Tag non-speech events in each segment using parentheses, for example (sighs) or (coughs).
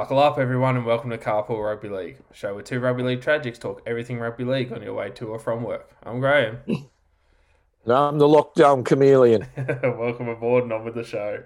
Buckle up, everyone, and welcome to Carpool Rugby League, a show where two rugby league tragics talk everything rugby league on your way to or from work. I'm Graham. (laughs) Now I'm the lockdown chameleon. (laughs) welcome aboard and on with the show.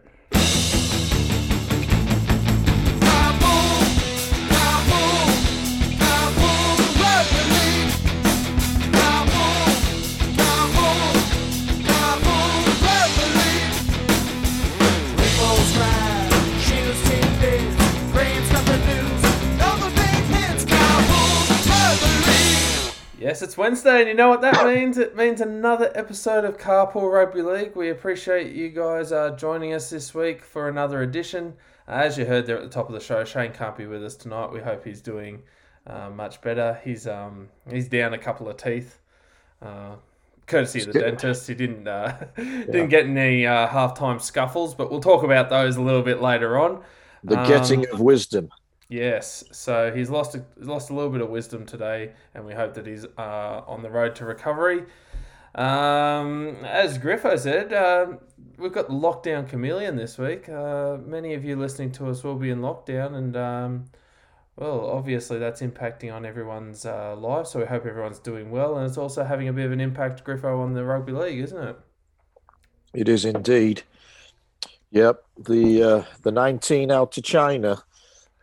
Yes, it's Wednesday, and you know what that (coughs) means? It means another episode of Carpool Rugby League. We appreciate you guys uh, joining us this week for another edition. Uh, as you heard there at the top of the show, Shane can't be with us tonight. We hope he's doing uh, much better. He's um he's down a couple of teeth, uh, courtesy of the dentist. He didn't uh, (laughs) didn't get any uh, halftime scuffles, but we'll talk about those a little bit later on. The getting um, of wisdom. Yes, so he's lost a, lost a little bit of wisdom today, and we hope that he's uh, on the road to recovery. Um, as Griffo said, uh, we've got lockdown chameleon this week. Uh, many of you listening to us will be in lockdown, and um, well, obviously that's impacting on everyone's uh, life. So we hope everyone's doing well, and it's also having a bit of an impact, Griffo, on the rugby league, isn't it? It is indeed. Yep, the uh, the nineteen out to China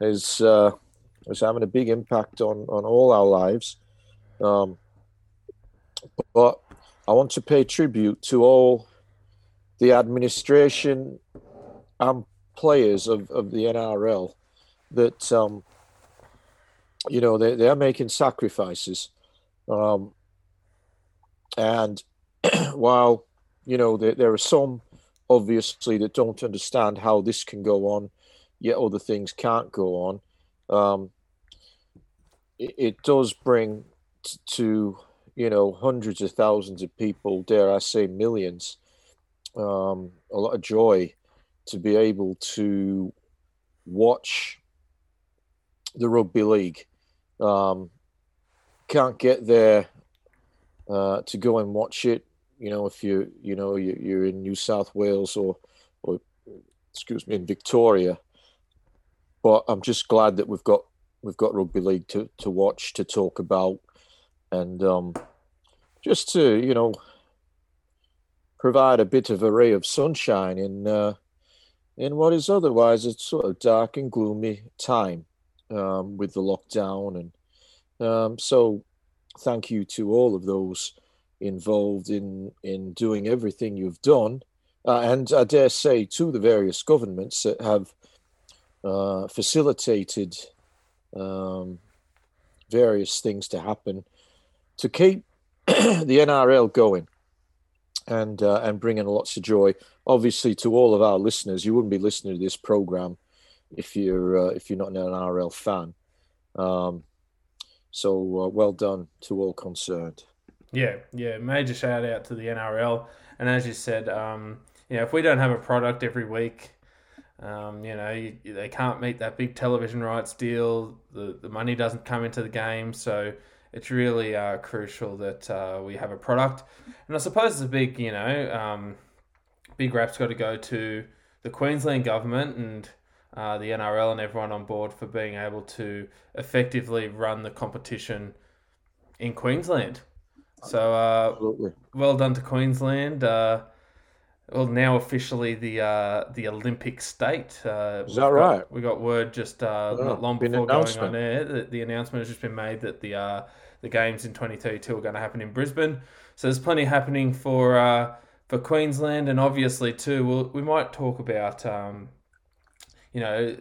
is uh, is having a big impact on on all our lives. Um, but I want to pay tribute to all the administration and players of, of the NRL that um, you know they, they are making sacrifices um, and (clears throat) while you know there, there are some obviously that don't understand how this can go on yet other things can't go on. Um, it, it, does bring t- to you know hundreds of thousands of people, dare I say millions, um, a lot of joy to be able to watch the rugby league. Um, can't get there uh, to go and watch it. You know, if you you know you're in New South Wales or or excuse me in Victoria, but I'm just glad that we've got we've got rugby league to, to watch to talk about. And um, just to you know provide a bit of a ray of sunshine in uh, in what is otherwise a sort of dark and gloomy time um, with the lockdown. And um, so thank you to all of those involved in in doing everything you've done. Uh, and I dare say to the various governments that have uh, facilitated um, various things to happen to keep (clears throat) the NRL going and uh, and bringing lots of joy. Obviously, to all of our listeners, you wouldn't be listening to this program if you're uh, if you're not an NRL fan. Um, so uh, well done to all concerned. Yeah, yeah, major shout out to the NRL. And as you said, um, you know, if we don't have a product every week, um, you know, you, they can't meet that big television rights deal. The, the money doesn't come into the game. So it's really uh, crucial that uh, we have a product. And I suppose it's a big, you know, um, big rap's got to go to the Queensland government and uh, the NRL and everyone on board for being able to effectively run the competition in Queensland. So, uh, well done to Queensland. Well, now officially the uh, the Olympic state. Uh, Is that right? we got word just uh, oh, not long before going on air that the announcement has just been made that the uh, the games in 2032 are going to happen in Brisbane. So there's plenty happening for uh, for Queensland, and obviously too. We'll, we might talk about. Um, you know,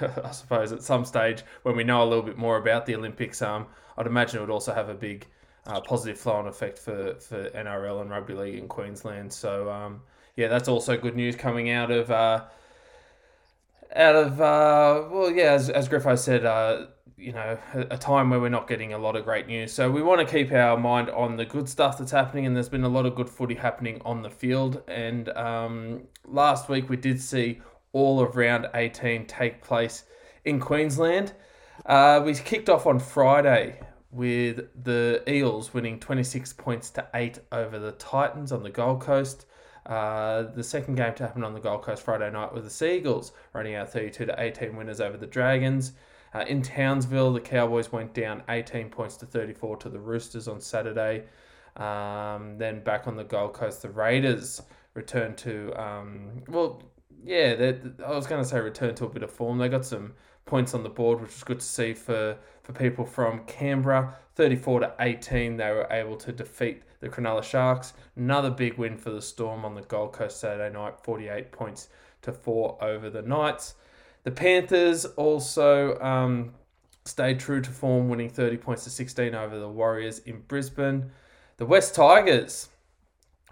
(laughs) I suppose at some stage when we know a little bit more about the Olympics, um, I'd imagine it would also have a big uh, positive flow-on effect for, for NRL and rugby league in Queensland. So, um, yeah, that's also good news coming out of uh, out of uh, well, yeah, as as Griffo said, uh, you know, a, a, time where we're not getting a lot of great news. So we want to keep our mind on the good stuff that's happening, and there's been a lot of good footy happening on the field. And um, last week we did see all of round 18 take place in Queensland. Uh, we kicked off on Friday with the Eels winning 26 points to 8 over the Titans on the Gold Coast. Uh, the second game to happen on the Gold Coast Friday night was the Seagulls, running out 32 to 18 winners over the Dragons. Uh, in Townsville, the Cowboys went down 18 points to 34 to the Roosters on Saturday. Um, then back on the Gold Coast, the Raiders returned to, um, well, yeah, I was going to say return to a bit of form. They got some points on the board, which was good to see for, for people from Canberra. 34 to 18, they were able to defeat the Cronulla Sharks. Another big win for the Storm on the Gold Coast Saturday night, 48 points to 4 over the Knights. The Panthers also um, stayed true to form, winning 30 points to 16 over the Warriors in Brisbane. The West Tigers,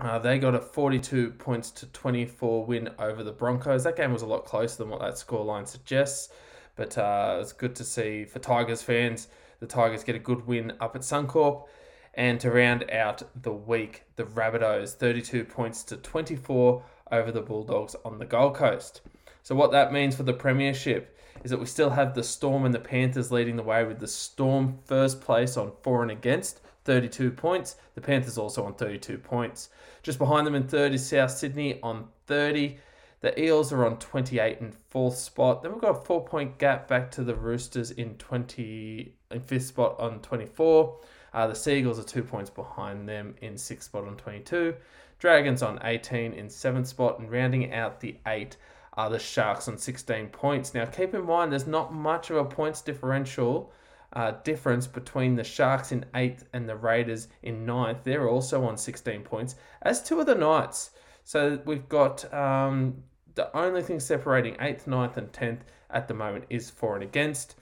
uh, they got a 42 points to 24 win over the Broncos. That game was a lot closer than what that scoreline suggests, but uh, it's good to see for Tigers fans the Tigers get a good win up at Suncorp. And to round out the week, the Rabbitohs 32 points to 24 over the Bulldogs on the Gold Coast. So, what that means for the Premiership is that we still have the Storm and the Panthers leading the way with the Storm first place on for and against, 32 points. The Panthers also on 32 points. Just behind them in third is South Sydney on 30. The Eels are on 28 and fourth spot. Then we've got a four point gap back to the Roosters in 20 in fifth spot on 24. Uh, the Seagulls are two points behind them in sixth spot on 22. Dragons on 18 in seventh spot and rounding out the eight are the Sharks on 16 points. Now, keep in mind, there's not much of a points differential uh, difference between the Sharks in eighth and the Raiders in ninth. They're also on 16 points, as two of the Knights. So we've got um, the only thing separating eighth, ninth, and tenth at the moment is for and against.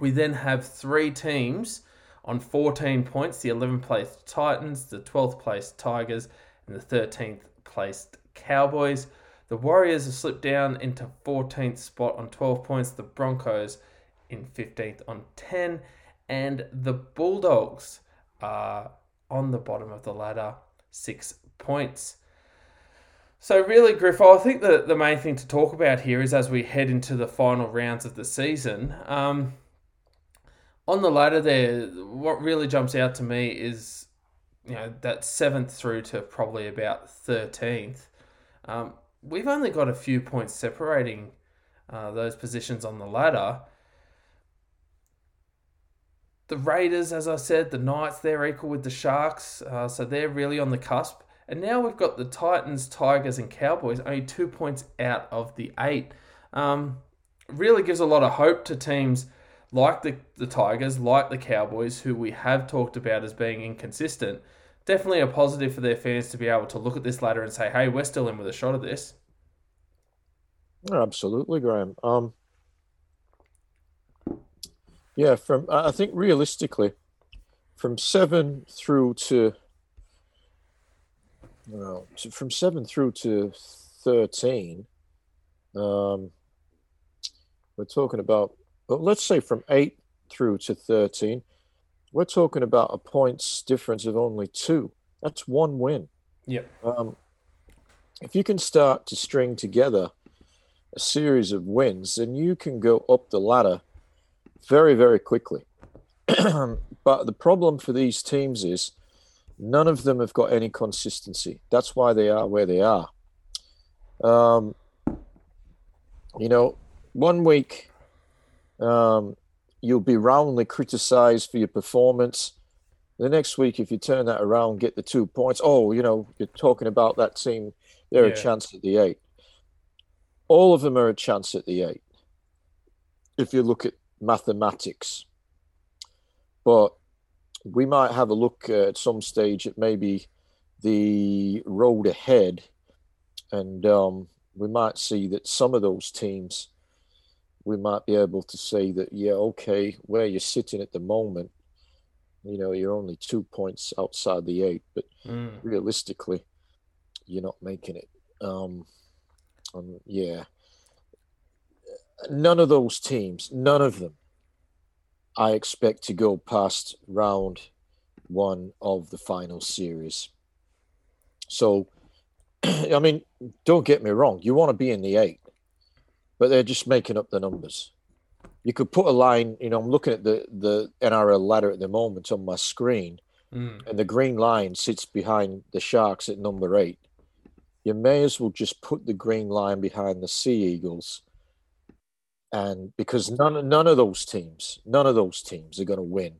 We then have three teams on 14 points the 11th placed Titans, the 12th placed Tigers, and the 13th placed Cowboys. The Warriors have slipped down into 14th spot on 12 points. The Broncos in 15th on 10. And the Bulldogs are on the bottom of the ladder, six points. So, really, Griffo, I think the, the main thing to talk about here is as we head into the final rounds of the season. Um, on the ladder there, what really jumps out to me is, you know, that seventh through to probably about 13th. Um, we've only got a few points separating uh, those positions on the ladder. The Raiders, as I said, the Knights, they're equal with the Sharks, uh, so they're really on the cusp. And now we've got the Titans, Tigers, and Cowboys only two points out of the eight. Um, really gives a lot of hope to teams like the, the Tigers, like the Cowboys, who we have talked about as being inconsistent definitely a positive for their fans to be able to look at this ladder and say, "Hey, we're still in with a shot of this." Absolutely, Graham. Um, yeah, from I think realistically, from seven through to, you know, from seven through to thirteen, um, we're talking about. Well, let's say from eight through to thirteen we're talking about a points difference of only two. That's one win. Yep. Um, if you can start to string together a series of wins, then you can go up the ladder very, very quickly. (clears throat) but the problem for these teams is none of them have got any consistency. That's why they are where they are. Um, you know, one week um, you'll be roundly criticized for your performance. The next week, if you turn that around, get the two points. Oh, you know, you're talking about that team. They're yeah. a chance at the eight. All of them are a chance at the eight. If you look at mathematics, but we might have a look at some stage at maybe the road ahead, and um, we might see that some of those teams we might be able to say that, yeah, okay, where you're sitting at the moment, you know, you're only two points outside the eight, but mm. realistically, you're not making it. Um, um, yeah, none of those teams, none of them, I expect to go past round one of the final series. So, (clears throat) I mean, don't get me wrong, you want to be in the eight but they're just making up the numbers. You could put a line, you know, I'm looking at the, the NRL ladder at the moment on my screen, mm. and the green line sits behind the Sharks at number eight. you may as well just put the green line behind the Sea Eagles. And because none, none of those teams, none of those teams are going to win.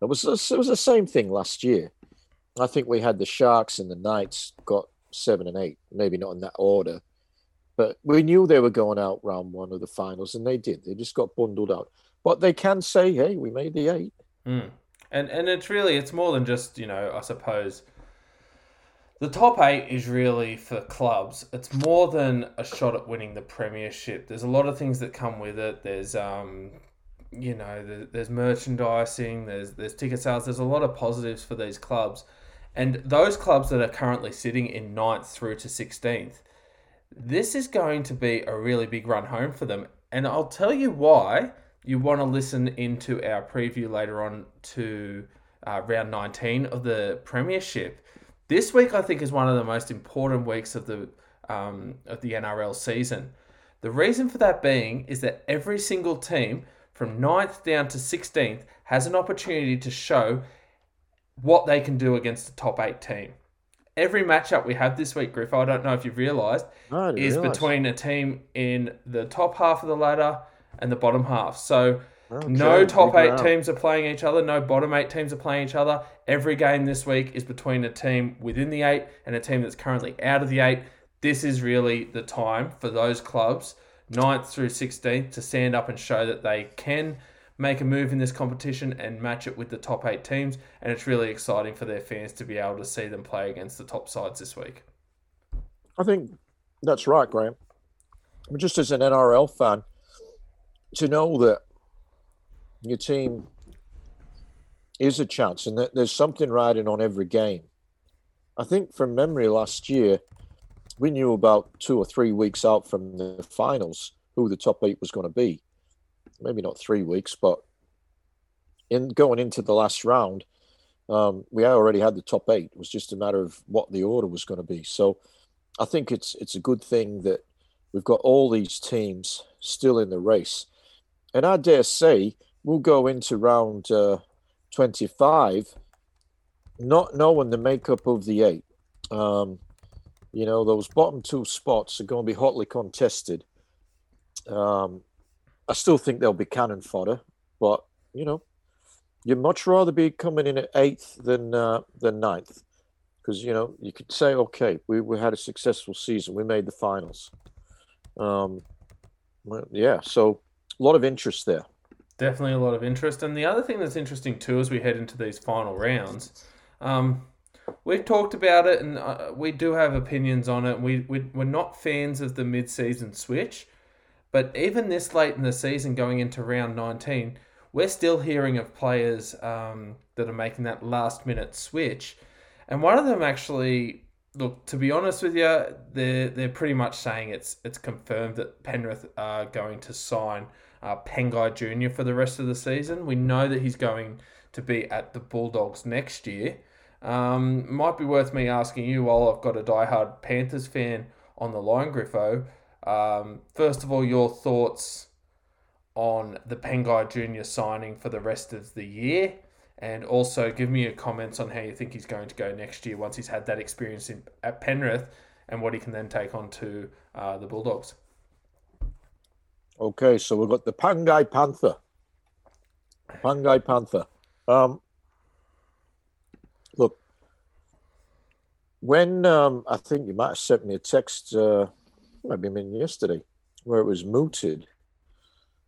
It was, it was the same thing last year. I think we had the Sharks and the Knights got seven and eight, maybe not in that order. But we knew they were going out round one of the finals, and they did. They just got bundled out. But they can say, "Hey, we made the eight. Mm. And and it's really it's more than just you know I suppose the top eight is really for clubs. It's more than a shot at winning the premiership. There's a lot of things that come with it. There's um, you know, there's merchandising. There's there's ticket sales. There's a lot of positives for these clubs, and those clubs that are currently sitting in ninth through to sixteenth. This is going to be a really big run home for them, and I'll tell you why. You want to listen into our preview later on to uh, round 19 of the Premiership this week, I think, is one of the most important weeks of the um, of the NRL season. The reason for that being is that every single team from 9th down to 16th has an opportunity to show what they can do against the top eight team. Every matchup we have this week, Griff, I don't know if you've realised, is realize. between a team in the top half of the ladder and the bottom half. So Okay, no top eight teams are playing each other. No bottom eight teams are playing each other. Every game this week is between a team within the eight and a team that's currently out of the eight. This is really the time for those clubs, 9th through 16th, to stand up and show that they can make a move in this competition and match it with the top eight teams. And it's really exciting for their fans to be able to see them play against the top sides this week. I think that's right, Graham. Just as an NRL fan, to know that your team is a chance, and there's something riding on every game. I think from memory last year, we knew about two or three weeks out from the finals who the top eight was going to be. Maybe not three weeks, but in going into the last round, um, we already had the top eight. It was just a matter of what the order was going to be. So I think it's it's a good thing that we've got all these teams still in the race, and I dare say we'll go into round uh, 25 not knowing the makeup of the eight. Um, you know, those bottom two spots are going to be hotly contested. Um, I still think they'll be cannon fodder, but, you know, you'd much rather be coming in at eighth than uh, than ninth. Because, you know, you could say, okay, we, we had a successful season. We made the finals. Um, yeah, so a lot of interest there. Definitely a lot of interest. And the other thing that's interesting too as we head into these final rounds, um, we've talked about it and uh, we do have opinions on it. We, we, we're not fans of the mid season switch, but even this late in the season going into round 19, we're still hearing of players um, that are making that last minute switch. And one of them actually, look, to be honest with you, they're, they're pretty much saying it's, it's confirmed that Penrith are going to sign uh, Pangai Jr. for the rest of the season. We know that he's going to be at the Bulldogs next year. Um, might be worth me asking you while I've got a diehard Panthers fan on the line, Griffo. Um, first of all, your thoughts on the Pangai Jr. signing for the rest of the year, and also give me your comments on how you think he's going to go next year once he's had that experience in, at Penrith and what he can then take on to uh, the Bulldogs. Okay, so we've got the Pangai Panther. Pangai Panther. Um, look, when um, I think you might have sent me a text, uh, maybe I mean yesterday, where it was mooted,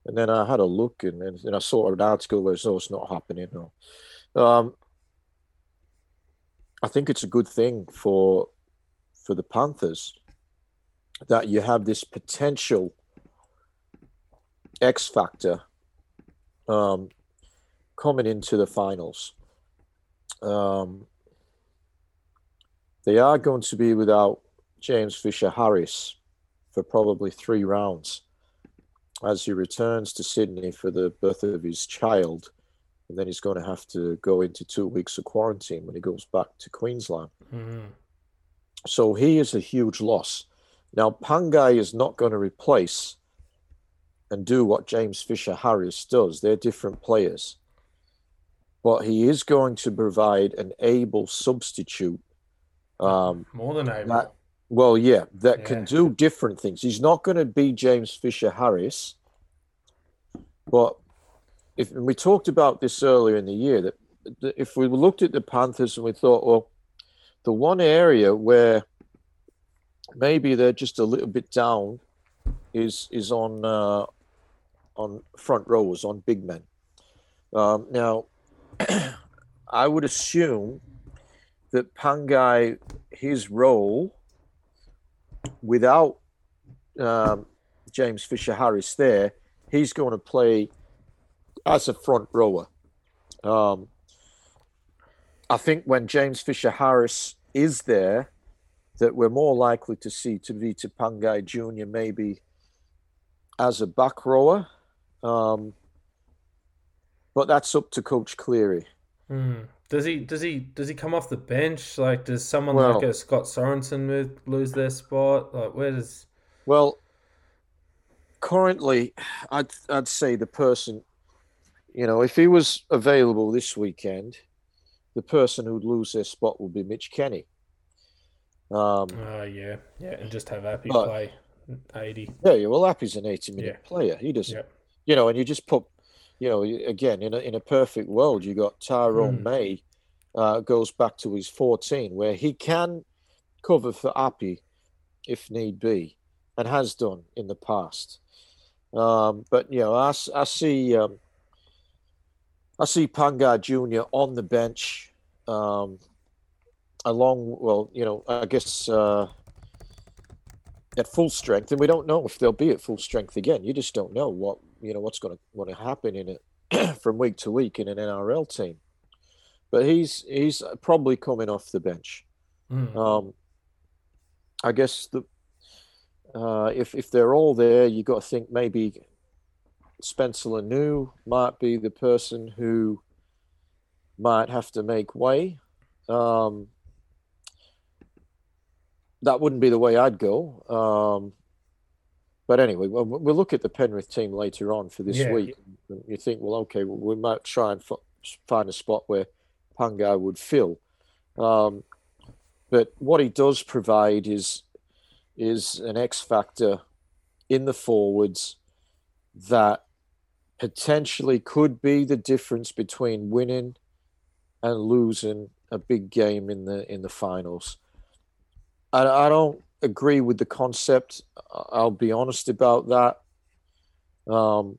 and then I had a look and, and, I saw an article where it's, oh, it's not happening. No. Um, I think it's a good thing for for the Panthers that you have this potential X factor um, coming into the finals. Um, they are going to be without James Fisher Harris for probably three rounds as he returns to Sydney for the birth of his child. And then he's going to have to go into two weeks of quarantine when he goes back to Queensland. Mm-hmm. So he is a huge loss. Now, Pangai is not going to replace and do what James Fisher Harris does. They're different players. But he is going to provide an able substitute. Um, More than able. That, Well, yeah, that yeah. can do different things. He's not going to be James Fisher Harris, but if we talked about this earlier in the year that if we looked at the Panthers and we thought, well, the one area where maybe they're just a little bit down is is on uh, on front rows on big men. Um, now, (clears throat) I would assume that Pangai, his role without um, James Fisher Harris there, he's going to play as a front rower. Um, I think when James Fisher Harris is there, that we're more likely to see Tevita Pangai Jr. maybe as a back rower. Um, but that's up to Coach Cleary. Mm. Does he does he does he come off the bench? Like does someone well, like a Scott Sorensen lose their spot? Like where does Well currently I'd I'd say the person you know, if he was available this weekend, the person who'd lose their spot would be Mitch Kenny. Um, uh, yeah, yeah, and just have Happy but, play eighty. Yeah, well, Happy's an eighty-minute yeah. player. He doesn't. You know, and you just put, you know, again in a in a perfect world, you got Tyrone mm. May uh, goes back to his fourteen, where he can cover for Happy if need be, and has done in the past. Um, but you know, I, I see um, I see Pangai Jr. on the bench, um, along, well, you know, I guess uh, at full strength, and we don't know if they'll be at full strength again. You just don't know what you know what's going to going to happen in it (clears throat) from week to week in an NRL team. But he's he's probably coming off the bench. Mm. Um, I guess the uh, if if they're all there, you got to think maybe Spencer Leniu might be the person who might have to make way. Um, that wouldn't be the way I'd go. Um, but anyway, we'll, we'll, look at the Penrith team later on for this yeah. week. You think, well, okay, well, we might try and f- find a spot where Pangai would fill. Um, but what he does provide is is an X factor in the forwards that potentially could be the difference between winning and losing a big game in the in the finals. I, I don't agree with the concept. I'll be honest about that. Um,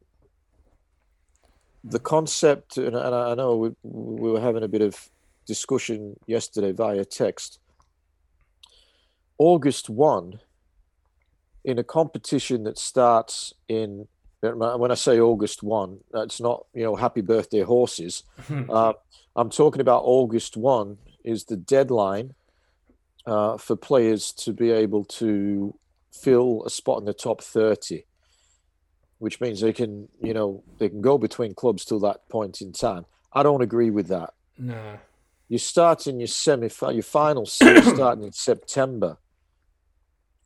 the concept, and I know we, we were having a bit of discussion yesterday via text. August 1, in a competition that starts in when I say August 1, it's not, you know, happy birthday horses. (laughs) uh, I'm talking about August 1 is the deadline uh, for players to be able to fill a spot in the top 30, which means they can, you know, they can go between clubs till that point in time. I don't agree with that. No. You start in your semi, your final (coughs) starting in September.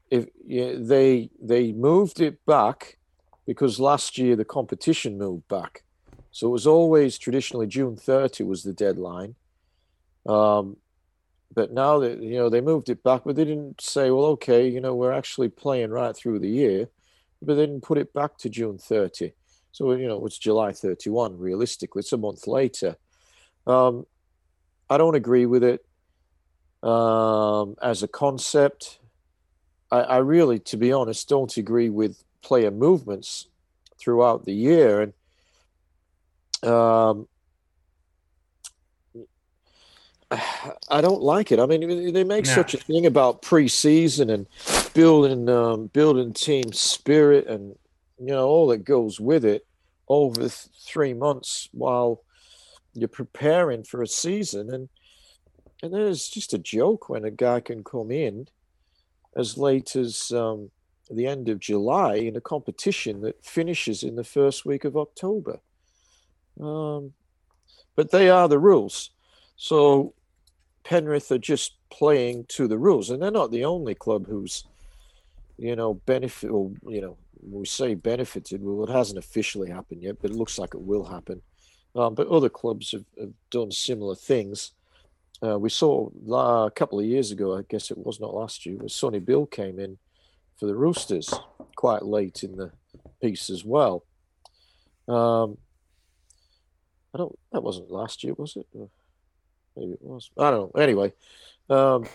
If you, they they moved it back because last year the competition moved back. So it was always traditionally June 30 was the deadline. Um, but now that you know they moved it back, but they didn't say, well, okay, you know, we're actually playing right through the year, but they didn't put it back to June 30. So you know, it's July 31. Realistically, it's a month later. Um, I don't agree with it um, as a concept. I, I really, to be honest, don't agree with player movements throughout the year. And um, (sighs) I don't like it. I mean, they make such a thing about preseason and building um, building team spirit and you know all that goes with it over th- three months while you're preparing for a season and and then it's just a joke when a guy can come in as late as um, the end of July in a competition that finishes in the first week of October. Um, but they are the rules. So Penrith are just playing to the rules, and they're not the only club who's, you know, benefit or you know, we say benefited. Well, it hasn't officially happened yet, but it looks like it will happen. Um, but other clubs have, have done similar things. uh, we saw a couple of years ago, I guess it was not last year, was Sonny Bill came in for the Roosters quite late in the piece as well. Um, I don't. That wasn't last year, was it? Maybe it was. I don't know. Anyway, um,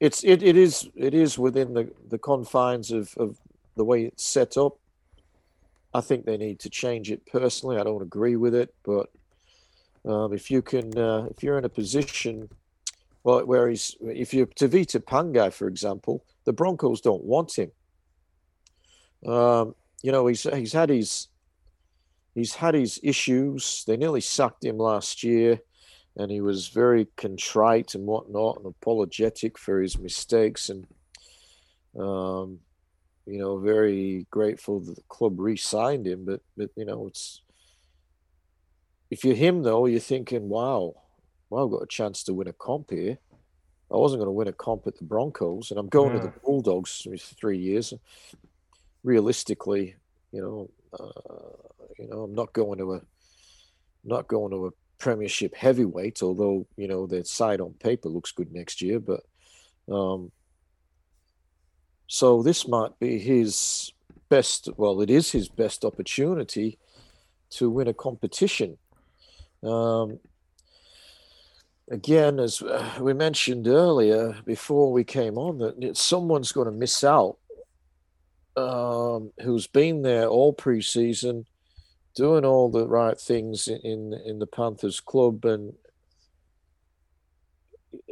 it's it, it is it is within the the confines of of the way it's set up. I think they need to change it personally. I don't agree with it, but um, if you can, uh, if you're in a position, well, where he's, if you're Tevita Pangai, for example, the Broncos don't want him. Um, you know, he's he's had his he's had his issues. They nearly sacked him last year, and he was very contrite and whatnot and apologetic for his mistakes and um, you know, very grateful that the club re-signed him. But but you know, it's if you're him though, you're thinking, wow, well, I've got a chance to win a comp here. I wasn't going to win a comp at the Broncos, and I'm going to the Bulldogs for three years. Realistically, you know, uh, you know, I'm not going to a, not going to a Premiership heavyweight, although you know their side on paper looks good next year. But um, so this might be his best. Well, it is his best opportunity to win a competition. Um, again, as uh, we mentioned earlier before we came on, that someone's going to miss out um, who's been there all preseason, doing all the right things in in the Panthers club, and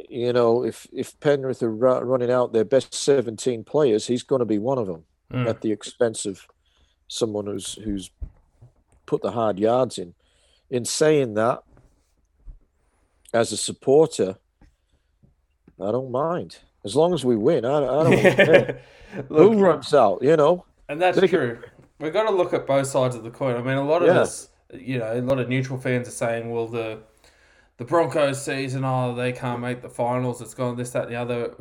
you know, if if Penrith are running out their best 17 players, he's going to be one of them mm. at the expense of someone who's who's put the hard yards in. In saying that, as a supporter, I don't mind as long as we win. I, I don't (laughs) Look, Who runs out? You know, and that's they true. Can... We've got to look at both sides of the coin. I mean, a lot of yeah. this, you know, a lot of neutral fans are saying, well, the the Broncos season, oh, they can't make the finals. It's gone this, that, and the other.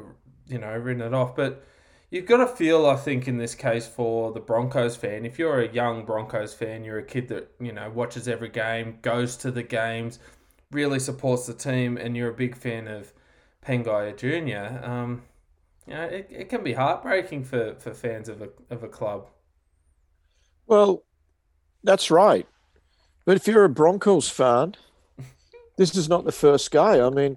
You know, written it off, but you've got to feel, I think, in this case for the Broncos fan. If you're a young Broncos fan, you're a kid that you know watches every game, goes to the games, really supports the team, and you're a big fan of Pangai Junior. Um, you know, it, it can be heartbreaking for, for fans of a of a club. Well, that's right. But if you're a Broncos fan (laughs) this is not the first guy. I mean,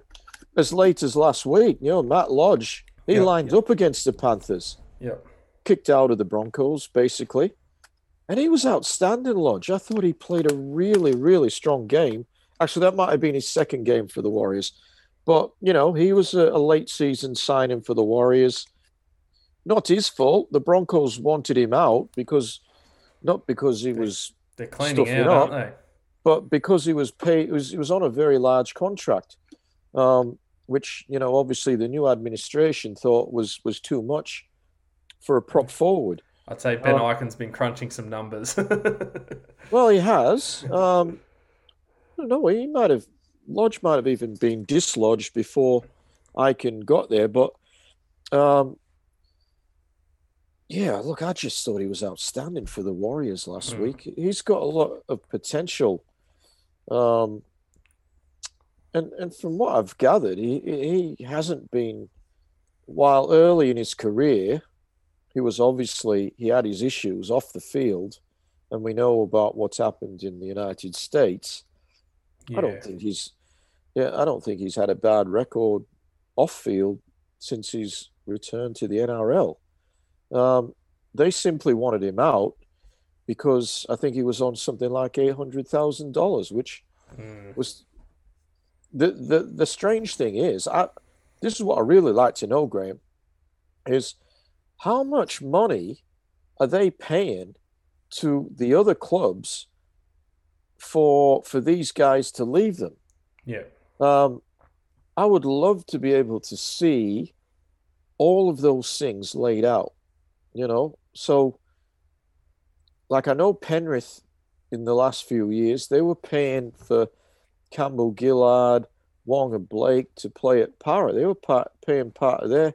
as late as last week, you know, Matt Lodge, he lined up against the Panthers. Yep. Kicked out of the Broncos, basically. And he was outstanding, Lodge. I thought he played a really, really strong game. Actually, that might have been his second game for the Warriors. But, you know, he was a, a late season signing for the Warriors. Not his fault. The Broncos wanted him out because, not because he was. They're cleaning out, up, aren't they? but because he was paid, he was, he was on a very large contract, um, which you know obviously the new administration thought was was too much for a prop forward. I'd say Ben um, Ikin's been crunching some numbers. (laughs) well, he has. Um, I don't know. He might have Lodge might have even been dislodged before Ikin got there, but um, yeah, look, I just thought he was outstanding for the Warriors last mm. week. He's got a lot of potential um, and and from what I've gathered, he he hasn't been. While early in his career, he was obviously he had his issues off the field, and we know about what's happened in the United States. Yeah. I don't think he's, yeah, I don't think he's had a bad record off field since he's returned to the NRL. Um, they simply wanted him out because I think he was on something like eight hundred thousand dollars, which mm. was the the the strange thing is, I this is what I really like to know, Graham, is how much money are they paying to the other clubs for for these guys to leave them? Yeah. Um, I would love to be able to see all of those things laid out. You know, so like I know Penrith in the last few years, they were paying for Campbell Gillard, Waqa Blake to play at Para. They were part, paying part of their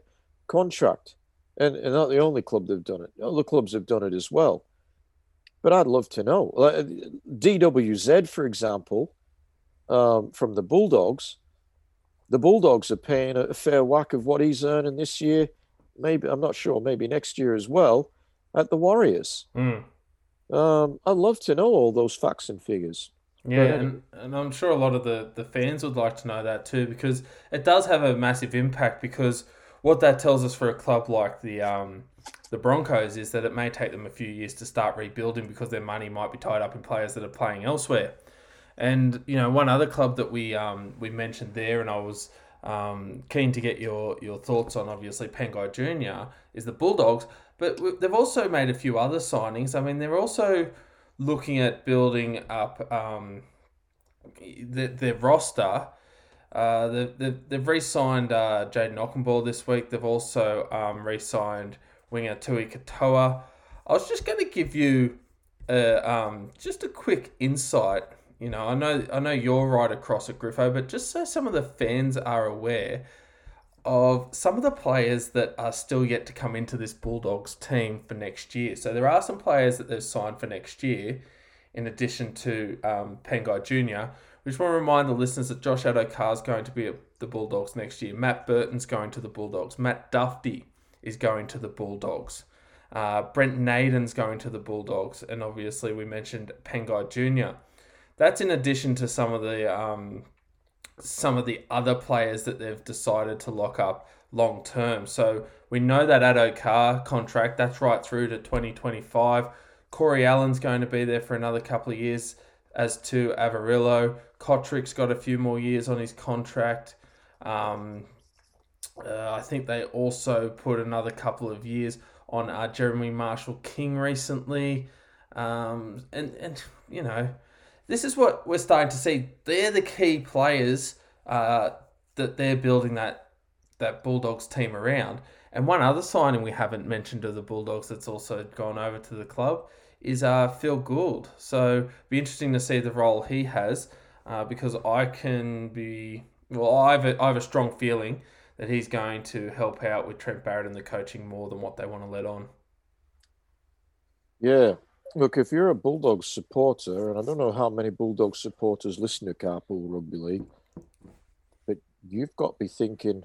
contract. And, and not the only club they've done it. Other clubs have done it as well. But I'd love to know. DWZ, for example, um, from the Bulldogs, the Bulldogs are paying a fair whack of what he's earning this year. Maybe I'm not sure. Maybe next year as well at the Warriors. Mm. Um, I'd love to know all those facts and figures. Yeah, and, and I'm sure a lot of the, the fans would like to know that too because it does have a massive impact because what that tells us for a club like the um, the Broncos is that it may take them a few years to start rebuilding because their money might be tied up in players that are playing elsewhere. And you know, one other club that we um, we mentioned there, and I was um, keen to get your your thoughts on, obviously Pangai Junior is the Bulldogs, but they've also made a few other signings. I mean, they're also looking at building up um, their, their roster. Uh, they've, they've, they've re-signed uh, Jayden Okunbor this week. They've also um, re-signed winger Tui Katoa. I was just going to give you a, um, just a quick insight. You know, I know I know you're right across at Griffo, but just so some of the fans are aware of some of the players that are still yet to come into this Bulldogs team for next year. So there are some players that they've signed for next year, in addition to um, Pangai Jr. We just want to remind the listeners that Josh Addo-Carr is going to be at the Bulldogs next year. Matt Burton's going to the Bulldogs. Matt Dufty is going to the Bulldogs. Uh, Brent Naden's going to the Bulldogs, and obviously we mentioned Pangai Jr. That's in addition to some of the um, some of the other players that they've decided to lock up long term. So we know that Addo-Carr contract that's right through to 2025. Corey Allen's going to be there for another couple of years, as to Averillo. Cotric's got a few more years on his contract. Um, uh, I think they also put another couple of years on uh, Jeremy Marshall King recently. Um, and, and, you know, this is what we're starting to see. They're the key players uh, that they're building that, that Bulldogs team around. And one other signing we haven't mentioned of the Bulldogs that's also gone over to the club is uh, Phil Gould. So be interesting to see the role he has uh, because I can be well. I have have a strong feeling that he's going to help out with Trent Barrett and the coaching more than what they want to let on. Yeah. Look, if you're a Bulldogs supporter, and I don't know how many Bulldogs supporters listen to Carpool Rugby League, but you've got to be thinking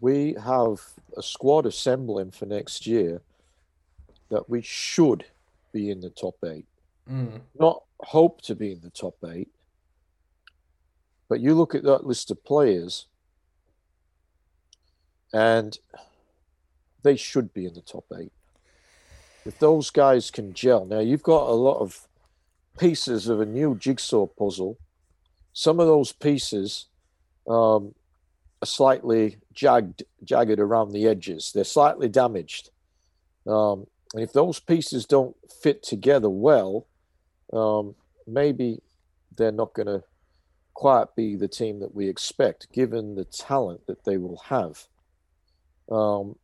we have a squad assembling for next year that we should be in the top eight. Mm. Not hope to be in the top eight, but you look at that list of players and they should be in the top eight. If those guys can gel, now you've got a lot of pieces of a new jigsaw puzzle. Some of those pieces um, are slightly jagged, jagged around the edges. They're slightly damaged. Um, and if those pieces don't fit together well, um, maybe they're not going to quite be the team that we expect, given the talent that they will have um,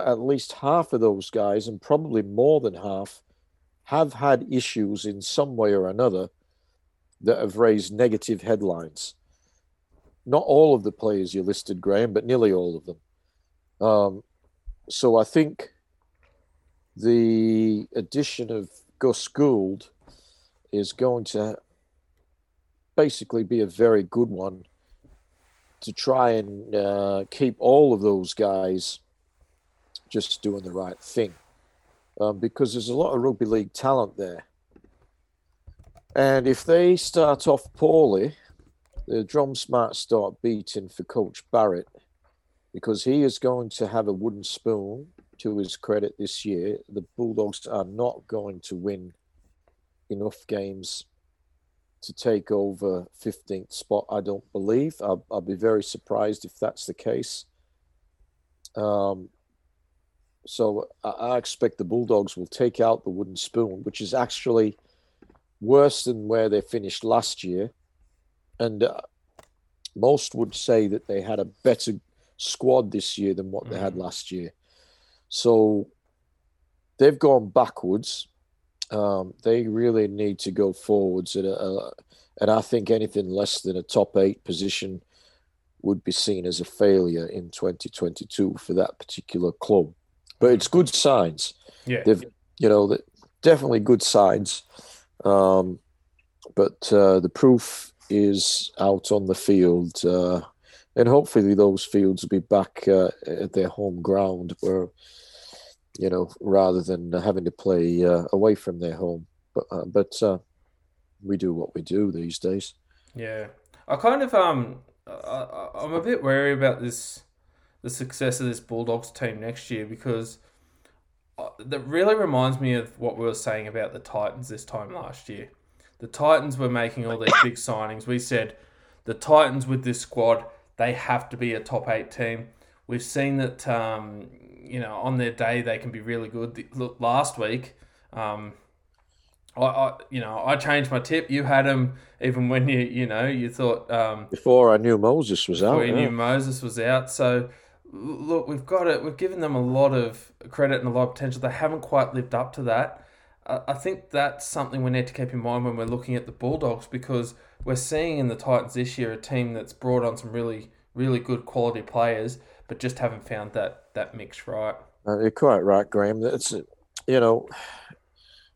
at least half of those guys, and probably more than half, have had issues in some way or another that have raised negative headlines. Not all of the players you listed, Graham, but nearly all of them. Um, so I think the addition of Gus Gould is going to basically be a very good one to try and uh, keep all of those guys just doing the right thing. Um, because there's a lot of rugby league talent there. And if they start off poorly, the drums might start beating for Coach Barrett because he is going to have a wooden spoon to his credit this year. The Bulldogs are not going to win enough games to take over 15th spot, I don't believe. I'll, I'll be very surprised if that's the case. Um, so I, I, expect the Bulldogs will take out the wooden spoon, which is actually worse than where they finished last year. And uh, most would say that they had a better squad this year than what mm-hmm. they had mm. last year. So they've gone backwards um, they really need to go forwards, at a, a, and I think anything less than a top eight position would be seen as a failure in 2022 for that particular club. But it's good signs. Yeah, they've you know definitely good signs. Um, but uh, the proof is out on the field, uh, and hopefully those fields will be back uh, at their home ground, where you know, rather than having to play uh, away from their home. But uh, but uh, we do what we do these days. Yeah, I kind of um, I, I'm a bit wary about this, the success of this Bulldogs team next year because uh, that really reminds me of what we were saying about the Titans this time last year. The Titans were making all these big signings. We said the Titans with this squad, they have to be a top eight team. We've seen that, um, you know, on their day they can be really good. Look, last week, um, I, I, you know, I changed my tip. You had them even when you, you know, you thought um, before I knew Moses was out. Before you yeah. knew Moses was out, so look, we've got it. We've given them a lot of credit and a lot of potential. They haven't quite lived up to that. I think that's something we need to keep in mind when we're looking at the Bulldogs because we're seeing in the Titans this year a team that's brought on some really, really good quality players, but just haven't found that that mix right. Uh, you're quite right, Graham. It's you know,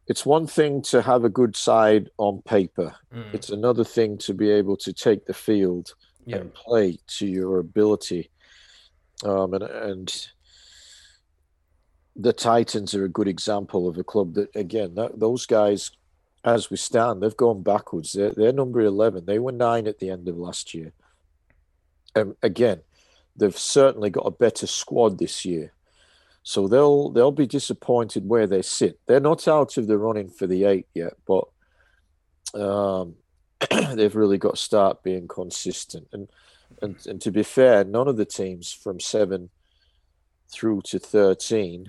it's one thing to have a good side on paper. Mm. It's another thing to be able to take the field yep. and play to your ability. Um, and and the Titans are a good example of a club that, again, that, those guys, as we stand, they've gone backwards. They're, they're number 11. They were nine at the end of last year. And again, they've certainly got a better squad this year. So they'll they'll be disappointed where they sit. They're not out of the running for the eight yet, but um, (clears throat) they've really got to start being consistent. And, and and to be fair, none of the teams from seven through to thirteen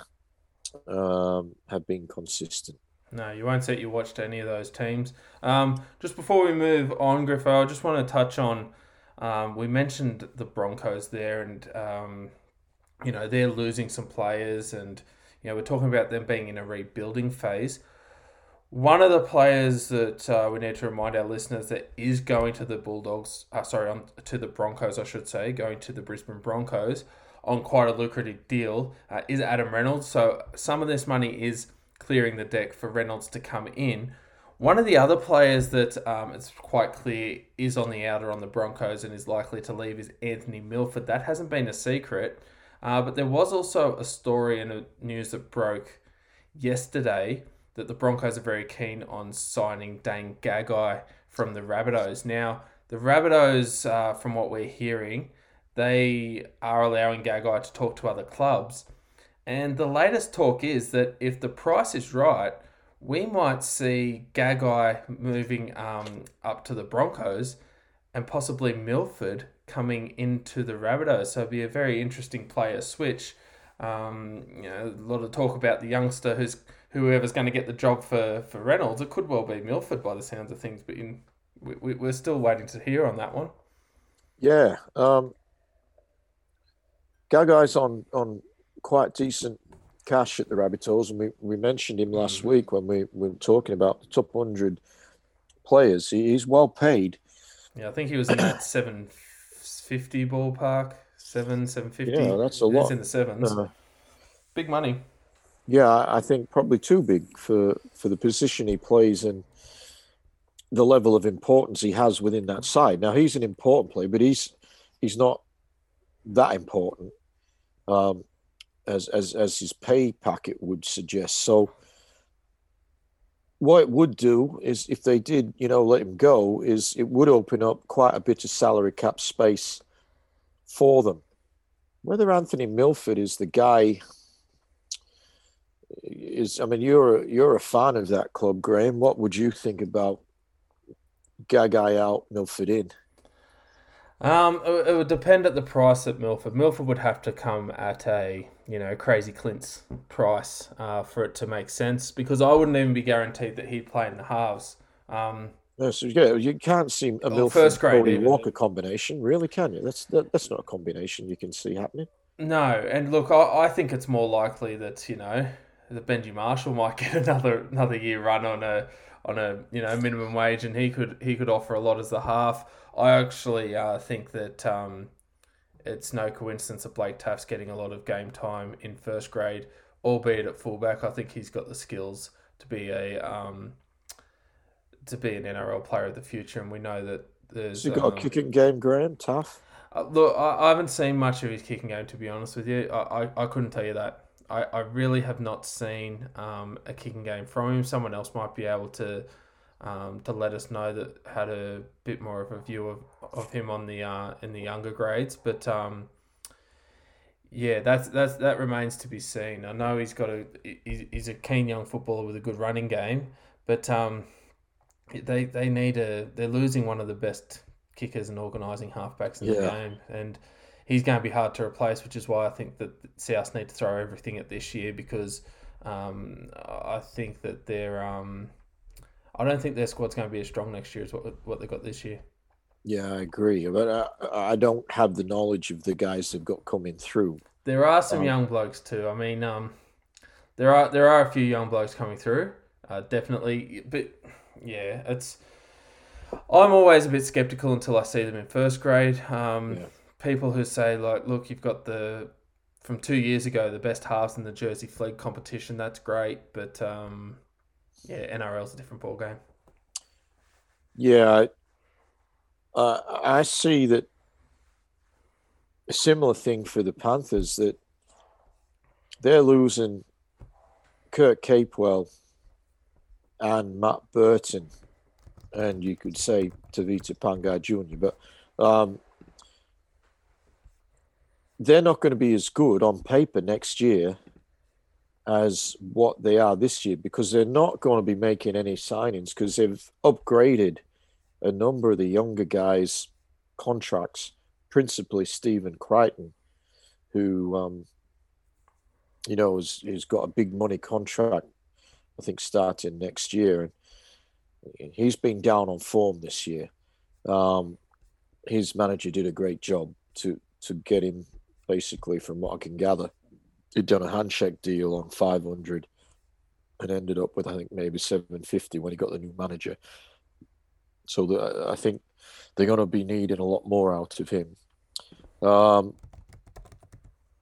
um, have been consistent. No, you won't set your watch to any of those teams. Um, just before we move on, Griffo, I just want to touch on. Um, we mentioned the Broncos there, and um, you know they're losing some players, and you know we're talking about them being in a rebuilding phase. One of the players that uh, we need to remind our listeners that is going to the Bulldogs, uh, sorry, on, to the Broncos, I should say, going to the Brisbane Broncos on quite a lucrative deal uh, is Adam Reynolds. So some of this money is clearing the deck for Reynolds to come in. One of the other players that um, it's quite clear is on the outer on the Broncos and is likely to leave is Anthony Milford. That hasn't been a secret, uh, but there was also a story and news that broke yesterday that the Broncos are very keen on signing Dane Gagai from the Rabbitohs. Now, the Rabbitohs, uh, from what we're hearing, they are allowing Gagai to talk to other clubs. And the latest talk is that if the price is right, we might see Gagai moving um, up to the Broncos and possibly Milford coming into the Rabbitohs. So it'd be a very interesting player switch. Um, you know, a lot of talk about the youngster who's whoever's going to get the job for, for Reynolds. It could well be Milford by the sounds of things, but in, we, we're still waiting to hear on that one. Yeah, um, Gagai's on on quite decent cash at the Rabbitohs, and we, we mentioned him last mm-hmm. week when we, we, were talking about the top hundred players. He, he's well paid. Yeah, I think he was in that (coughs) seven fifty ballpark, seven seven fifty. Yeah, that's a lot. He's in the sevens. Uh, Big money. Yeah, I think probably too big for for the position he plays and the level of importance he has within that side. Now he's an important player, but he's he's not that important um, as, as, as his pay packet would suggest. So, what it would do is if they did, you know, let him go, is it would open up quite a bit of salary cap space for them. Whether Anthony Milford is the guy is, I mean, you're a, you're a fan of that club, Graham. What would you think about Gagai out, Milford in? Um, it, it, would depend at the price at Milford. Milford would have to come at a you know crazy Clint's price uh, for it to make sense because I wouldn't even be guaranteed that he'd play in the halves. Um, no, so yeah, you can't see a Milford first grade Cody Walker combination, really, can you? That's that, that's not a combination you can see happening. No, and look, I, I think it's more likely that you know that Benji Marshall might get (laughs) another another year run on a on a you know minimum wage, and he could he could offer a lot as the half. I actually uh, think that um, it's no coincidence that Blake Taaffe's getting a lot of game time in first grade, albeit at fullback. I think he's got the skills to be a um, to be an NRL player of the future, and we know that Has he got um, a kicking game, Graham? Tough. Uh, look, I, I, haven't seen much of his kicking game to be honest with you. I, I, I couldn't tell you that. I, I really have not seen um, a kicking game from him. Someone else might be able to um, to let us know that had a bit more of a view of, of him on the uh, in the younger grades. But um, yeah, that's that's that remains to be seen. I know he's got a he's a keen young footballer with a good running game, but um, they they need a they're losing one of the best kickers and organising halfbacks in yeah. the game, and he's going to be hard to replace. Which is why I think that South need to throw everything at this year because um, I think that they're um, I don't think their squad's going to be as strong next year as what what they got this year. Yeah, I agree, but I, I don't have the knowledge of the guys they've got coming through. There are some um, young blokes too. I mean, um, there are there are a few young blokes coming through, uh, definitely. But yeah, it's. I'm always a bit skeptical until I see them in first grade. Um, yeah. People who say like, look, you've got the from two years ago the best halves in the Jersey Flegg competition. That's great, but um, yeah, NRL's a different ball game. Yeah, uh, I see that a similar thing for the Panthers that they're losing Kurt Capewell and Matt Burton, and you could say Tevita Pangai Jr., but um, they're not going to be as good on paper next year as what they are this year because they're not going to be making any signings because they've upgraded a number of the younger guys' contracts, principally Stephen Crichton, who, um, you know, has, has got a big money contract, I think, starting next year. And he's been down on form this year. Um, his manager did a great job to, to get him, basically, from what I can gather. He'd done a handshake deal on 500 and ended up with, I think, maybe 750 when he got the new manager. So the, I think they're going to be needing a lot more out of him. Um,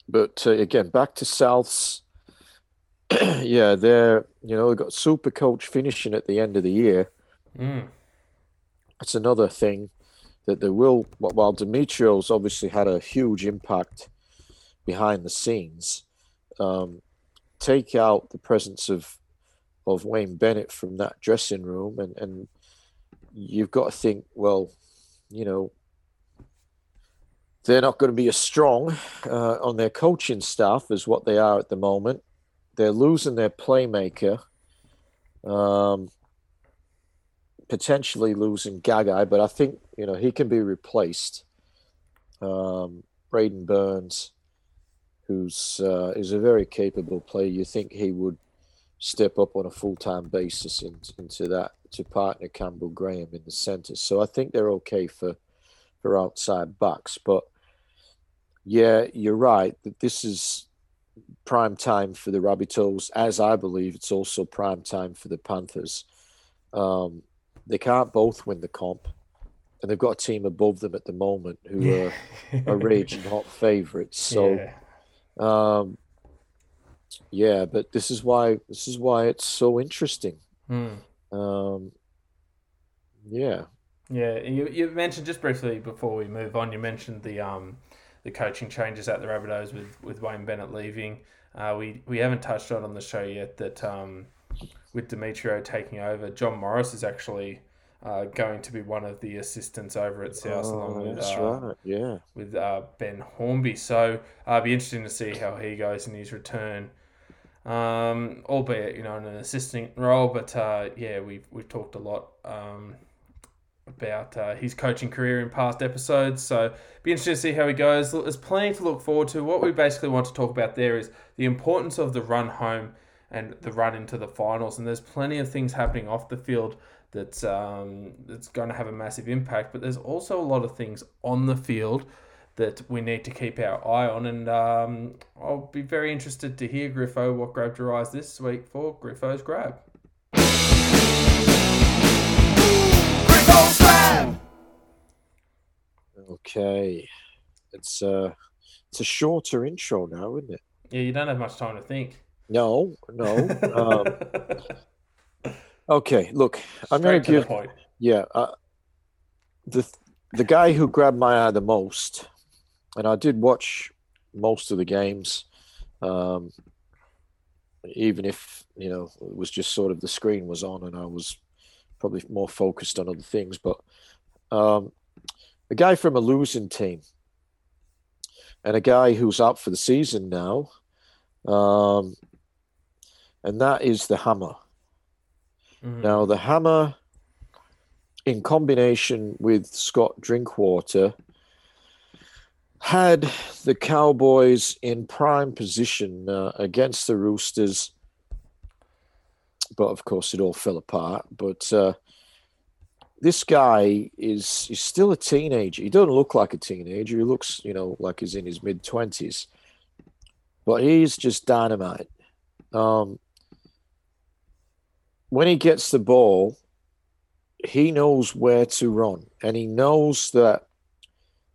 but uh, again, back to Souths. (clears throat) yeah, they're you know they've got super coach finishing at the end of the year. Mm. That's another thing that they will. While Demetriou's obviously had a huge impact behind the scenes, um, take out the presence of of Wayne Bennett from that dressing room and and you've got to think, well, you know, they're not going to be as strong uh, on their coaching staff as what they are at the moment. They're losing their playmaker, um, potentially losing Gagai, but I think you know he can be replaced. Um, Braidon Burns, who's uh, is a very capable player, you think he would step up on a full time basis in, into that to partner Campbell Graham in the centre. So I think they're okay for for outside backs. But yeah, you're right that this is prime time for the Rabbitohs, as I believe it's also prime time for the Panthers. Um, they can't both win the comp, and they've got a team above them at the moment who are, are raging hot favourites. So, (laughs) yeah. Um, yeah, but this is why this is why it's so interesting. Mm. Um, yeah. Yeah, you, you mentioned just briefly before we move on. You mentioned the um, the coaching changes at the Rabbitohs with, with Wayne Bennett leaving. Uh, we we haven't touched on on the show yet that um, with Demetriou taking over, John Morris is actually uh, going to be one of the assistants over at South, oh, along with uh, right. yeah with uh, Ben Hornby. So uh, it'll be interesting to see how he goes in his return um, albeit you know in an assistant role. But uh, yeah, we've we've talked a lot um, about uh, his coaching career in past episodes. So be interesting to see how he goes. There's plenty to look forward to. What we basically want to talk about there is the importance of the run home and the run into the finals. And there's plenty of things happening off the field that's um, that's going to have a massive impact. But there's also a lot of things on the field that we need to keep our eye on. And um, I'll be very interested to hear, Griffo, what grabbed your eyes this week for Griffo's Grab. Griffo's Grab! Okay. It's, uh, it's a shorter intro now, isn't it? Yeah, you don't have much time to think. No, no. Um, (laughs) okay, look, I'm going to give. Yeah, uh, the the guy who grabbed my eye the most, and I did watch most of the games, um, even if you know it was just sort of the screen was on and I was probably more focused on other things. But um, a guy from a losing team and a guy who's out for the season now, um, and that is the Hammer. Mm. Now the Hammer in combination with Scott Drinkwater, had the Cowboys in prime position uh, against the Roosters. But of course, it all fell apart. But uh, this guy is is still a teenager. He doesn't look like a teenager. He looks, you know, like he's in his mid twenties. But he's just dynamite. Um, when he gets the ball, he knows where to run and he knows that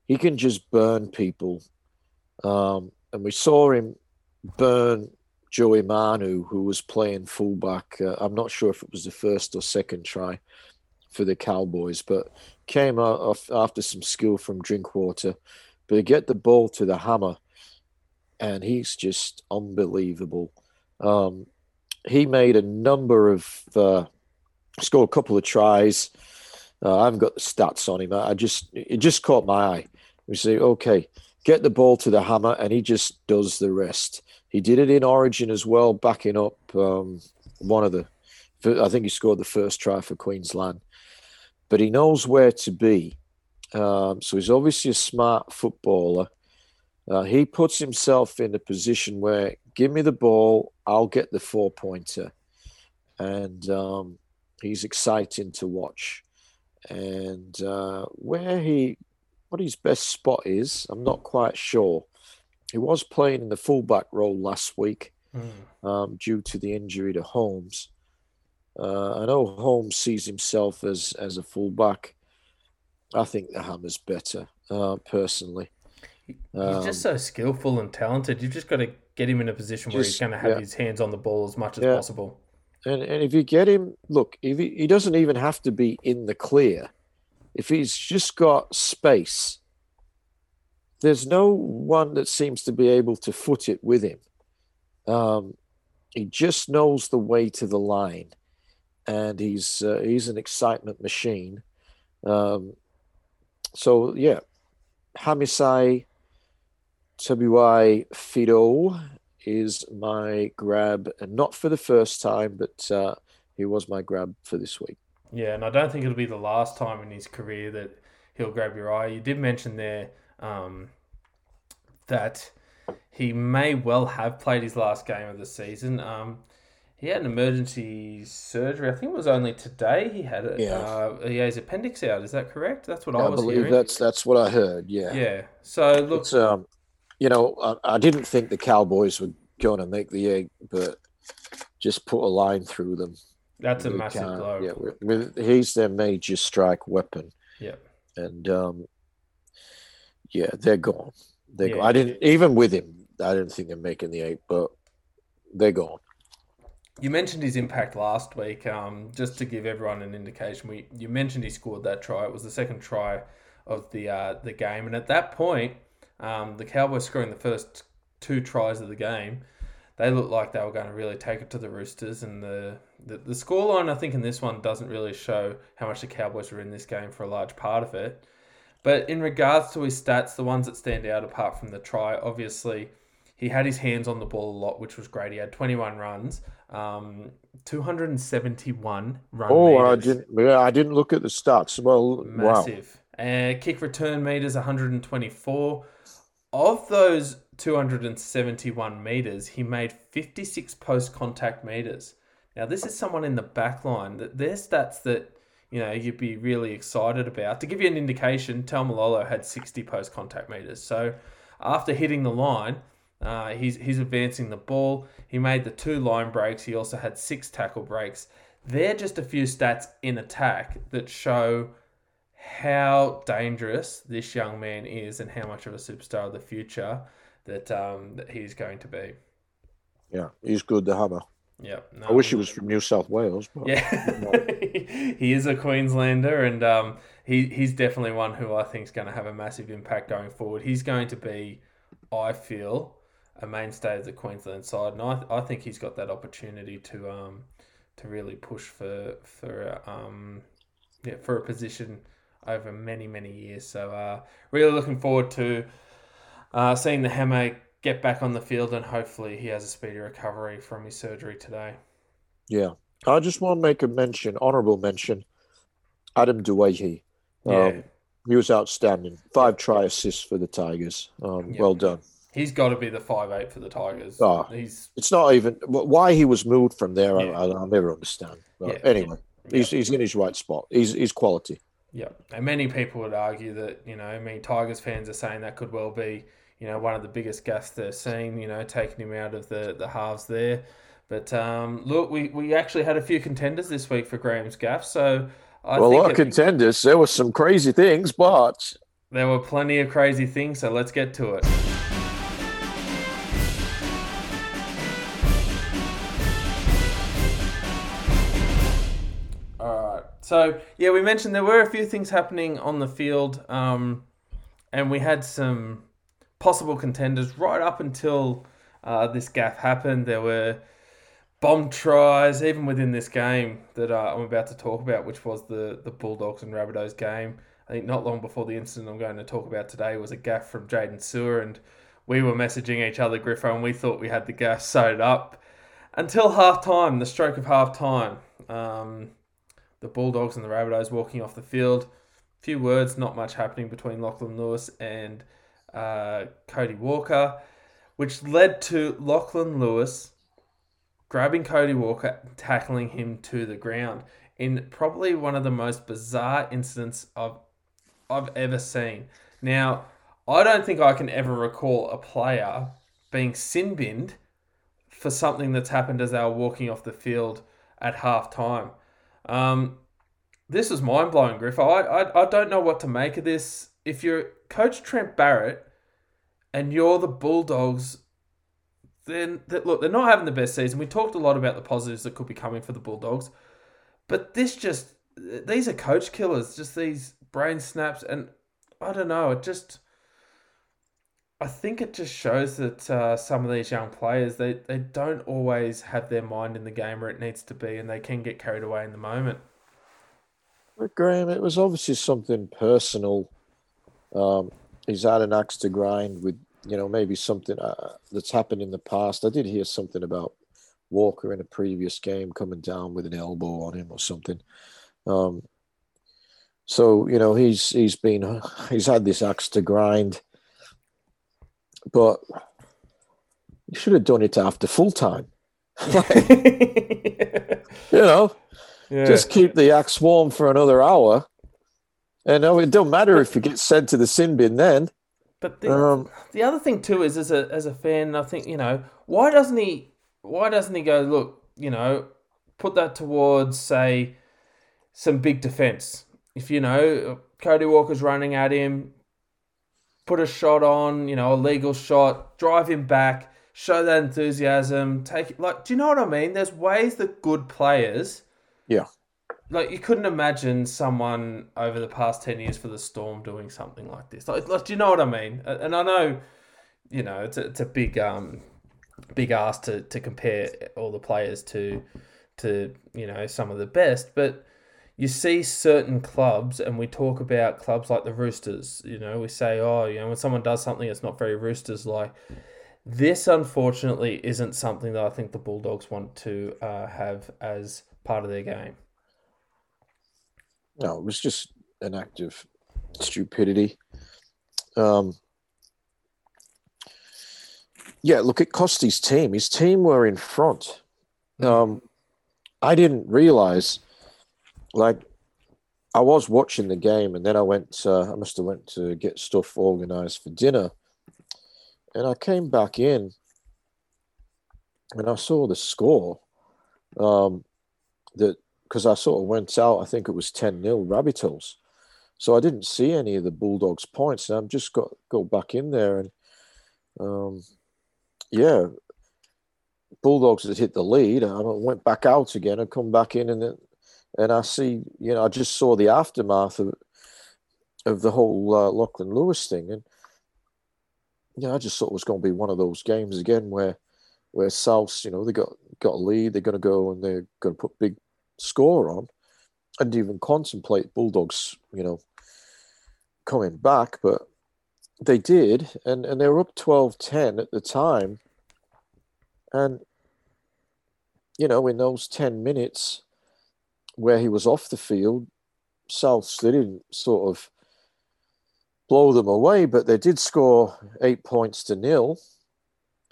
he can just burn people. Um, and we saw him burn Joey Manu, who was playing fullback. Uh, I'm not sure if it was the first or second try for the Cowboys, but came off after some skill from Drinkwater. But get the ball to the hammer, and he's just unbelievable. Um, he made a number of uh, scored a couple of tries. Uh, I haven't got the stats on him. I just it just caught my eye. We say, okay, get the ball to the hammer, and he just does the rest. He did it in Origin as well, backing up um, one of the. I think he scored the first try for Queensland, but he knows where to be. Um, so he's obviously a smart footballer. Uh, he puts himself in a position where give me the ball, I'll get the four pointer, and um, he's exciting to watch. And uh, where he, what his best spot is, I'm not quite sure. He was playing in the fullback role last week mm. um, due to the injury to Holmes. Uh, I know Holmes sees himself as as a fullback. I think the Hammer's better, uh, personally. He's um, just so skillful and talented. You've just got to get him in a position where just, he's going to have yeah. his hands on the ball as much as yeah. possible. And and if you get him, look, if he, he doesn't even have to be in the clear. If he's just got space, there's no one that seems to be able to foot it with him. Um, he just knows the way to the line, and he's uh, he's an excitement machine. Um, so yeah, Hamiso Tabuai Fidow is my grab, and not for the first time, but uh, he was my grab for this week. Yeah, and I don't think it'll be the last time in his career that he'll grab your eye. You did mention there um, that he may well have played his last game of the season. Um, he had an emergency surgery. I think it was only today he had it. Yeah. Uh, he has appendix out. Is that correct? That's what I, I was believe hearing. That's that's what I heard. Yeah. Yeah. So look, it's, um, you know, I, I, didn't think the Cowboys were going to make the eight, but just put a line through them. That's a massive blow. Yeah, with, with, he's their major strike weapon. Yeah, and um, yeah, they're gone. They're yeah. gone. I didn't even with him. I didn't think they're making the eight, but they're gone. You mentioned his impact last week. Um, just to give everyone an indication, we you mentioned he scored that try. It was the second try of the uh, the game, and at that point um, the Cowboys scoring the first two tries of the game, they looked like they were going to really take it to the Roosters. And the, the, the scoreline, I think, in this one doesn't really show how much the Cowboys were in this game for a large part of it. But in regards to his stats, the ones that stand out apart from the try, obviously, he had his hands on the ball a lot, which was great. He had 21 runs, um, 271 runs. Oh, meters. I didn't. Yeah, I didn't look at the stats. Well, massive. Wow. Uh, kick return meters 124. Of those 271 meters, he made 56 post contact meters. Now, this is someone in the back line that their stats that you know you'd be really excited about. To give you an indication, Taumalolo had 60 post contact meters. So after hitting the line, uh, he's he's advancing the ball. He made the two line breaks. He also had six tackle breaks. They're just a few stats in attack that show how dangerous this young man is and how much of a superstar of the future that um, that he's going to be. Yeah, he's good, the hammer. Yeah, no, I wish he was from New South Wales. But, yeah, (laughs) he is a Queenslander, and um, he he's definitely one who I think is going to have a massive impact going forward. He's going to be, I feel, a mainstay of the Queensland side, and I, I think he's got that opportunity to um to really push for for um yeah for a position over many many years. So uh, really looking forward to uh, seeing the Heme get back on the field, and hopefully he has a speedy recovery from his surgery today. Yeah, I just want to make a mention, honourable mention, Adam Doueihi. Um, yeah. he was outstanding. Five try assists for the Tigers. Um, Well done. He's got to be the five eight for the Tigers. Oh, he's it's not even why he was moved from there. Yeah. I, will never understand. But anyway, he's he's in his right spot. He's he's quality. Yeah, and many people would argue that you know, I mean, Tigers fans are saying that could well be you know one of the biggest gaffes they've seen. You know, taking him out of the the halves there. But um, look, we, we actually had a few contenders this week for Graham's gaff. So I well, a lot of contenders. There were some crazy things, but there were plenty of crazy things. So let's get to it. So yeah, we mentioned there were a few things happening on the field, um, and we had some possible contenders right up until uh, this gaff happened. There were bomb tries even within this game that uh, I'm about to talk about, which was the the Bulldogs and Rabbitohs game. I think not long before the incident I'm going to talk about today was a gaff from Jaden Su'A, and we were messaging each other, Griffo, and we thought we had the gaff sewed up until half time, the stroke of half time. Um, the Bulldogs and the Rabbitohs walking off the field. Few words, not much happening between Lachlan Lewis and uh, Cody Walker, which led to Lachlan Lewis grabbing Cody Walker, tackling him to the ground in probably one of the most bizarre incidents I've I've ever seen. Now, I don't think I can ever recall a player being sin binned for something that's happened as they were walking off the field at half time. Um, this is mind blowing, Griff. I, I I don't know what to make of this. If you're Coach Trent Barrett and you're the Bulldogs, then that look they're not having the best season. We talked a lot about the positives that could be coming for the Bulldogs, but this just these are coach killers. Just these brain snaps, and I don't know. It just I think it just shows that uh, some of these young players they, they don't always have their mind in the game where it needs to be, and they can get carried away in the moment. But Graham, it was obviously something personal. Um, he's had an axe to grind with, you know, maybe something uh, that's happened in the past. I did hear something about Walker in a previous game coming down with an elbow on him or something. Um, so you know he's he's been he's had this axe to grind but you should have done it after full time. (laughs) you know, yeah. just keep the axe warm for another hour. And it don't matter if you get sent to the sin bin then. But the, um, the other thing too is, as a as a fan, I think you know why doesn't he why doesn't he go look you know put that towards say some big defense. If you know Cody Walker's running at him, put a shot on, you know, a legal shot, drive him back, show that enthusiasm, take it. Like, do you know what I mean? There's ways that good players. Yeah. Like, you couldn't imagine someone over the past 10 years for the Storm doing something like this. Like, like do you know what I mean? And I know, you know, it's a, it's a big, um, big ask to, to compare all the players to, to, you know, some of the best, but you see certain clubs, and we talk about clubs like the Roosters. You know, we say, oh, you know, when someone does something it's not very Roosters like. This, unfortunately, isn't something that I think the Bulldogs want to uh, have as part of their game. No, it was just an act of stupidity. Um, yeah, look, it cost his team. His team were in front. Hmm. Um, I didn't realize like I was watching the game, and then I went. Uh, I must have went to get stuff organized for dinner, and I came back in, and I saw the score. Um, that because I sort of went out. I think it was ten 0 Rabbitohs, so I didn't see any of the Bulldogs points. And I'm just got go back in there, and um, yeah, Bulldogs had hit the lead. I went back out again and come back in, and and I see, you know, I just saw the aftermath of of the whole uh, Lachlan Lewis thing, and yeah, I just thought it was going to be one of those games again where where South, you know, they got got a lead, they're going to go and they're going to put big score on, and even contemplate Bulldogs, you know, coming back, but they did, and, and they were up 12 10 at the time. And, you know, in those 10 minutes where he was off the field, South, they didn't sort of blow them away, but they did score eight points to nil.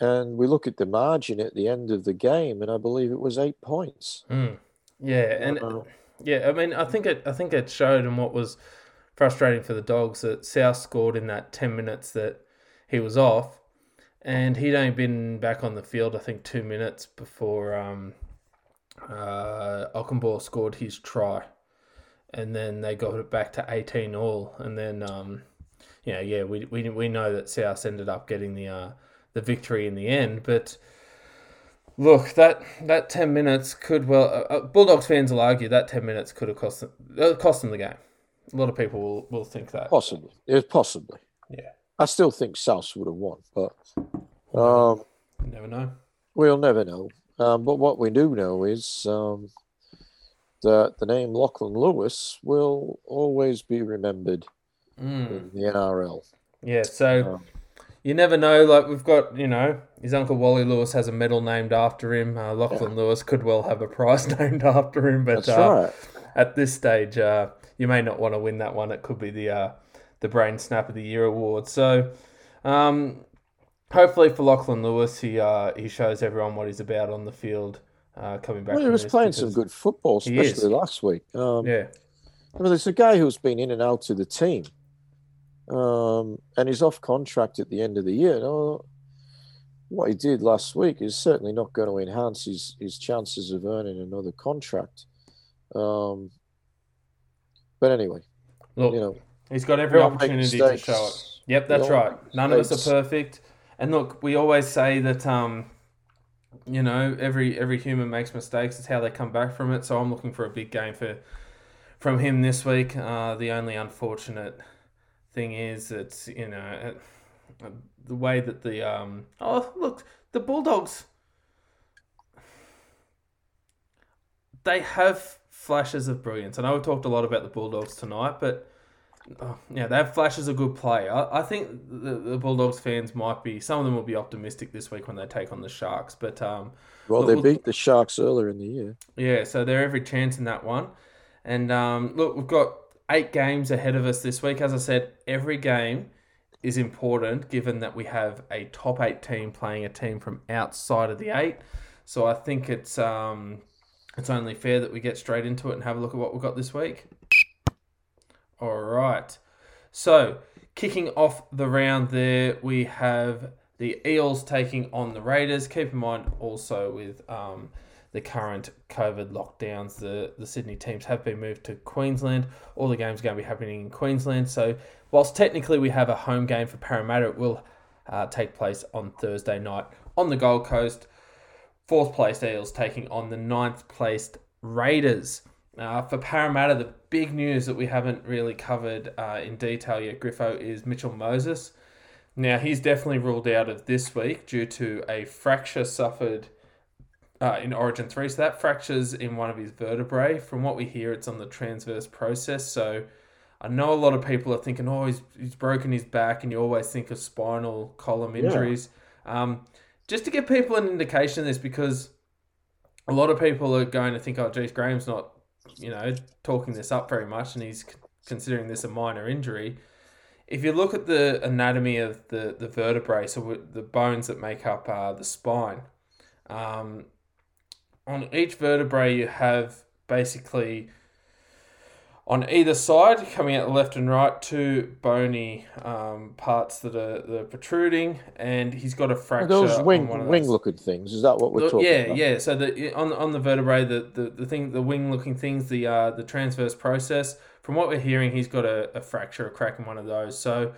And we look at the margin at the end of the game, and I believe it was eight points. Mm. Yeah, and uh, yeah, I mean, I think it, I think it showed in what was frustrating for the Dogs that South scored in that 10 minutes that he was off. And he'd only been back on the field, I think, two minutes before um, uh, scored his try. And then they got it back to 18 all. And then, um, yeah, yeah, we, we, we know that South ended up getting the, uh, the victory in the end. But look, that, that 10 minutes could well. Uh, uh Bulldogs fans will argue that 10 minutes could have cost them, uh, cost them the game. A lot of people will, will think that. Possibly. It possibly. Yeah. I still think South would have won, but um, never know. We'll never know. Um, but what we do know is um, that the name Lachlan Lewis will always be remembered mm. in the NRL. Yeah, so um, you never know. Like we've got, you know, his uncle Wally Lewis has a medal named after him. Uh, Lachlan yeah. Lewis could well have a prize (laughs) named after him, but uh, right. at this stage, uh, you may not want to win that one. It could be the uh, the Brain Snap of the Year award. So, um, hopefully for Lachlan Lewis, he uh, he shows everyone what he's about on the field. Uh, coming back, well, he was playing some good football, especially last week. Um, yeah, I mean, there's a guy who's been in and out of the team, um, and he's off contract at the end of the year. What he did last week is certainly not going to enhance his, his chances of earning another contract. Um, but anyway, Look, you know, he's got every opportunity to show it. Yep, that's right. None of us are perfect. And look, we always say that um, you know, every every human makes mistakes. It's how they come back from it. So I'm looking for a big game for from him this week. Uh, the only unfortunate thing is that you know uh, the way that the um oh look the Bulldogs they have flashes of brilliance. I know we talked a lot about the Bulldogs tonight, but oh, yeah, that have flashes a good play. I, I think the, the, Bulldogs fans might be some of them will be optimistic this week when they take on the Sharks. But um, well, look, they beat the Sharks earlier in the year. Yeah, so they're every chance in that one. And um, look, we've got eight games ahead of us this week. As I said, every game is important given that we have a top eight team playing a team from outside of the eight. So I think it's um, it's only fair that we get straight into it and have a look at what we've got this week. All right. So, kicking off the round there, we have the Eels taking on the Raiders. Keep in mind also with um, the current COVID lockdowns, the, the Sydney teams have been moved to Queensland. All the games are going to be happening in Queensland. So, whilst technically we have a home game for Parramatta, it will uh, take place on Thursday night on the Gold Coast fourth placed Eels taking on the ninth placed Raiders. Uh, for Parramatta, the big news that we haven't really covered uh, in detail yet, Griffo, is Mitchell Moses. Now, he's definitely ruled out of this week due to a fracture suffered uh, in Origin 3. So that fracture's in one of his vertebrae. From what we hear, it's on the transverse process. So I know a lot of people are thinking, oh, he's, he's broken his back, and you always think of spinal column injuries. Yeah. Um, just to give people an indication of this, because a lot of people are going to think, oh, geez, Graham's not, you know, talking this up very much, and he's considering this a minor injury. If you look at the anatomy of the, the vertebrae, so the bones that make up uh, the spine, um, on each vertebrae you have basically on either side, coming out left and right, two bony um, parts that are, that are protruding, and he's got a fracture. Those wing wing looking things. Is that what we're the, talking yeah, about? Yeah, yeah. So the on on the vertebrae, the, the, the thing, the wing looking things, the uh, the transverse process. From what we're hearing, he's got a, a fracture, a crack in one of those. So.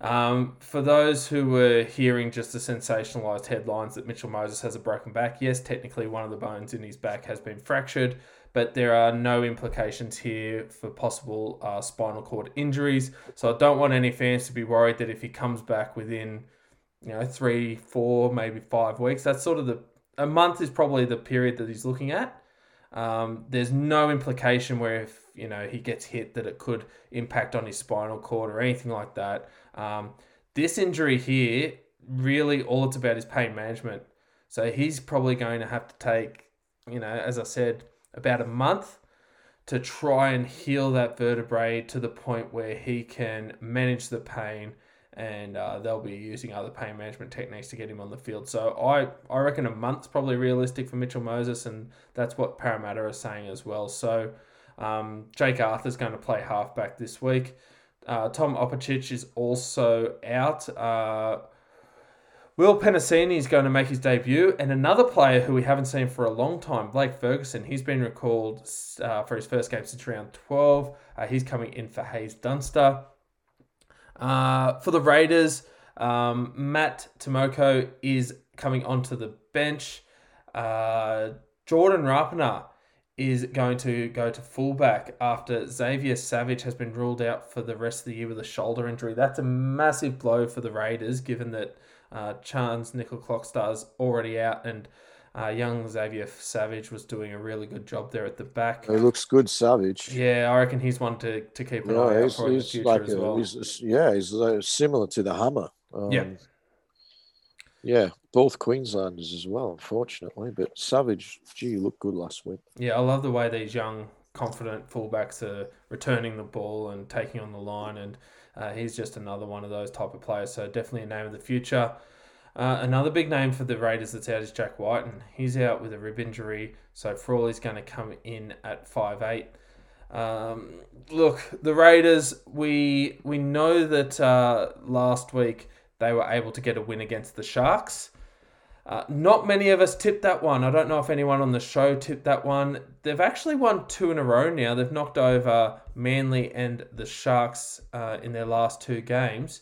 Um, for those who were hearing just the sensationalized headlines that Mitchell Moses has a broken back, yes, technically one of the bones in his back has been fractured, but there are no implications here for possible uh, spinal cord injuries. So I don't want any fans to be worried that if he comes back within, you know, three, four, maybe five weeks, that's sort of the a month is probably the period that he's looking at. Um, there's no implication where if you know he gets hit that it could impact on his spinal cord or anything like that. Um, this injury here, really, all it's about is pain management. So he's probably going to have to take, you know, as I said, about a month to try and heal that vertebrae to the point where he can manage the pain and uh, they'll be using other pain management techniques to get him on the field. So I, I reckon a month's probably realistic for Mitchell Moses, and that's what Parramatta are saying as well. So um, Jake Arthur's going to play halfback this week. Uh, Tom Opacic is also out. Uh, Will Penisini is going to make his debut, and another player who we haven't seen for a long time, Blake Ferguson. He's been recalled uh, for his first game since round 12. Uh, he's coming in for Haze Dunster. Uh, for the Raiders, um, Matt Timoko is coming onto the bench. Uh, Jordan Rapana is going to go to fullback after Xavier Savage has been ruled out for the rest of the year with a shoulder injury. That's a massive blow for the Raiders, given that uh, Nickel Nicoll-Klokstad's already out, and uh, young Xavier Savage was doing a really good job there at the back. He looks good, Savage. Yeah, I reckon he's one to, to keep an yeah, eye out for in the future like as a, well. He's, yeah, he's uh, similar to the Hammer. Um, yeah. Yeah, both Queenslanders as well, unfortunately. But Savage, gee, looked good last week. Yeah, I love the way these young, confident fullbacks are returning the ball and taking on the line and uh, he's just another one of those type of players. So definitely a name of the future. Uh, another big name for the Raiders that's out is Jack White, and He's out with a rib injury, so Frawley's going to come in at five eight. Um, look, the Raiders. We we know that uh, last week they were able to get a win against the Sharks. Uh, not many of us tipped that one. I don't know if anyone on the show tipped that one. They've actually won two in a row now. They've knocked over Manly and the Sharks uh, in their last two games.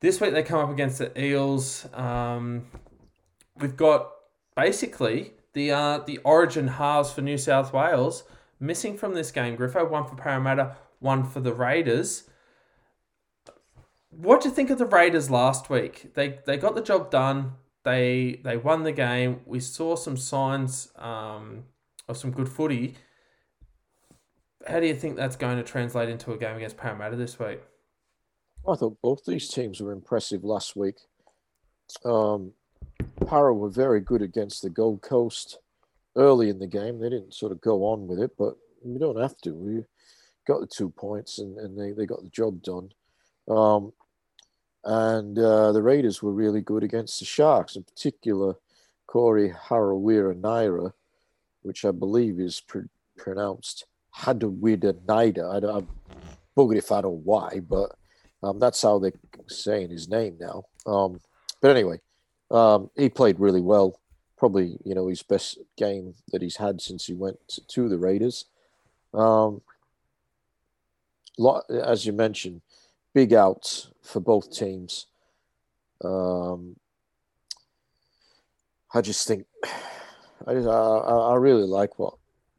This week they come up against the Eels. Um, we've got basically the uh, the Origin halves for New South Wales missing from this game. Griffo one for Parramatta, one for the Raiders. What do you think of the Raiders last week? They they got the job done they they won the game. We saw some signs um, of some good footy. How do you think that's going to translate into a game against Parramatta this week? I thought both these teams were impressive last week. Um, Para were very good against the Gold Coast early in the game. They didn't sort of go on with it, but we don't have to. We got the two points and, and they, they got the job done. Um, and uh, the Raiders were really good against the Sharks, in particular Corey Harawira-Naera, which I believe is pr- pronounced Hadawida Naida. I don't, I'm buggered if I know why, but um, that's how they're saying his name now. Um, but anyway, um, he played really well. Probably, you know, his best game that he's had since he went to the Raiders. Um, lot, as you mentioned, big outs for both teams. Um, I just think I, just, I, I really like what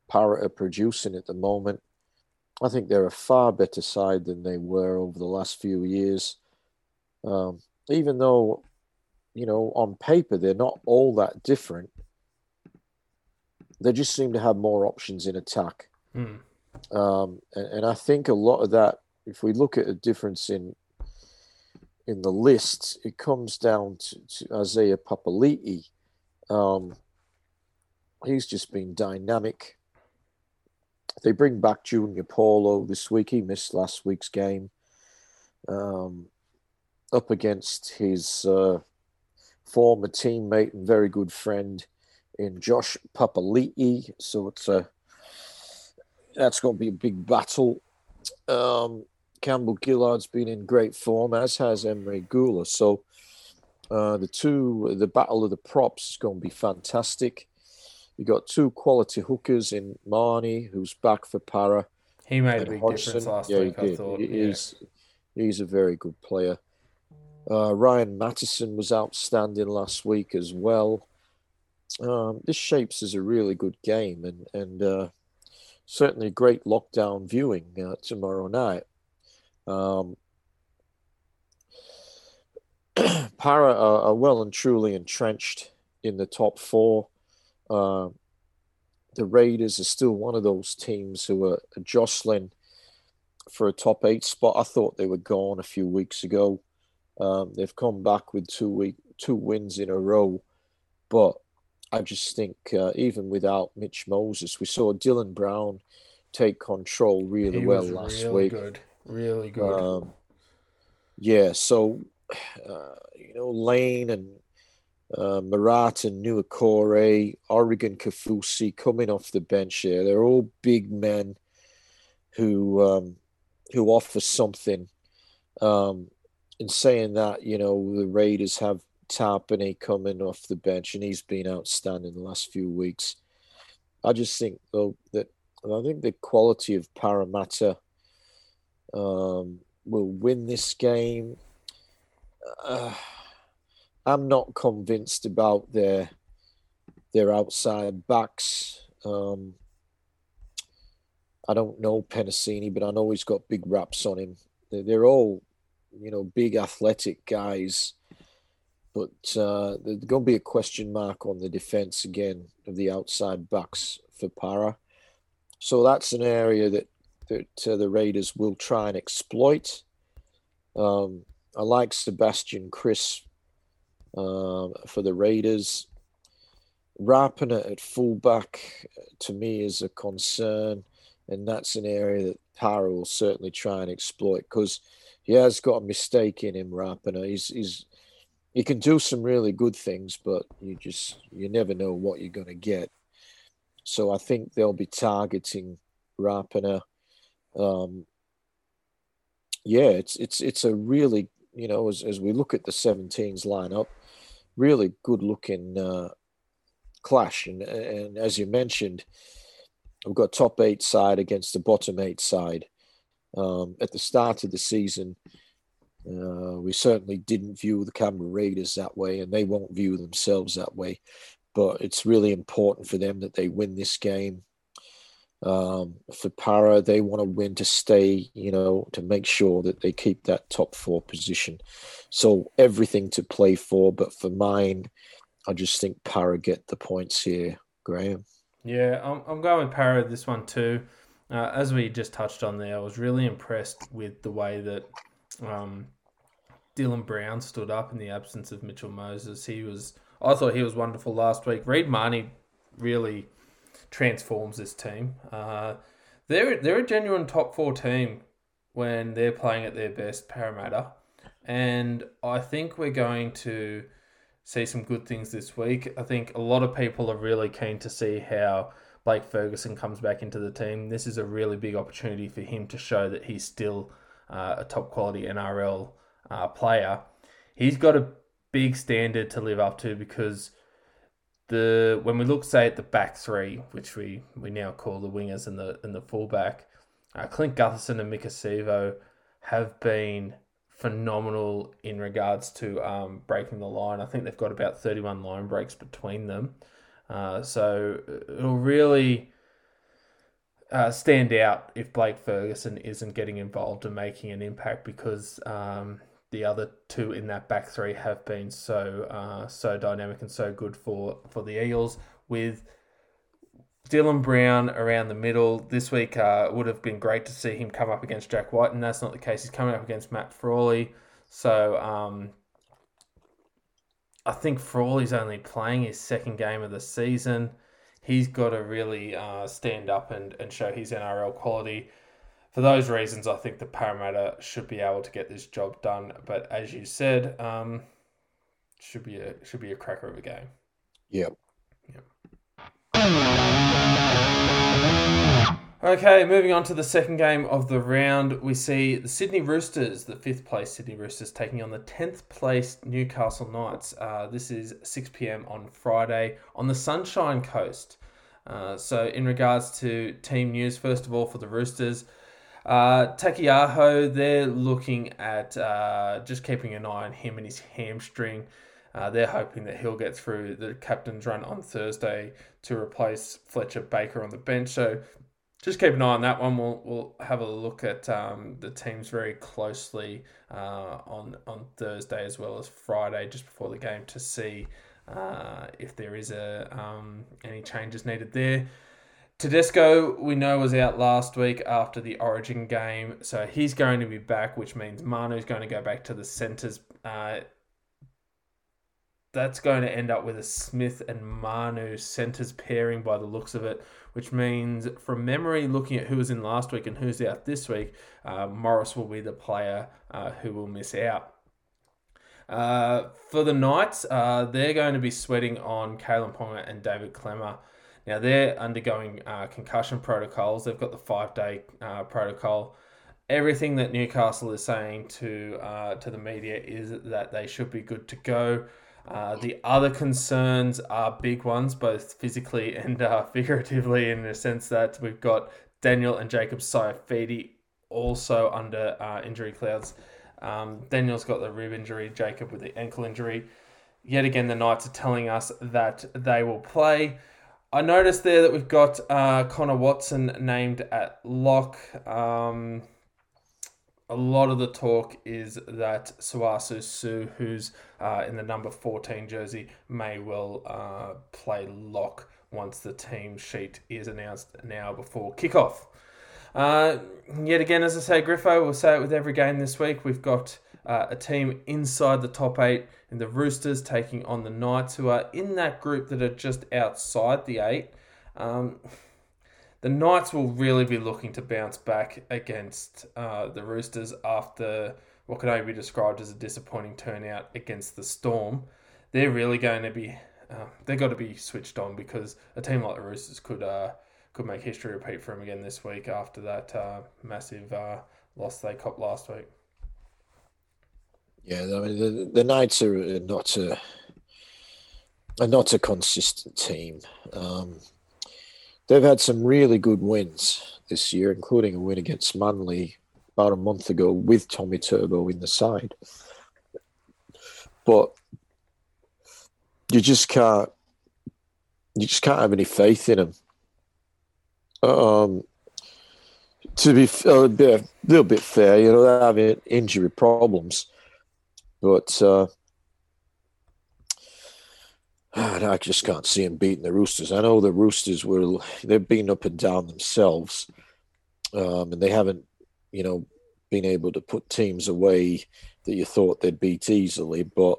Parrot are producing at the moment. I think they're a far better side than they were over the last few years. Um, even though, you know, on paper they're not all that different, they just seem to have more options in attack. Mm. Um, and, and I think a lot of that if we look at a difference in in the list, it comes down to, to Isaiah Papali'i. Um, he's just been dynamic. They bring back Junior Paulo this week. He missed last week's game. Um, up against his uh, former teammate and very good friend in Josh Papali'i. So it's a that's going to be a big battle. Um, Campbell Gillard's been in great form, as has Emre Guler. So uh, the two, the battle of the props is going to be fantastic. You got two quality hookers in Mahoney, who's back for Para. He made a big Hodgson. difference last yeah, week. I thought he's yeah. he's a very good player. Uh, Ryan Matterson was outstanding last week as well. Um, this shapes as a really good game, and and uh, certainly great lockdown viewing uh, tomorrow night. Um, (clears throat) Para are, are, well and truly entrenched in the top four. Uh, the Raiders are still one of those teams who are jostling for a top eight spot. I thought they were gone a few weeks ago. Um, they've come back with two week two wins in a row, but I just think uh, even without Mitch Moses, we saw Dylan Brown take control really he well last really week. Good, really good. Um, yeah, so uh, you know Lane and uh, Marat and Niukore, Oregon Kaufusi coming off the bench here. They're all big men who um, who offer something. Um, in saying that, you know, the Raiders have Tapine coming off the bench, and he's been outstanding the last few weeks. I just think, though, that I think the quality of Parramatta um, will win this game. Uh, I'm not convinced about their their outside backs. Um, I don't know Penisini, but I know he's got big raps on him. They're, they're all, you know, big athletic guys. But uh, there's going to be a question mark on the defense again of the outside backs for Para. So that's an area that that uh, the Raiders will try and exploit. Um, I like Sebastian Kris um, for the Raiders. Rapana at fullback to me is a concern, and that's an area that Para will certainly try and exploit because he has got a mistake in him. Rapana, he's he's he can do some really good things, but you just you never know what you're going to get. So I think they'll be targeting Rapana. Um, yeah, it's it's it's a really you know as as we look at the 17s lineup, really good looking uh, clash. And, and as you mentioned, we've got top eight side against the bottom eight side. Um, at the start of the season, uh, we certainly didn't view the Canberra Raiders that way, and they won't view themselves that way. But it's really important for them that they win this game. Um, for Para, they want to win to stay, you know, to make sure that they keep that top four position. So everything to play for. But for mine, I just think Para get the points here, Graham. Yeah, I'm, I'm going with Para this one too. Uh, as we just touched on there, I was really impressed with the way that um, Dylan Brown stood up in the absence of Mitchell Moses. He was, I thought he was wonderful last week. Reed Mahoney really transforms this team. Uh, they're they're a genuine top four team when they're playing at their best, Parramatta, and I think we're going to see some good things this week. I think a lot of people are really keen to see how Blake Ferguson comes back into the team. This is a really big opportunity for him to show that he's still uh, a top quality NRL uh, player. He's got a big standard to live up to because the when we look say at the back three, which we, we now call the wingers and the and the fullback, uh, Clint Gutherson and Maika Sivo have been phenomenal in regards to um, breaking the line. I think they've got about 31 line breaks between them. Uh, so it'll really uh, stand out if Blake Ferguson isn't getting involved and making an impact because um, the other two in that back three have been so uh, so dynamic and so good for for the Eagles with. Dylan Brown around the middle this week uh, would have been great to see him come up against Jack Wighton, and that's not the case. He's coming up against Matt Frawley, so um, I think Frawley's only playing his second game of the season. He's got to really uh, stand up and, and show his NRL quality for those reasons, I think the Parramatta should be able to get this job done. But as you said, um, should be a should be a cracker of a game. Yep. Yep. Okay, moving on to the second game of the round, we see the Sydney Roosters, the fifth place Sydney Roosters, taking on the tenth place Newcastle Knights. Uh, this is six pm on Friday on the Sunshine Coast. Uh, so, in regards to team news, first of all, for the Roosters, uh, Taukei'aho, they're looking at uh, just keeping an eye on him and his hamstring. Uh, they're hoping that he'll get through the captain's run on Thursday to replace Fletcher Baker on the bench. So just keep an eye on that one. We'll, we'll have a look at um, the teams very closely uh, on on Thursday as well as Friday, just before the game, to see uh, if there is a um, any changes needed there. Tedesco, we know, was out last week after the Origin game, so he's going to be back, which means Manu's going to go back to the centres. Uh, that's going to end up with a Smith and Manu centres pairing by the looks of it, which means from memory, looking at who was in last week and who's out this week, uh, Morris will be the player uh, who will miss out. Uh, for the Knights, uh, they're going to be sweating on Kalyn Ponga and David Klemmer. Now they're undergoing uh, concussion protocols. They've got the five day uh, protocol. Everything that Newcastle is saying to to the media is that they should be good to go. Uh, the other concerns are big ones, both physically and uh, (laughs) figuratively, in the sense that we've got Daniel and Jacob Saifiti also under uh, injury clouds. Um, Daniel's got the rib injury, Jacob with the ankle injury. Yet again, the Knights are telling us that they will play. I noticed there that we've got uh, Connor Watson named at lock. Um, a lot of the talk is that Sauaso Sue, who's uh, in the number 14 jersey, may well uh, play lock once the team sheet is announced now before kickoff. Uh, yet again, as I say, Griffo, we'll say it with every game this week. We've got uh, a team inside the top eight in the Roosters taking on the Knights, who are in that group that are just outside the eight. Um, the Knights will really be looking to bounce back against uh, the Roosters after what could only be described as a disappointing turnout against the Storm. They're really going to be uh, they've got to be switched on because a team like the Roosters could uh, could make history repeat for them again this week after that uh, massive uh, loss they copped last week. Yeah, I mean the, the Knights are not a are not a consistent team. Um, they've had some really good wins this year, including a win against Manly about a month ago with Tommy Turbo in the side. But you just can't you just can't have any faith in them. Um, to be a, bit, a little bit fair, you know, they're having injury problems, but uh, I just can't see him beating the Roosters. I know the Roosters were they've been up and down themselves, um, and they haven't, you know, been able to put teams away that you thought they'd beat easily. But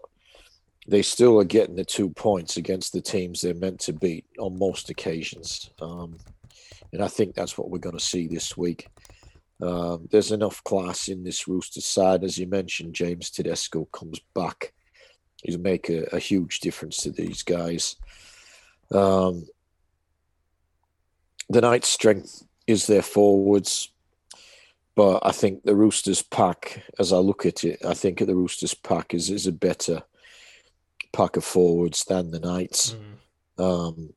they still are getting the two points against the teams they're meant to beat on most occasions, um, and I think that's what we're going to see this week. Um, there's enough class in this Rooster side, as you mentioned. James Tedesco comes back He'll make a, a, huge difference to these guys. Um, the Knights' strength is their forwards, but I think the Roosters pack, as I look at it, I think the Roosters pack is is a better pack of forwards than the Knights. Mm. Um,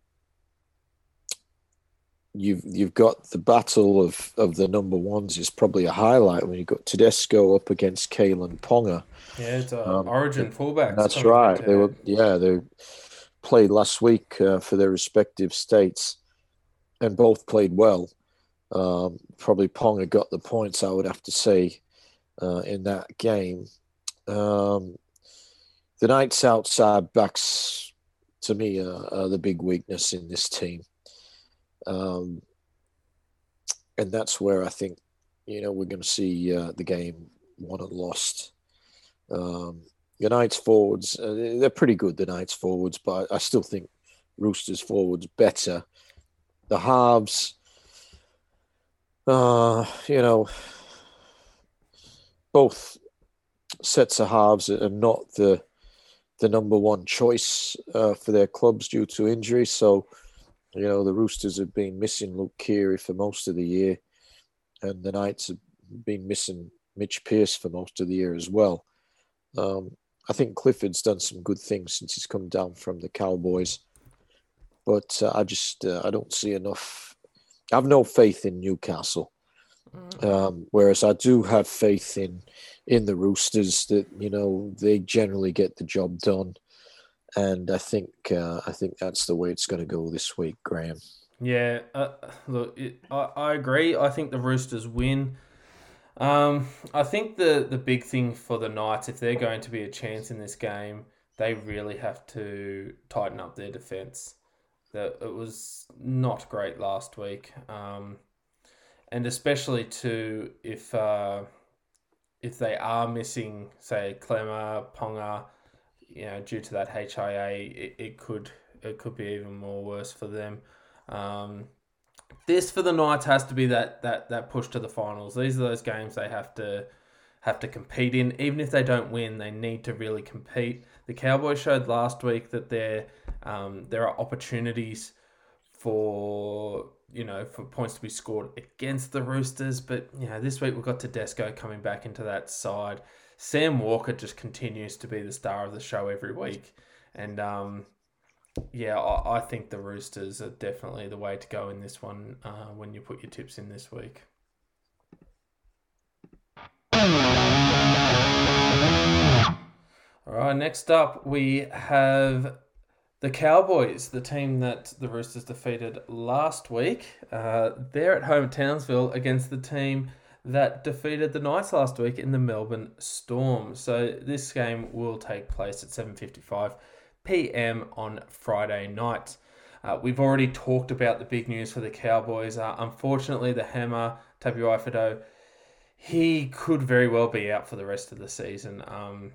you've you've got the battle of, of the number ones is probably a highlight when you've got Tedesco up against Kalyn Ponga. Yeah, it's a um, Origin fullback. That's right. They were yeah they played last week uh, for their respective states, and both played well. Um, probably Ponga got the points. I would have to say uh, in that game. Um, the Knights outside backs to me are, are the big weakness in this team. Um, and that's where I think, you know, we're going to see uh, the game won and lost. Um, the Knights forwards, uh, they're pretty good, the Knights forwards, but I still think Roosters forwards better. The halves, uh, you know, both sets of halves are not the the number one choice uh, for their clubs due to injury. So you know, the Roosters have been missing Luke Keary for most of the year, and the Knights have been missing Mitch Pearce for most of the year as well. Um, I think Clifford's done some good things since he's come down from the Cowboys, but uh, I just uh, I don't see enough. I have no faith in Newcastle, mm. um, whereas I do have faith in in the Roosters that you know they generally get the job done and I think uh, I think that's the way it's going to go this week, Graham. Yeah, uh, look, it, I, I agree. I think the Roosters win. Um, I think the the big thing for the Knights, if they're going to be a chance in this game, they really have to tighten up their defense. That it was not great last week, um, and especially too if uh, if they are missing, say Klemmer, Ponga, you know, due to that HIA, it, it could it could be even more worse for them. Um, this for the Knights has to be that that that push to the finals. These are those games they have to have to compete in. Even if they don't win, they need to really compete. The Cowboys showed last week that there um, there are opportunities for you know for points to be scored against the Roosters, but you know this week we've got Tedesco coming back into that side. Sam Walker just continues to be the star of the show every week, and um, yeah, I, I, think the Roosters are definitely the way to go in this one uh, when you put your tips in this week. All right, next up we have the Cowboys, the team that the Roosters defeated last week. Uh, they're at home Townsville against the team that defeated the Knights last week in the Melbourne Storm. So this game will take place at 7:55 p.m. on Friday night. Uh, we've already talked about the big news for the Cowboys. Uh, unfortunately, the hammer, Tabuai he could very well be out for the rest of the season. Um,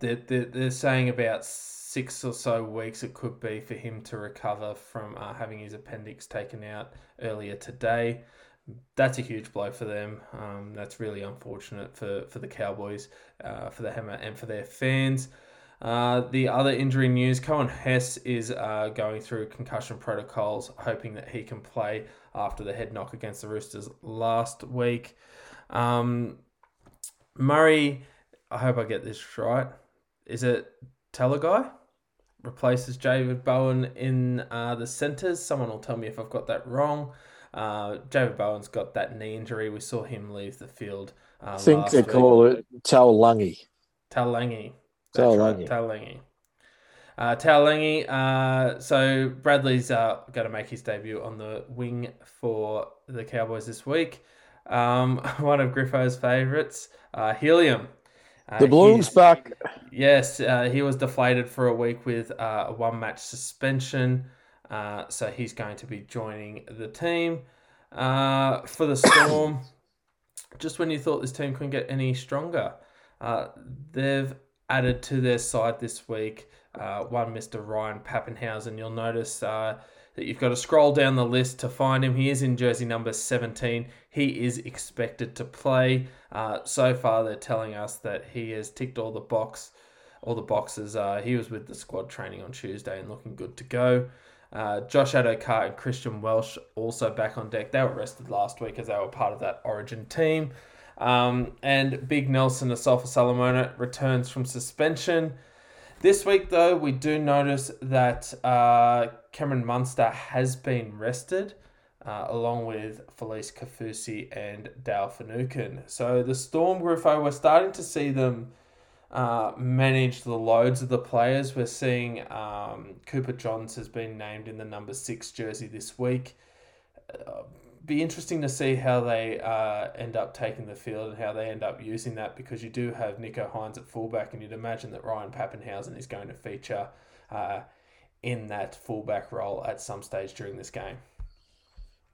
they're, they're, they're, saying about six or so weeks it could be for him to recover from uh, having his appendix taken out earlier today. That's a huge blow for them. Um, that's really unfortunate for, for the Cowboys, uh, for the Hammer, and for their fans. Uh, the other injury news Coen Hess is uh, going through concussion protocols, hoping that he can play after the head knock against the Roosters last week. Um, Murray, I hope I get this right. Is it Talagai? Replaces David Bowen in uh, the centres. Someone will tell me if I've got that wrong. Uh, David Bowen's got that knee injury. We saw him leave the field. Uh, I think they week. call it Taulagi. Taulagi. Taulagi. Taulagi. Uh, Taulagi. Uh, so Bradley's uh, going to make his debut on the wing for the Cowboys this week. Um, (laughs) one of Griffo's favourites, uh, Helium. Uh, the balloon's back. Yes, uh, he was deflated for a week with uh, a one match suspension. Uh, so he's going to be joining the team. Uh, for the Storm, (coughs) just when you thought this team couldn't get any stronger, uh, they've added to their side this week one Mr. Ryan Papenhuyzen. You'll notice that you've got to scroll down the list to find him. He is in jersey number 17. He is expected to play. Uh, so far, they're telling us that he has ticked all the box, all the boxes. Uh, he was with the squad training on Tuesday and looking good to go. Uh, Josh Addo-Carr and Christian Welch also back on deck. They were rested last week as they were part of that Origin team. Um, and Big Nelson Asofa-Solomona returns from suspension. This week, though, we do notice that uh, Cameron Munster has been rested, uh, along with Felise Kaufusi and Dale Finucane. So the Storm Griffo, we're starting to see them uh, manage the loads of the players. We're seeing um, Cooper Johns has been named in the number six jersey this week. Uh, be interesting to see how they uh, end up taking the field and how they end up using that because you do have Nicho Hynes at fullback, and you'd imagine that Ryan Papenhuyzen is going to feature uh, in that fullback role at some stage during this game.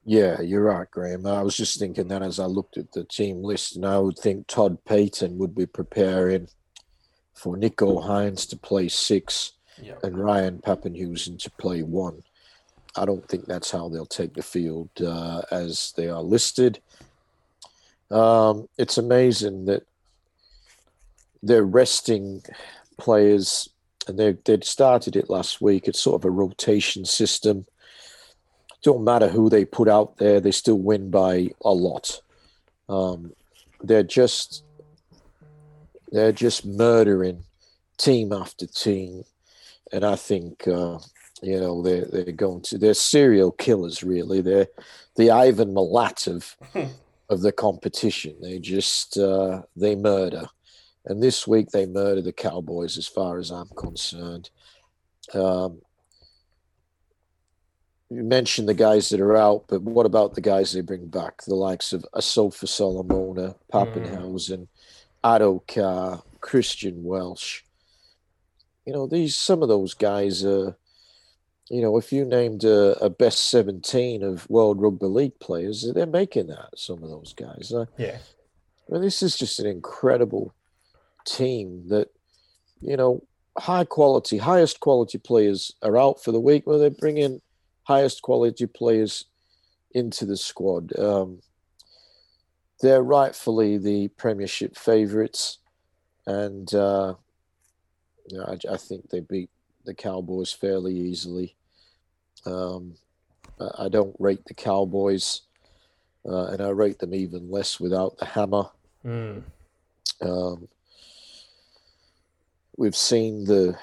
Yeah, you're right, Graham. I was just thinking that as I looked at the team list, and I would think Todd Payten would be preparing for Nicho Hynes to play six yep. and Ryan Papenhuyzen to play one. I don't think that's how they'll take the field uh, as they are listed. Um, it's amazing that they're resting players, and they they started it last week. It's sort of a rotation system. Don't matter who they put out there, they still win by a lot. Um, they're just they're just murdering team after team, and I think uh, you know they're they're going to they're serial killers. Really, they're the Ivan Milat of (laughs) of the competition. They just uh, they murder, and this week they murder the Cowboys. As far as I'm concerned. Um, you mentioned the guys that are out, but what about the guys they bring back? The likes of Asofa Solomona, Papenhuyzen, mm. Addo-Carr, Christian Welch. You know, these some of those guys are. You know, if you named a, a best seventeen of World Rugby League players, they're making that. Some of those guys. Yeah. I mean, this is just an incredible team that, you know, high quality, highest quality players are out for the week. Where they bring in highest quality players into the squad. Um, they're rightfully the Premiership favourites, and uh, you know, I, I, think they beat the Cowboys fairly easily. Um, I don't rate the Cowboys, uh, and I rate them even less without the hammer. Mm. Um, we've seen the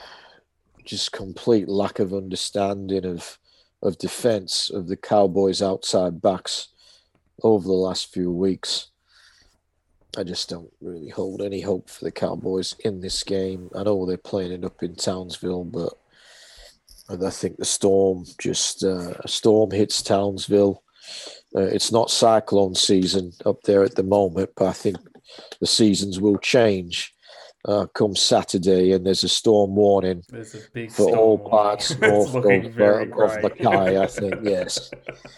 just complete lack of understanding of of defense of the Cowboys outside backs over the last few weeks. I just don't really hold any hope for the Cowboys in this game. I know they're playing it up in Townsville, but I think the storm just uh, a storm hits Townsville. Uh, it's not cyclone season up there at the moment, but I think the seasons will change uh, come Saturday, and there's a storm warning a for storm all parts (laughs) north of, uh, of Mackay, I think, yes. (laughs)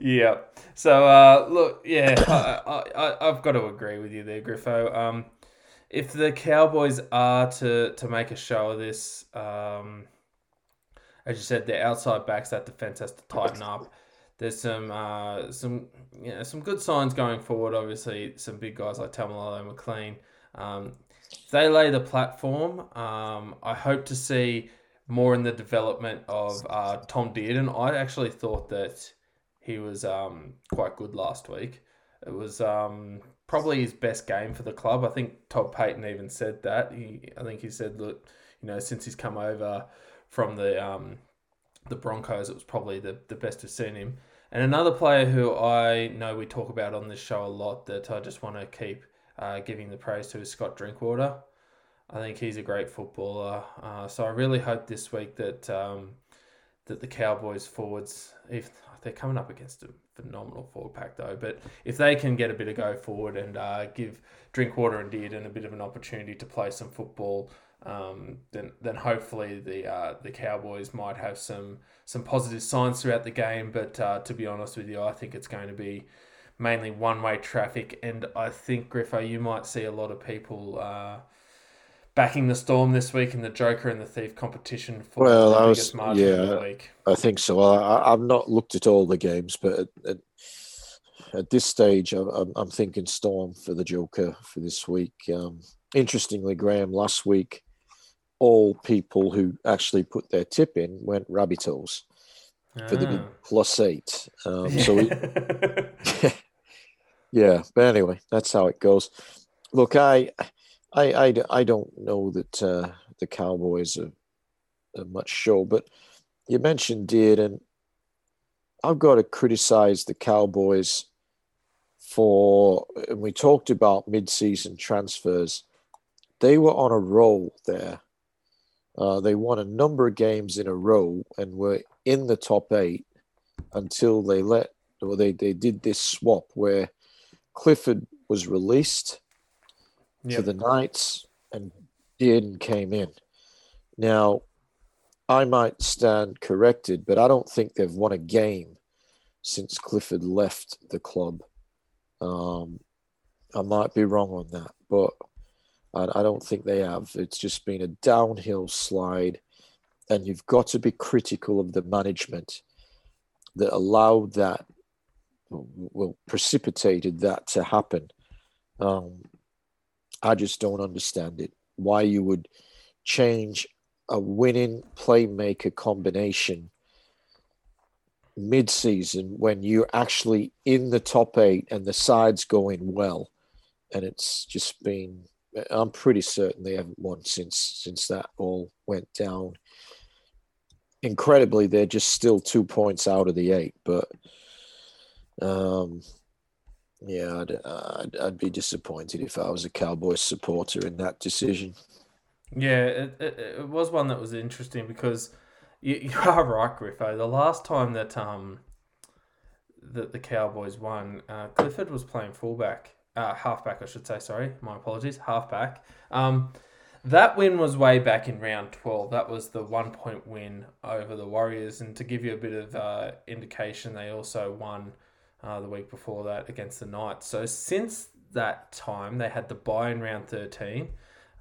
yeah. So, uh, look, yeah, I, I, I've got to agree with you there, Griffo. Um, if the Cowboys are to, to make a show of this, um, as you said, the outside backs, that defense has to tighten up. There's some uh, some you know, some good signs going forward. Obviously, some big guys like Taumalolo McLean. Um, if they lay the platform, um, I hope to see more in the development of uh, Tom Dearden. I actually thought that he was um, quite good last week. It was um, probably his best game for the club. I think Todd Payten even said that. He, I think he said, look, you know, since he's come over from the um, the Broncos, it was probably the, the best to seen him. And another player who I know we talk about on this show a lot that I just want to keep uh, giving the praise to is Scott Drinkwater. I think he's a great footballer. Uh, so I really hope this week that um, that the Cowboys forwards, if they're coming up against a phenomenal forward pack though, but if they can get a bit of go forward and uh, give Drinkwater and Dearden a bit of an opportunity to play some football, um, then then hopefully the uh, the Cowboys might have some some positive signs throughout the game. But uh, to be honest with you, I think it's going to be mainly one way traffic, and I think Griffo, you might see a lot of people uh, backing the Storm this week in the Joker and the Thief competition for well, the I biggest was, margin yeah, of the week. I think so. I, have not looked at all the games, but at, at, at this stage, I'm, I'm, thinking Storm for the Joker for this week. Um, interestingly, Graham, last week, all people who actually put their tip in went Rabbitohs for the ah. plus eight. Um, so, we, (laughs) (laughs) yeah, but anyway, that's how it goes. Look, I, I, I, I don't know that uh, the Cowboys are, are, much show, but you mentioned Deard, and I've got to criticize the Cowboys for, and we talked about mid-season transfers. They were on a roll there. Uh, they won a number of games in a row and were in the top eight until they let, or they, they did this swap where Clifford was released yep. for the Knights and Dearden came in. Now, I might stand corrected, but I don't think they've won a game since Clifford left the club. Um, I might be wrong on that, but I, I don't think they have. It's just been a downhill slide, and you've got to be critical of the management that allowed that well precipitated that to happen. Um, I just don't understand it. Why you would change a winning playmaker combination mid-season when you're actually in the top eight and the side's going well, and it's just been. I'm pretty certain they haven't won since since that all went down. Incredibly, they're just still two points out of the eight, but um, yeah, I'd, I'd, I'd, be disappointed if I was a Cowboys supporter in that decision. Yeah, it, it, it was one that was interesting because you, (laughs) you are right, Griffo. The last time that um that the Cowboys won, uh, Clifford was playing fullback, uh, halfback, I should say. Sorry, my apologies, halfback. Um, that win was way back in round 12. That was the one point win over the Warriors. And to give you a bit of uh, indication, they also won uh, the week before that against the Knights. So since that time, they had the buy in round 13.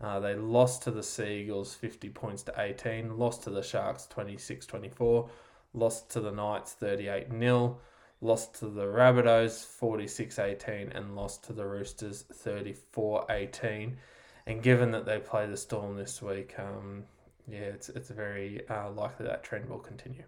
Uh, they lost to the Seagulls 50 points to 18, lost to the Sharks 26 24, lost to the Knights 38 0, lost to the Rabbitohs 46 18, and lost to the Roosters 34 18. And given that they play the Storm this week, um, yeah, it's, it's very uh, likely that trend will continue.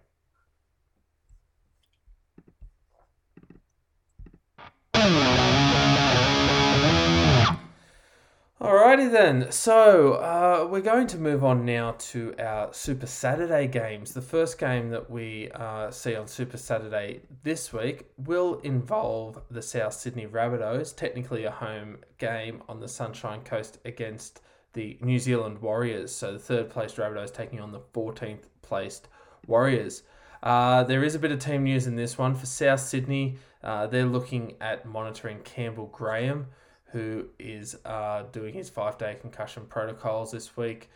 Alrighty then. So uh, we're going to move on now to our Super Saturday games. The first game that we uh, see on Super Saturday this week will involve the South Sydney Rabbitohs, technically a home game on the Sunshine Coast against the New Zealand Warriors. So the third placed Rabbitohs taking on the 14th placed Warriors. Uh, there is a bit of team news in this one for South Sydney. Uh, they're looking at monitoring Campbell Graham who is uh, doing his five day concussion protocols this week.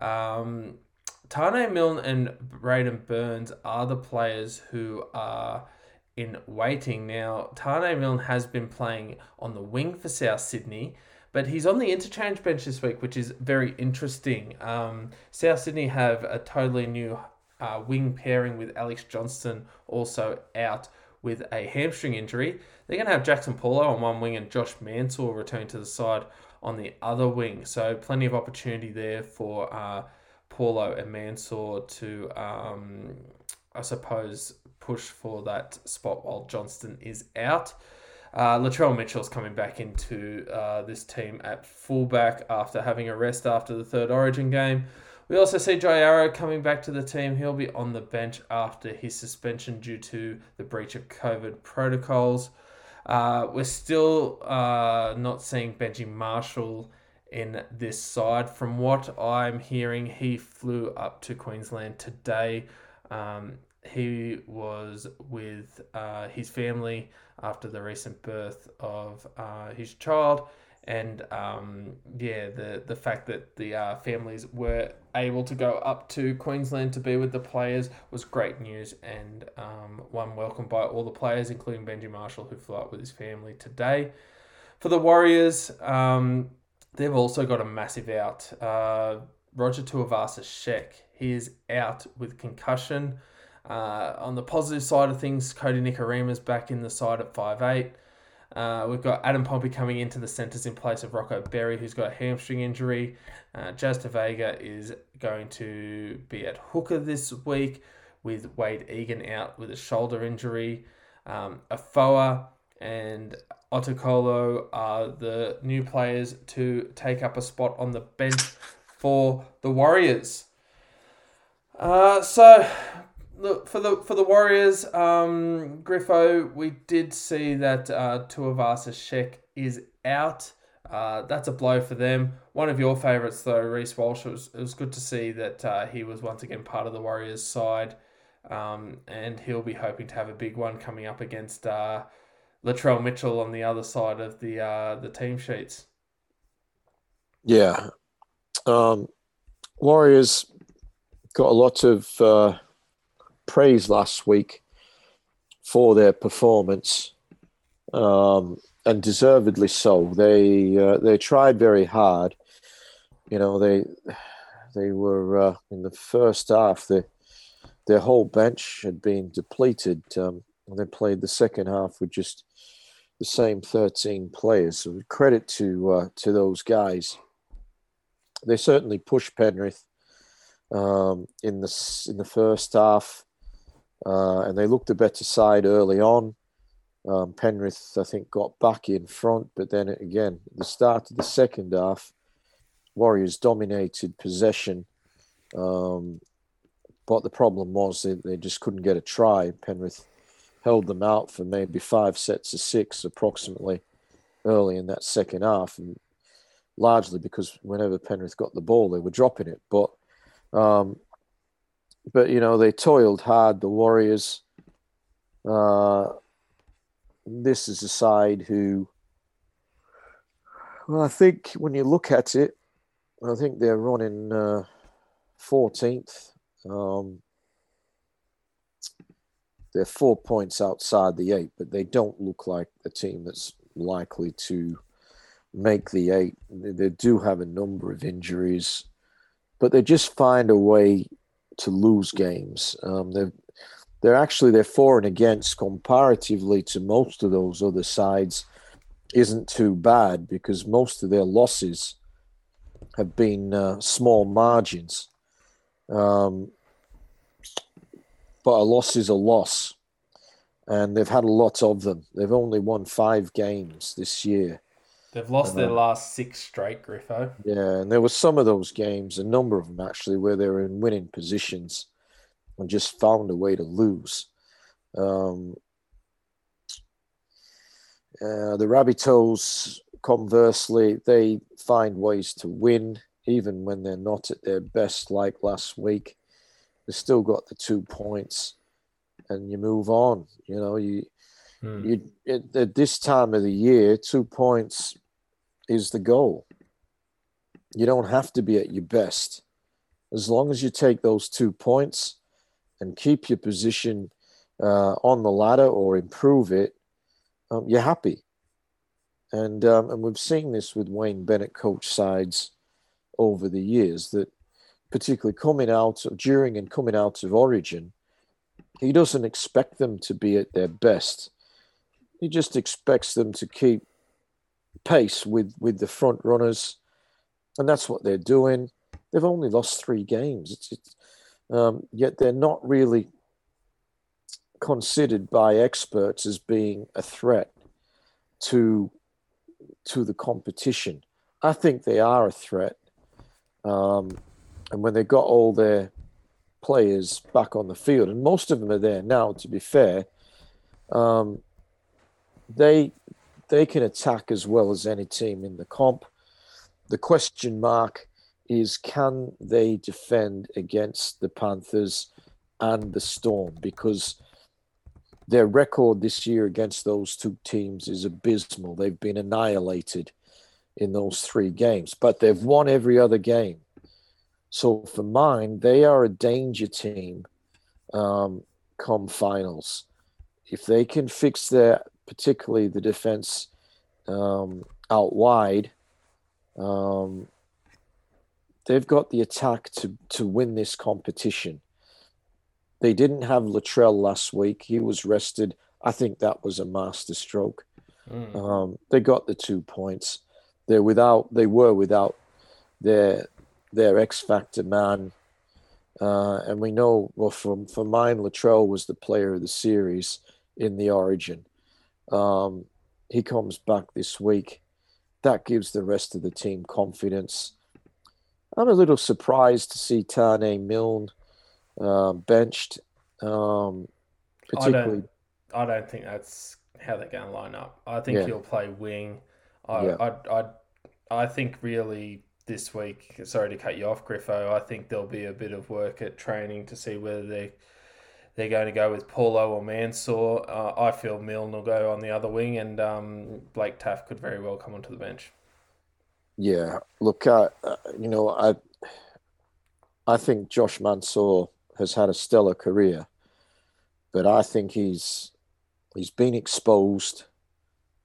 Um, Taane Milne and Braidon Burns are the players who are in waiting. Now, Taane Milne has been playing on the wing for South Sydney, but he's on the interchange bench this week, which is very interesting. Um, South Sydney have a totally new uh, wing pairing with Alex Johnston also out with a hamstring injury. They're going to have Jackson Paulo on one wing and Josh Mansour return to the side on the other wing. So plenty of opportunity there for uh, Paulo and Mansour to, um, I suppose, push for that spot while Johnston is out. Uh, Latrell Mitchell's coming back into uh, this team at fullback after having a rest after the third Origin game. We also see Jai Arrow coming back to the team. He'll be on the bench after his suspension due to the breach of COVID protocols. Uh, we're still uh, not seeing Benji Marshall in this side. From what I'm hearing, he flew up to Queensland today. Um, he was with uh, his family after the recent birth of uh, his child and um, yeah, the the fact that the uh, families were able to go up to Queensland to be with the players was great news and um, one welcomed by all the players, including Benji Marshall, who flew up with his family today. For the Warriors, um, they've also got a massive out. Uh, Roger Tuivasa-Sheck, he is out with concussion. Uh, on the positive side of things, Cody Kodi Nikorima's back in the side at five eight. Uh, we've got Adam Pompey coming into the centres in place of Rocco Berry, who's got a hamstring injury. Uh, Jazz Tevaga is going to be at hooker this week with Wade Egan out with a shoulder injury. Um, Afoa and Otukolo are the new players to take up a spot on the bench for the Warriors. Uh, so look for the for the Warriors, um, Griffo. We did see that uh, Tuivasa-Sheck is out. Uh, that's a blow for them. One of your favourites, though, Reece Walsh. It was, it was good to see that uh, he was once again part of the Warriors' side, um, and he'll be hoping to have a big one coming up against uh, Latrell Mitchell on the other side of the uh, the team sheets. Yeah, um, Warriors got a lot of uh, praise last week for their performance, um, and deservedly so. They uh, they tried very hard. You know they they were uh, in the first half. The, their whole bench had been depleted. Um, and they played the second half with just the same 13 players. So credit to uh, to those guys. They certainly pushed Penrith um, in the in the first half uh, and they looked a better side early on. Um, Penrith, I think, got back in front, but then again, the start of the second half, Warriors dominated possession. Um, but the problem was they, they just couldn't get a try. Penrith held them out for maybe five sets of six, approximately, early in that second half, and largely because whenever Penrith got the ball, they were dropping it. But um, but you know they toiled hard. The Warriors. Uh, this is a side who, well, I think when you look at it, I think they're running uh, 14th. Um, they're four points outside the eight, but they don't look like a team that's likely to make the eight. They do have a number of injuries, but they just find a way to lose games. Um, they're they're actually they're for and against comparatively to most of those other sides isn't too bad because most of their losses have been uh, small margins. Um, but a loss is a loss, and they've had a lot of them. They've only won five games this year. They've lost their uh, last six straight, Griffo. Yeah, and there were some of those games, a number of them actually, where they were in winning positions and just found a way to lose. Um, uh, the Rabbitohs, conversely, they find ways to win even when they're not at their best, like last week. They've still got the two points, and you move on. You know, you hmm. you at, at this time of the year, two points is the goal. You don't have to be at your best. As long as you take those two points, and keep your position uh, on the ladder or improve it, um, you're happy. And um, and we've seen this with Wayne Bennett coach sides over the years that particularly coming out of during and coming out of Origin, he doesn't expect them to be at their best. He just expects them to keep pace with with the front runners, and that's what they're doing. They've only lost three games. It's, it's um, yet they're not really considered by experts as being a threat to to the competition. I think they are a threat, um, and when they got all their players back on the field, and most of them are there now. To be fair, um, they they can attack as well as any team in the comp. The question mark is can they defend against the Panthers and the Storm? Because their record this year against those two teams is abysmal. They've been annihilated in those three games, but they've won every other game. So for mine, they are a danger team um, come finals. If they can fix their, particularly the defense um, out wide, um, they've got the attack to to win this competition. They didn't have Latrell last week. He was rested. I think that was a master stroke. Mm. Um, they got the two points. They're without. They were without their their X factor man, uh, and we know. Well, from for mine, Latrell was the player of the series in the Origin. Um, he comes back this week. That gives the rest of the team confidence. I'm a little surprised to see Taane Milne uh, benched. Um, particularly, I don't, I don't think that's how they're going to line up. I think yeah. he'll play wing. I, yeah. I, I, I think really this week. Sorry to cut you off, Griffo. I think there'll be a bit of work at training to see whether they they're going to go with Paulo or Mansour. Uh, I feel Milne will go on the other wing, and um, Blake Taaffe could very well come onto the bench. Yeah, look, uh, you know, I I think Josh Mansour has had a stellar career, but I think he's he's been exposed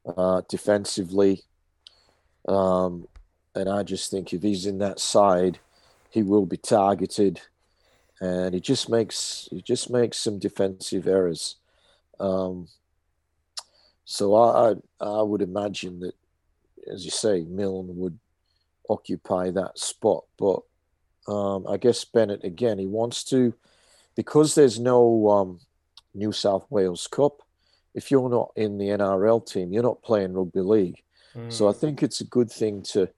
uh, defensively, um, and I just think if he's in that side, he will be targeted, and he just makes he just makes some defensive errors. Um, so I, I I would imagine that as you say, Milne would occupy that spot. But um, I guess Bennett again, he wants to because there's no um, New South Wales Cup. If you're not in the NRL team, you're not playing rugby league. Mm. So I think it's a good thing to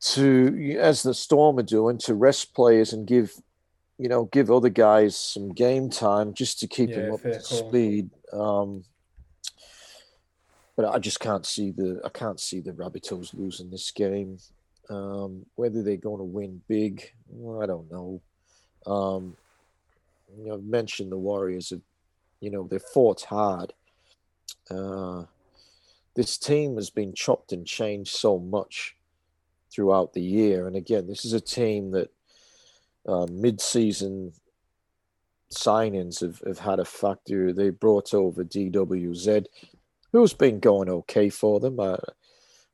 to as the Storm are doing to rest players and give you know give other guys some game time just to keep yeah, them up to call. speed. Um, but I just can't see the I can't see the Rabbitohs losing this game. Um, whether they're going to win big, well, I don't know. Um, you know, I've mentioned the Warriors have, you know, they fought hard. Uh, this team has been chopped and changed so much throughout the year. And again, this is a team that uh, mid-season signings have, have had a factor. They brought over DWZ, who's been going okay for them. Uh,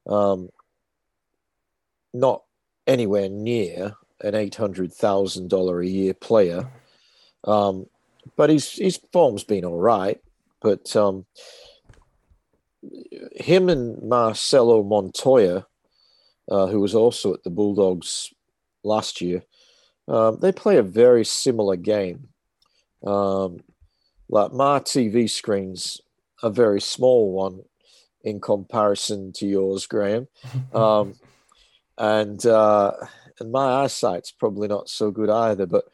um, not anywhere near an eight hundred thousand dollar a year player, um, but his his form's been all right. But um, him and Marcelo Montoya, uh, who was also at the Bulldogs last year, um, they play a very similar game. Um, like my TV screen's a very small one in comparison to yours, Graham. (laughs) Um, and uh, and my eyesight's probably not so good either. But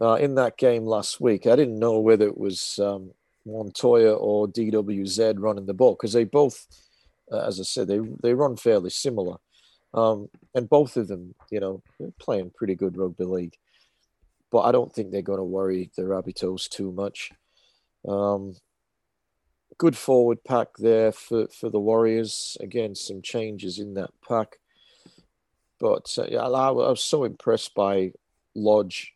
uh, in that game last week, I didn't know whether it was um, Montoya or DWZ running the ball because they both, uh, as I said, they they run fairly similar, um, and both of them, you know, playing pretty good rugby league. But I don't think they're going to worry the Rabbitohs too much. Um, good forward pack there for, for the Warriors. Again, some changes in that pack. But uh, yeah, I, I, was so impressed by Lodge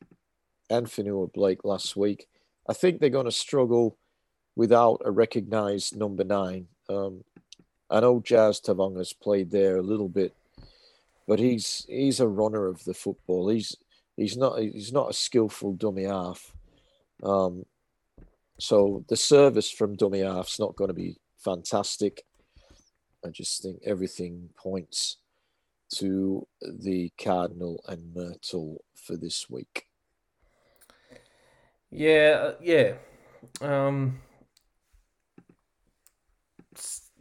and Fonua Blake last week. I think they're going to struggle without a recognised number nine. Um, I know Jazz Tevaga's played there a little bit, but he's he's a runner of the football. He's he's not he's not a skillful dummy half. Um, so the service from dummy half's not going to be fantastic. I just think everything points to the Cardinal and Myrtle for this week. Yeah, uh, yeah. Um,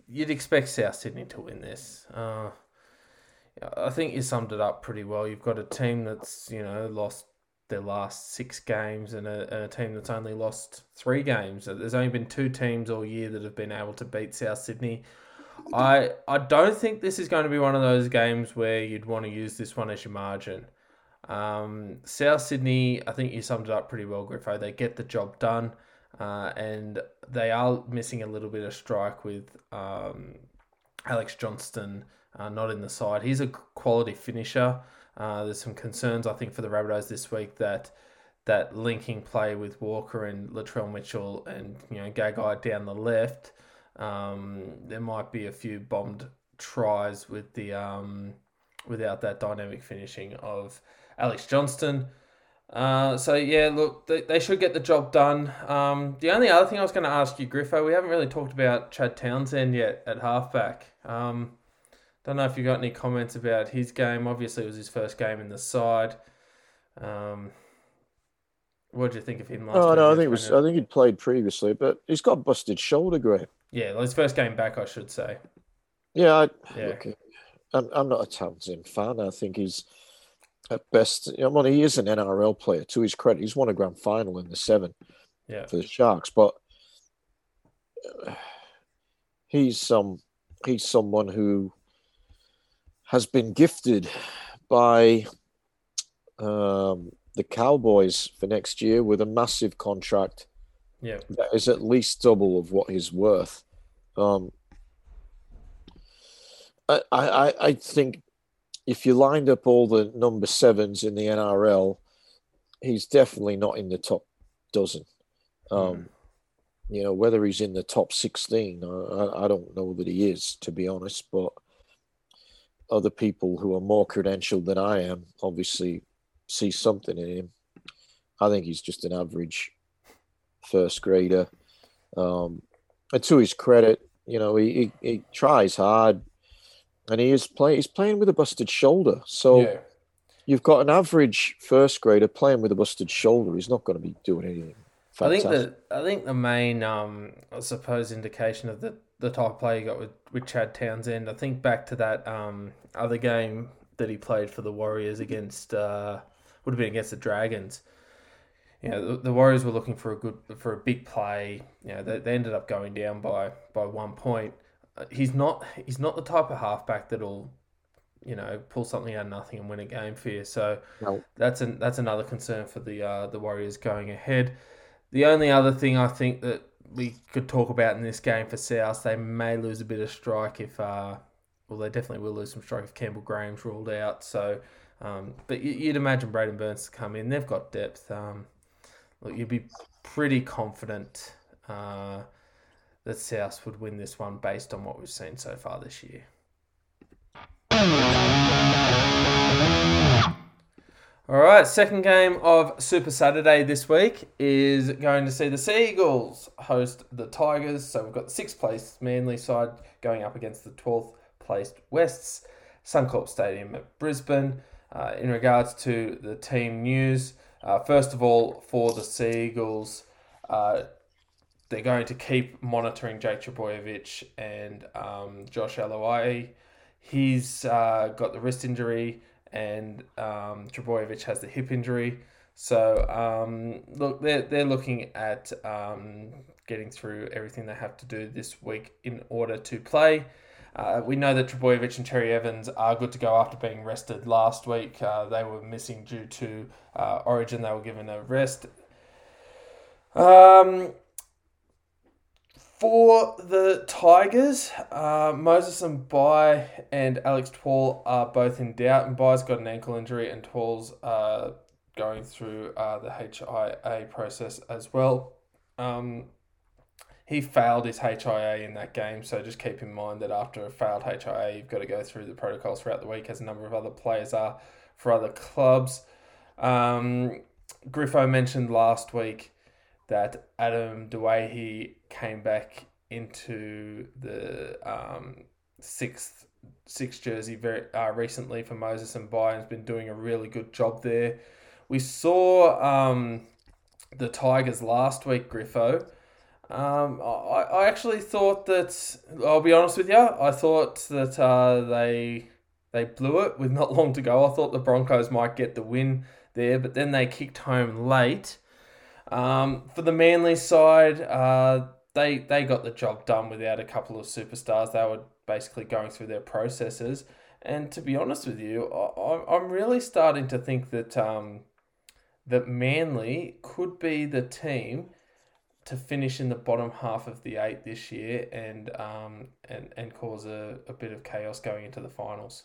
you'd expect South Sydney to win this. Uh, I think you summed it up pretty well. You've got a team that's you know lost their last six games and a, a, team that's only lost three games. There's only been two teams all year that have been able to beat South Sydney. I I don't think this is going to be one of those games where you'd want to use this one as your margin. Um, South Sydney, I think you summed it up pretty well, Griffo. They get the job done, uh, and they are missing a little bit of strike with um, Alex Johnston uh, not in the side. He's a quality finisher. Uh, there's some concerns, I think, for the Rabbitohs this week that that linking play with Walker and Latrell Mitchell and you know Gagai down the left um, there might be a few bombed tries with the um, without that dynamic finishing of Alex Johnston. Uh, so yeah, look, they, they should get the job done. Um, the only other thing I was going to ask you, Griffo, we haven't really talked about Chad Townsend yet at halfback. Um, don't know if you got any comments about his game. Obviously, it was his first game in the side. Um, what do you think of him last? Oh no, I think it was. I think he'd played previously, but he's got busted shoulder, Graham. Yeah, his first game back, I should say. Yeah, I, yeah. Look, I'm, I'm not a Townsend fan. I think he's at best. I mean, he is an NRL player. To his credit, he's won a grand final in the seven yeah. for the Sharks. But uh, he's some he's someone who has been gifted by um, the Cowboys for next year with a massive contract yeah, that is at least double of what he's worth. Um, I, I, I think if you lined up all the number sevens in the NRL, he's definitely not in the top dozen. Um, mm. You know, whether he's in the top 16, I, I don't know that he is, to be honest, but other people who are more credentialed than I am obviously see something in him. I think he's just an average first grader. Um, and to his credit, you know, he, he, he, tries hard and he is playing, he's playing with a busted shoulder. So yeah. you've got an average first grader playing with a busted shoulder. He's not going to be doing anything. Fantastic. I think the I think the main um I suppose indication of the, the type of play you got with, with Chad Townsend. I think back to that um other game that he played for the Warriors against uh would have been against the Dragons you know, the, the, Warriors were looking for a good for a big play. You know, they, they ended up going down by by one point. Uh, he's not he's not the type of halfback that'll you know, pull something out of nothing and win a game for you. So no. that's an that's another concern for the uh, the Warriors going ahead. The only other thing I think that we could talk about in this game for South, they may lose a bit of strike if, uh, well, they definitely will lose some strike if Campbell Graham's ruled out. So, um, but you'd imagine Braidon Burns to come in. They've got depth. Um, look, you'd be pretty confident uh, that South would win this one based on what we've seen so far this year. All right, second game of Super Saturday this week is going to see the Seagulls host the Tigers. So we've got the sixth place Manly side going up against the 12th placed Wests, Suncorp Stadium at Brisbane. Uh, in regards to the team news, uh, first of all, for the Seagulls, uh, they're going to keep monitoring Jake Trbojevic and um, Josh Aloiai. He's uh, got the wrist injury and um, Trbojevic has the hip injury. So um, look, they're they're looking at um, getting through everything they have to do this week in order to play. Uh, we know that Trbojevic and Cherry-Evans are good to go after being rested last week. Uh, they were missing due to uh, Origin. They were given a rest. Um, for the Tigers, uh, Moses Mbye and Alex Twal are both in doubt. And Mbye's got an ankle injury, and Twal's uh, going through uh, the HIA process as well. Um, he failed his HIA in that game, so just keep in mind that after a failed HIA, you've got to go through the protocols throughout the week, as a number of other players are for other clubs. Um, Griffo mentioned last week that Adam Doueihi came back into the um, sixth sixth jersey very uh, recently for Moses and has been doing a really good job there. We saw um, the Tigers last week, Griffo. Um, I, I actually thought that I'll be honest with you. I thought that uh, they they blew it with (laughs) not long to go. I thought the Broncos might get the win there, but then they kicked home late um, for the Manly side, uh, they they got the job done without a couple of superstars. They were basically going through their processes. And to be honest with you, I, I'm really starting to think that um, that Manly could be the team to finish in the bottom half of the eight this year and um, and, and cause a, a bit of chaos going into the finals.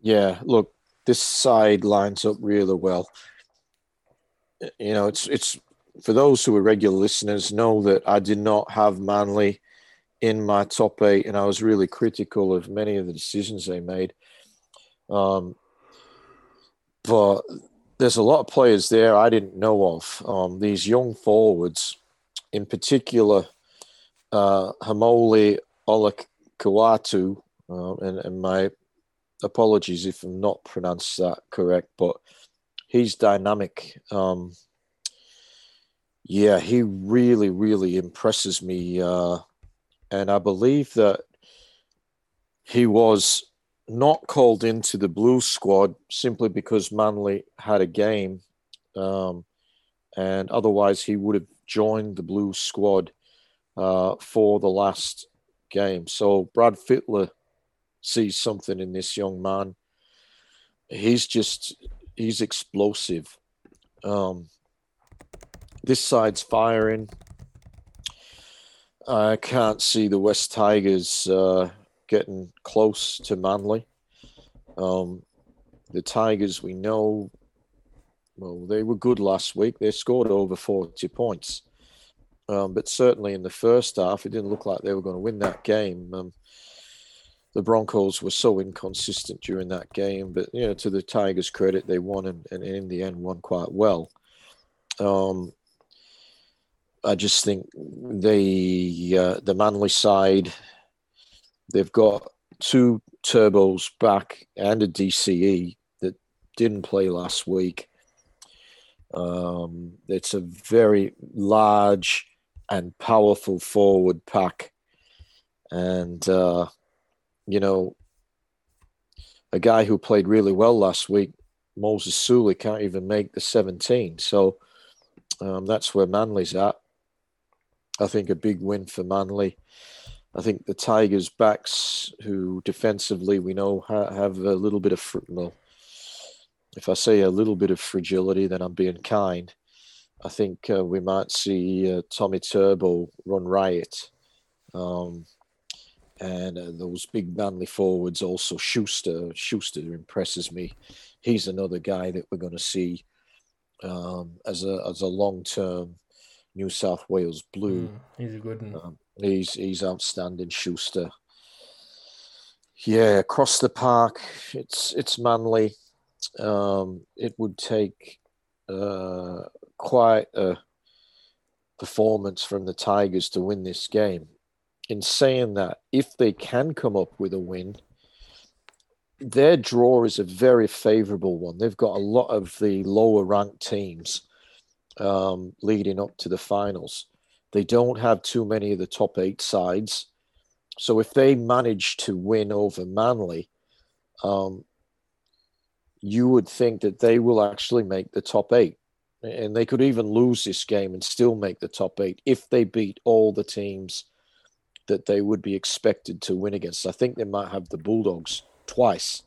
Yeah, look, this side lines up really well you know, it's it's for those who are regular listeners know that I did not have Manly in my top eight, and I was really critical of many of the decisions they made. Um, but there's a lot of players there I didn't know of. Um, these young forwards, in particular, uh, Haumole Olakau'atu, uh, and, and my apologies if I'm not pronounced that correct, but he's dynamic. Um, yeah, he really, really impresses me. Uh, and I believe that he was not called into the blue squad simply because Manly had a game. Um, and otherwise, he would have joined the blue squad uh, for the last game. So Brad Fittler sees something in this young man. He's just he's explosive. Um, this side's firing. I can't see the West Tigers uh, getting close to Manly. Um, the Tigers, we know, well, they were good last week. They scored over 40 points. Um, but certainly in the first half, it didn't look like they were going to win that game. Um, the Broncos were so inconsistent during that game, but you know, to the Tigers' credit, they won and, and in the end won quite well. Um, I just think the uh, the Manly side, they've got two turbos back and a DCE that didn't play last week. Um, it's a very large and powerful forward pack, and uh, you know, a guy who played really well last week, Moses Suli, can't even make the 17. So um, that's where Manly's at. I think a big win for Manly. I think the Tigers' backs, who defensively we know have a little bit of well, if I say a little bit of fragility, then I'm being kind. I think uh, we might see uh, Tommy Turbo run riot. Um, and uh, those big manly forwards also Schuster. Schuster impresses me. He's another guy that we're going to see um, as a as a long term New South Wales Blue. Mm, he's a good one. Um, he's he's outstanding, Schuster. Yeah, across the park, it's it's manly. Um, it would take uh, quite a performance from the Tigers to win this game in saying that if they can come up with a win, their draw is a very favorable one. They've got a lot of the lower ranked teams um, leading up to the finals. They don't have too many of the top eight sides. So if they manage to win over Manly, um, you would think that they will actually make the top eight. And they could even lose this game and still make the top eight if they beat all the teams that they would be expected to win against. I think they might have the Bulldogs twice.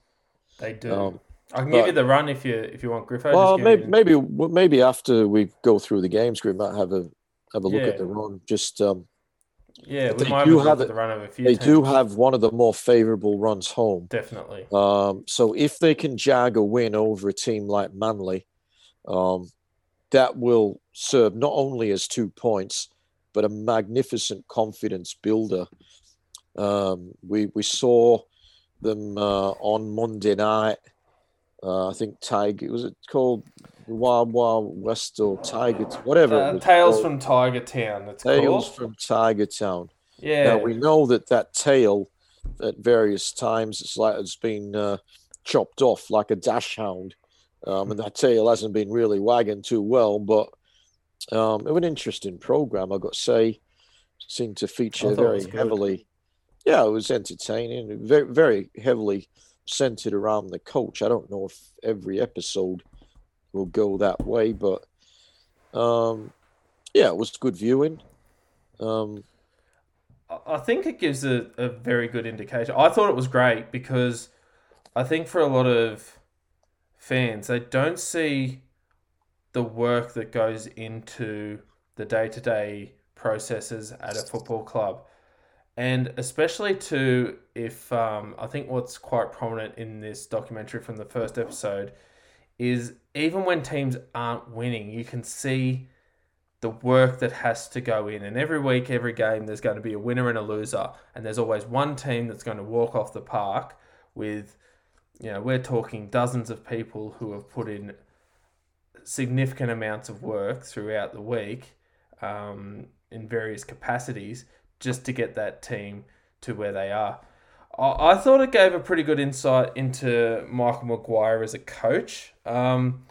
They do. Um, I can but, give you the run if you if you want, Griffo. Well, maybe maybe maybe after we go through the games, we might have a have a look yeah. at the run. Just um, yeah, we might do have, have the run of a few. They teams. do have one of the more favourable runs home. Definitely. Um, so if they can jag a win over a team like Manly, um, that will serve not only as two points, but a magnificent confidence builder. Um, we we saw them uh, on Monday night. Uh, I think Tiger was it called Wild Wild West or Tiger whatever. Uh, Tales from Tiger Town. It's Tales called. from Tiger Town. Yeah. Now we know that that tail at various times it's like it's been uh, chopped off like a dash hound, um, and that tail hasn't been really wagging too well, but um, it was an interesting program, I got to say. Seemed to feature very heavily. Yeah, it was entertaining, very, very heavily centered around the coach. I don't know if every episode will go that way, but um, yeah, it was good viewing. Um, I think it gives a, a very good indication. I thought it was great because I think for a lot of fans, they don't see the work that goes into the day to day processes at a football club. And especially to if um, I think what's quite prominent in this documentary from the first episode is even when teams aren't winning, you can see the work that has to go in. And every week, every game, there's going to be a winner and a loser. And there's always one team that's going to walk off the park with, you know, we're talking dozens of people who have put in significant amounts of work throughout the week um, in various capacities just to get that team to where they are. I, thought it gave a pretty good insight into Michael Maguire as a coach. Um,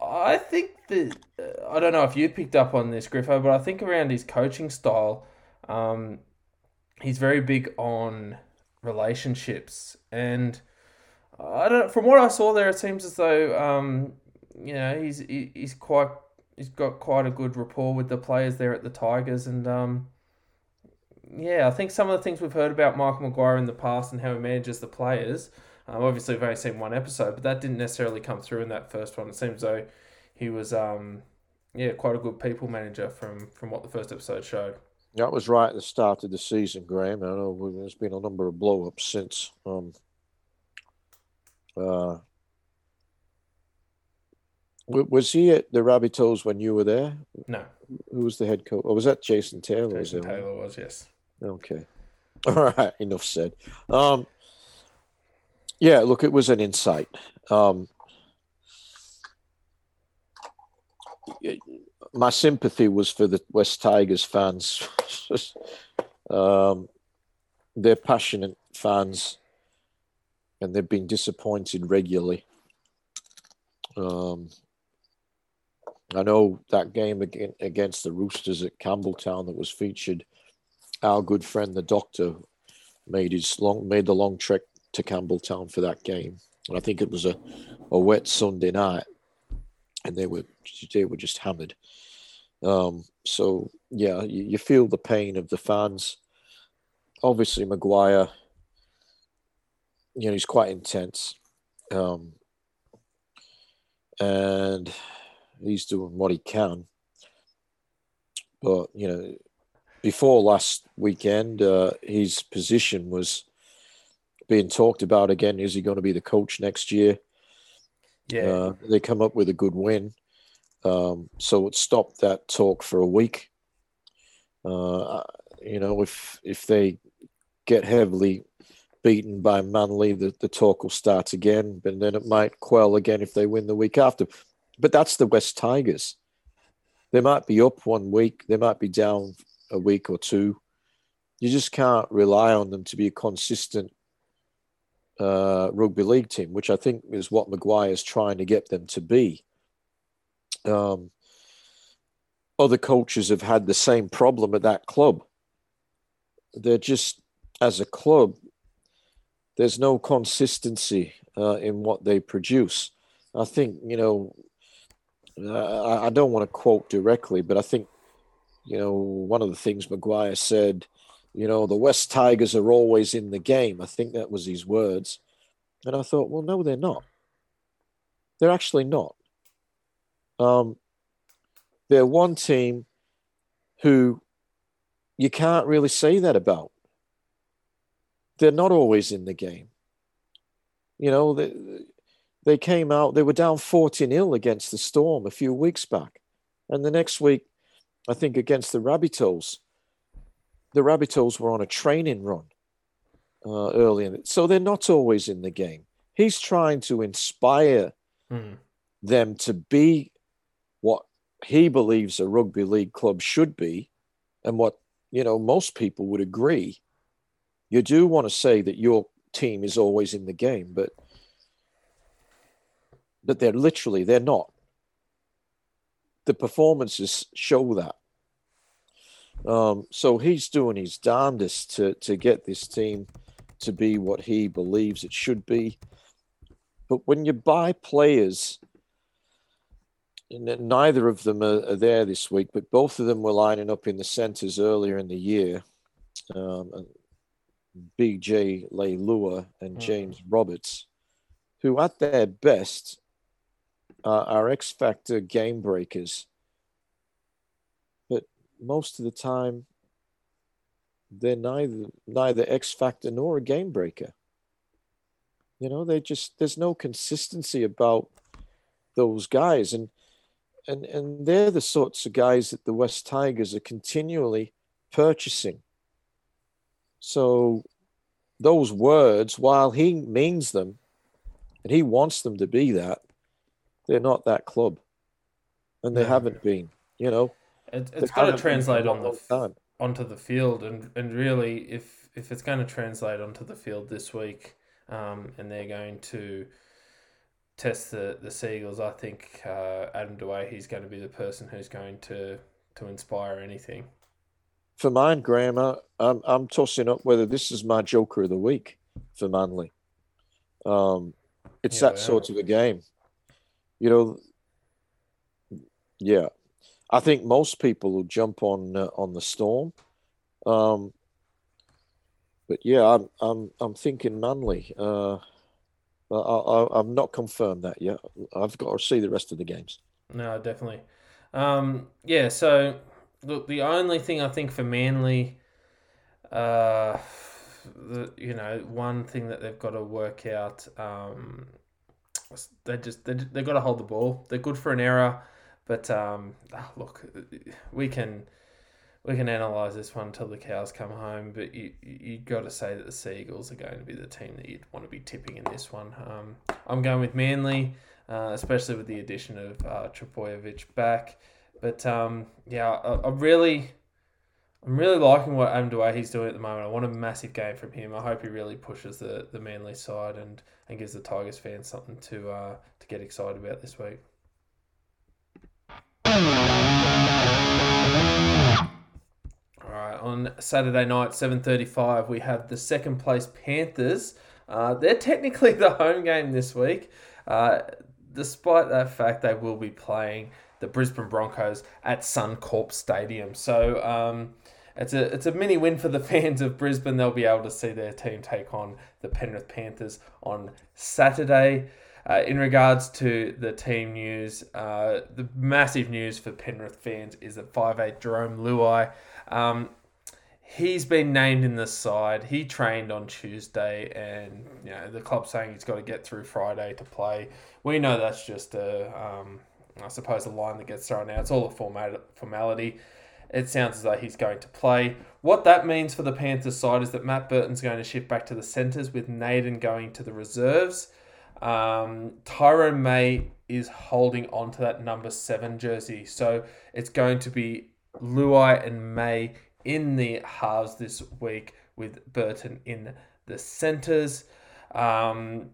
I think that uh, I don't know if you picked up on this, Griffo, but I think around his coaching style, um, he's very big on relationships, and I don't. From what I saw there, it seems as though um, you know, he's he, he's quite he's got quite a good rapport with the players there at the Tigers, and um, yeah, I think some of the things we've heard about Michael Maguire in the past and how he manages the players. Um, obviously, we've only seen one episode, but that didn't necessarily come through in that first one. It seems though he was, um, yeah, quite a good people manager from from what the first episode showed. That was right at the start of the season, Graham. I know there's been a number of blow ups since. Um, uh, was he at the Rabbitohs when you were there? No. Who was the head coach? Or was that Jason Taylor? Jason was Taylor was, yes. Okay. (laughs) All right. Enough said. Um, yeah, look, it was an insight. Um, my sympathy was for the West Tigers fans. (laughs) um, they're passionate fans and they've been disappointed regularly. Um, I know that game against the Roosters at Campbelltown that was featured. Our good friend, the doctor, made his long made the long trek to Campbelltown for that game. And I think it was a, a wet Sunday night, and they were they were just hammered. Um, so yeah, you, you, feel the pain of the fans. obviously Maguire, you know, he's quite intense. Um, and he's doing what he can. But, you know, before last weekend, uh, his position was being talked about again. Is he going to be the coach next year? Yeah. Uh, they come up with a good win. Um, so it stopped that talk for a week. Uh, you know, if if they get heavily beaten by Manly, the, the talk will start again, but then it might quell again if they win the week after. But that's the West Tigers. They might be up one week, they might be down a week or two. You just can't rely on them to be a consistent uh, rugby league team, which I think is what Maguire is trying to get them to be. Um, other coaches have had the same problem at that club. They're just, as a club, there's no consistency uh, in what they produce. I think, you know, I, I don't want to quote directly, but I think, you know, one of the things Maguire said, you know, the West Tigers are always in the game. I think that was his words. And I thought, well, no, they're not. They're actually not. Um, they're one team who you can't really say that about. They're not always in the game. You know, they, they came out, they were down 40 0 against the Storm a few weeks back. And the next week, I think against the Rabbitohs, the Rabbitohs were on a training run uh, early in it. So they're not always in the game. He's trying to inspire mm. them to be what he believes a rugby league club should be and what you know most people would agree you do want to say that your team is always in the game but but they're literally they're not the performances show that um, so he's doing his darndest to to get this team to be what he believes it should be but when you buy players neither of them are, are, there this week, but both of them were lining up in the centres earlier in the year. Um, BJ Leilua and hmm. James Roberts, who at their best uh, are X Factor game breakers. But most of the time, they're neither neither X Factor nor a game breaker. You know, they just there's no consistency about those guys. And and and they're the sorts of guys that the West Tigers are continually purchasing. So those words, while he means them and he wants them to be that, they're not that club. And they no. haven't been, you know. It, has got to translate on the time. onto the field and, and really if if it's going to translate onto the field this week um, and they're going to test the, the Seagulls, I think uh, Adam Doueihi he's going to be the person who's going to to inspire anything. For mine, Graham, I'm I'm tossing up whether this is my Joker of the week for Manly. Um, it's yeah, that sort of a game, you know. Yeah, I think most people will jump on uh, on the storm. Um, but yeah, I'm I'm I'm thinking Manly. Uh, I, i've not confirmed that yet. I've got to see the rest of the games. No, definitely. Um, yeah, so look, the only thing I think for Manly, uh, the, you know, one thing that they've got to work out, um, they just they they got to hold the ball. They're good for an error, but um, ah, look, we can we can analyze this one until the cows come home, but you you got to say that the Seagulls are going to be the team that you'd want to be tipping in this one. Um, I'm going with Manly, uh, especially with the addition of uh, back. But um, yeah, I, I, really, I'm really liking what Adam he's doing at the moment. I want a massive game from him. I hope he really pushes the, the Manly side and, and gives the Tigers fans something to uh, to get excited about this week. All right, on Saturday night, 7.35, we have the second place Panthers. Uh, they're technically (laughs) the home game this week. Uh, despite that fact, they will be playing the Brisbane Broncos at Suncorp Stadium. So, um, it's a it's a mini win for the (laughs) fans of Brisbane. They'll be able to see their team take on the Penrith Panthers on Saturday. Uh, in regards to the team news, uh, the massive news for Penrith fans is that five-eighth Jarome Luai, um, he's been named in the side. He trained on Tuesday, and you know the club's saying he's got to get through Friday to play. We know that's just a, um, I suppose, a line that gets thrown out. It's all a formality. It sounds as though he's going to play. What that means for the Panthers side is that Matt Burton's going to shift back to the centres with Naden going to the reserves. Um, May is holding on to that number seven jersey. So it's going to be Luai and May in the halves this week with Burton in the centres. Um,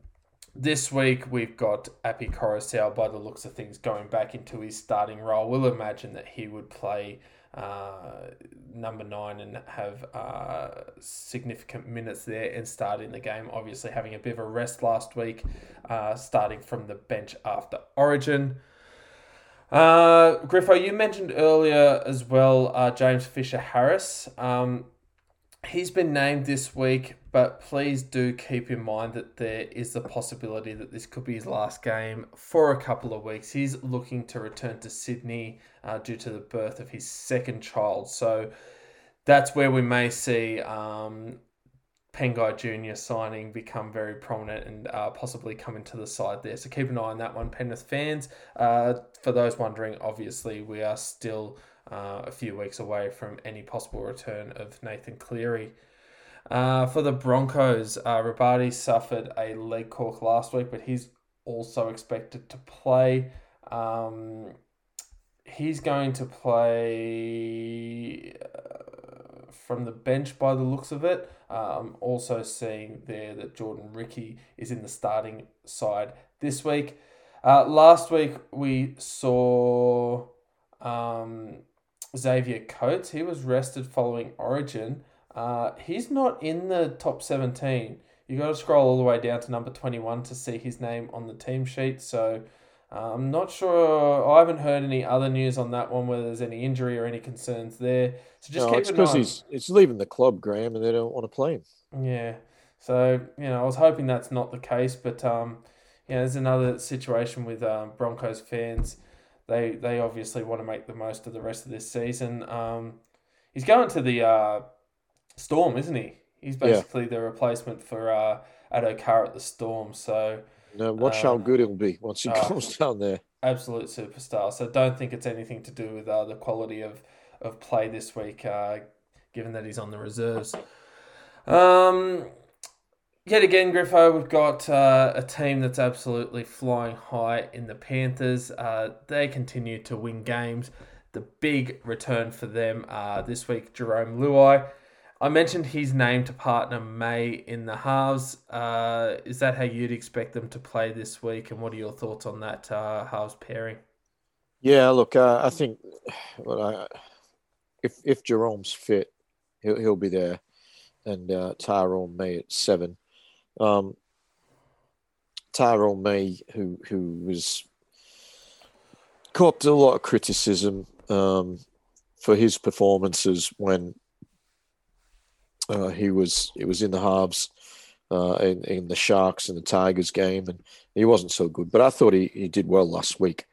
this week we've got Api Koroisau by the looks of things going back into his starting role. We'll imagine that he would play uh, number nine and have uh, significant minutes there and start in the game. Obviously, having a bit of a rest last week, uh, starting from the bench after Origin. Uh, Griffo, you mentioned earlier as well uh, James Fisher Harris. Um, he's been named this week, but please do keep in mind that there is the possibility that this could be his last game for a couple of weeks. He's looking to return to Sydney uh, due to the birth of his second child. So that's where we may see um, Pangai Jr. signing become very prominent and uh, possibly come into the side there. So keep an eye on that one, Penrith fans. Uh, for those wondering, obviously, we are still uh, a few weeks away from any possible return of Nathan Cleary. Uh, for the Broncos, uh, Robati suffered a leg cork last week, but he's also expected to play. Um, he's going to play uh, from the bench by the looks of it. Um, also seeing there that Jordan Riki is in the starting side this week. Uh, last week we saw um, Xavier Coates. He was rested following Origin. Uh, he's not in the top 17. You got to scroll all the way down to number 21 to see his name on the team sheet. So uh, I'm not sure. I haven't heard any other news on that one, whether there's any injury or any concerns there. So just no, keep it's because he's it's leaving the club, Graham, and they don't want to play him. Yeah. So you know, I was hoping that's not the case, but um, yeah, there's another situation with um, Broncos fans they they obviously want to make the most of the rest of this season. Um, he's going to the uh, Storm, isn't he? He's basically yeah. the replacement for uh, Addo-Carr at the Storm. So no, watch um, how good he'll be once he uh, comes (laughs) down there. Absolute superstar. So don't think it's anything to do with uh, the quality of of play this week, uh, given that he's on the reserves. Um, Yet again, Griffo, we've got uh, a team that's absolutely flying high in the Panthers. Uh, they continue to win games. The big return for them uh, this week, Jarome Luai. I mentioned his name to partner May in the halves. Uh, is that how you'd expect them to play this week? And what are your thoughts on that uh, halves pairing? Yeah, look, uh, I think (sighs) well, if if Jarome's fit, he'll he'll be there, and uh, May at seven. Um, Tyrone May, who who was copped a lot of criticism um, for his performances when uh, he was it was in the halves uh, in, in the Sharks and the Tigers game, and he wasn't so good. But I thought he, he did well last week.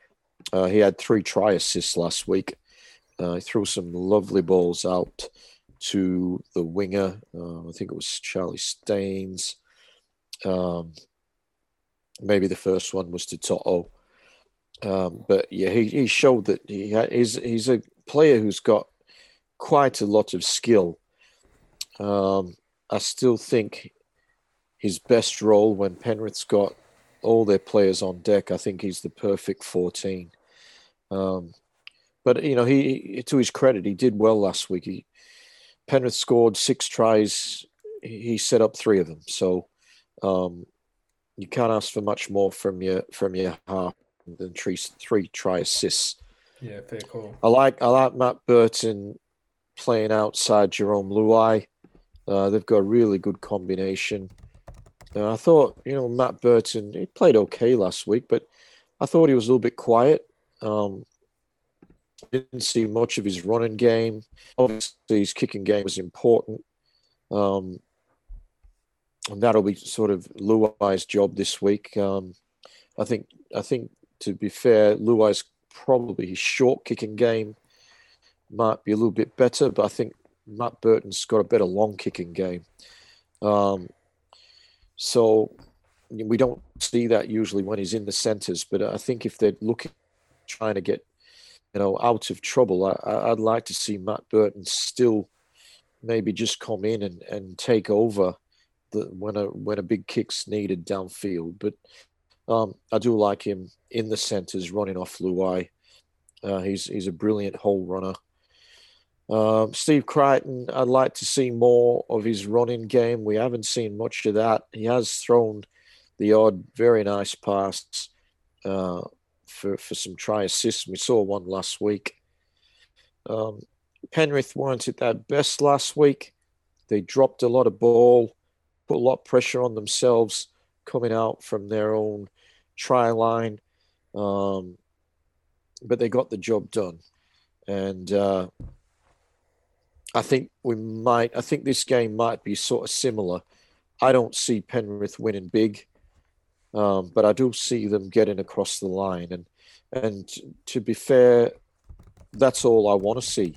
Uh, he had three try assists last week. Uh, he threw some lovely balls out to the winger. Uh, I think it was Charlie Staines. Um, maybe the first one was to Toto. Um, but yeah, he, he showed that he he's, he's a player who's got quite a lot of skill. Um, I still think his best role when Penrith's got all their players on deck, I think he's the perfect 14. Um, but, you know, he to his credit, he did well last week. He, Penrith scored six tries. He set up three of them. So um, you can't ask for much more from your from your half than three three try assists. Yeah, fair call. I like I like Matt Burton playing outside Jarome Luai. Uh, they've got a really good combination. And I thought, you know, Matt Burton, he played okay last week, but I thought he was a little bit quiet. Um, didn't see much of his running game. Obviously, his kicking game was important. Um, that'll be sort of Luai's job this week. Um, I think. I think to be fair, Luai's probably his short kicking game might be a little bit better, but I think Matt Burton's got a better long kicking game. Um, so we don't see that usually when he's in the centres, but I think if they're looking, trying to get, you know, out of trouble, I, would like to see Matt Burton still maybe just come in and, and take over the, when a when a big kick's needed downfield. But um, I do like him in the centres running off Luai. Uh, he's he's a brilliant hole runner. Um, Steve Crichton, I'd like to see more of his running game. We haven't seen much of that. He has thrown the odd very nice pass uh, for for some try assists. We saw one last week. Um, Penrith weren't at their best last week. They dropped a lot of ball, put a lot of pressure on themselves coming out from their own try line, um, but they got the job done. And uh, I think we might. I think this game might be sort of similar. I don't see Penrith winning big, um, but I do see them getting across the line. And and to be fair, that's all I want to see.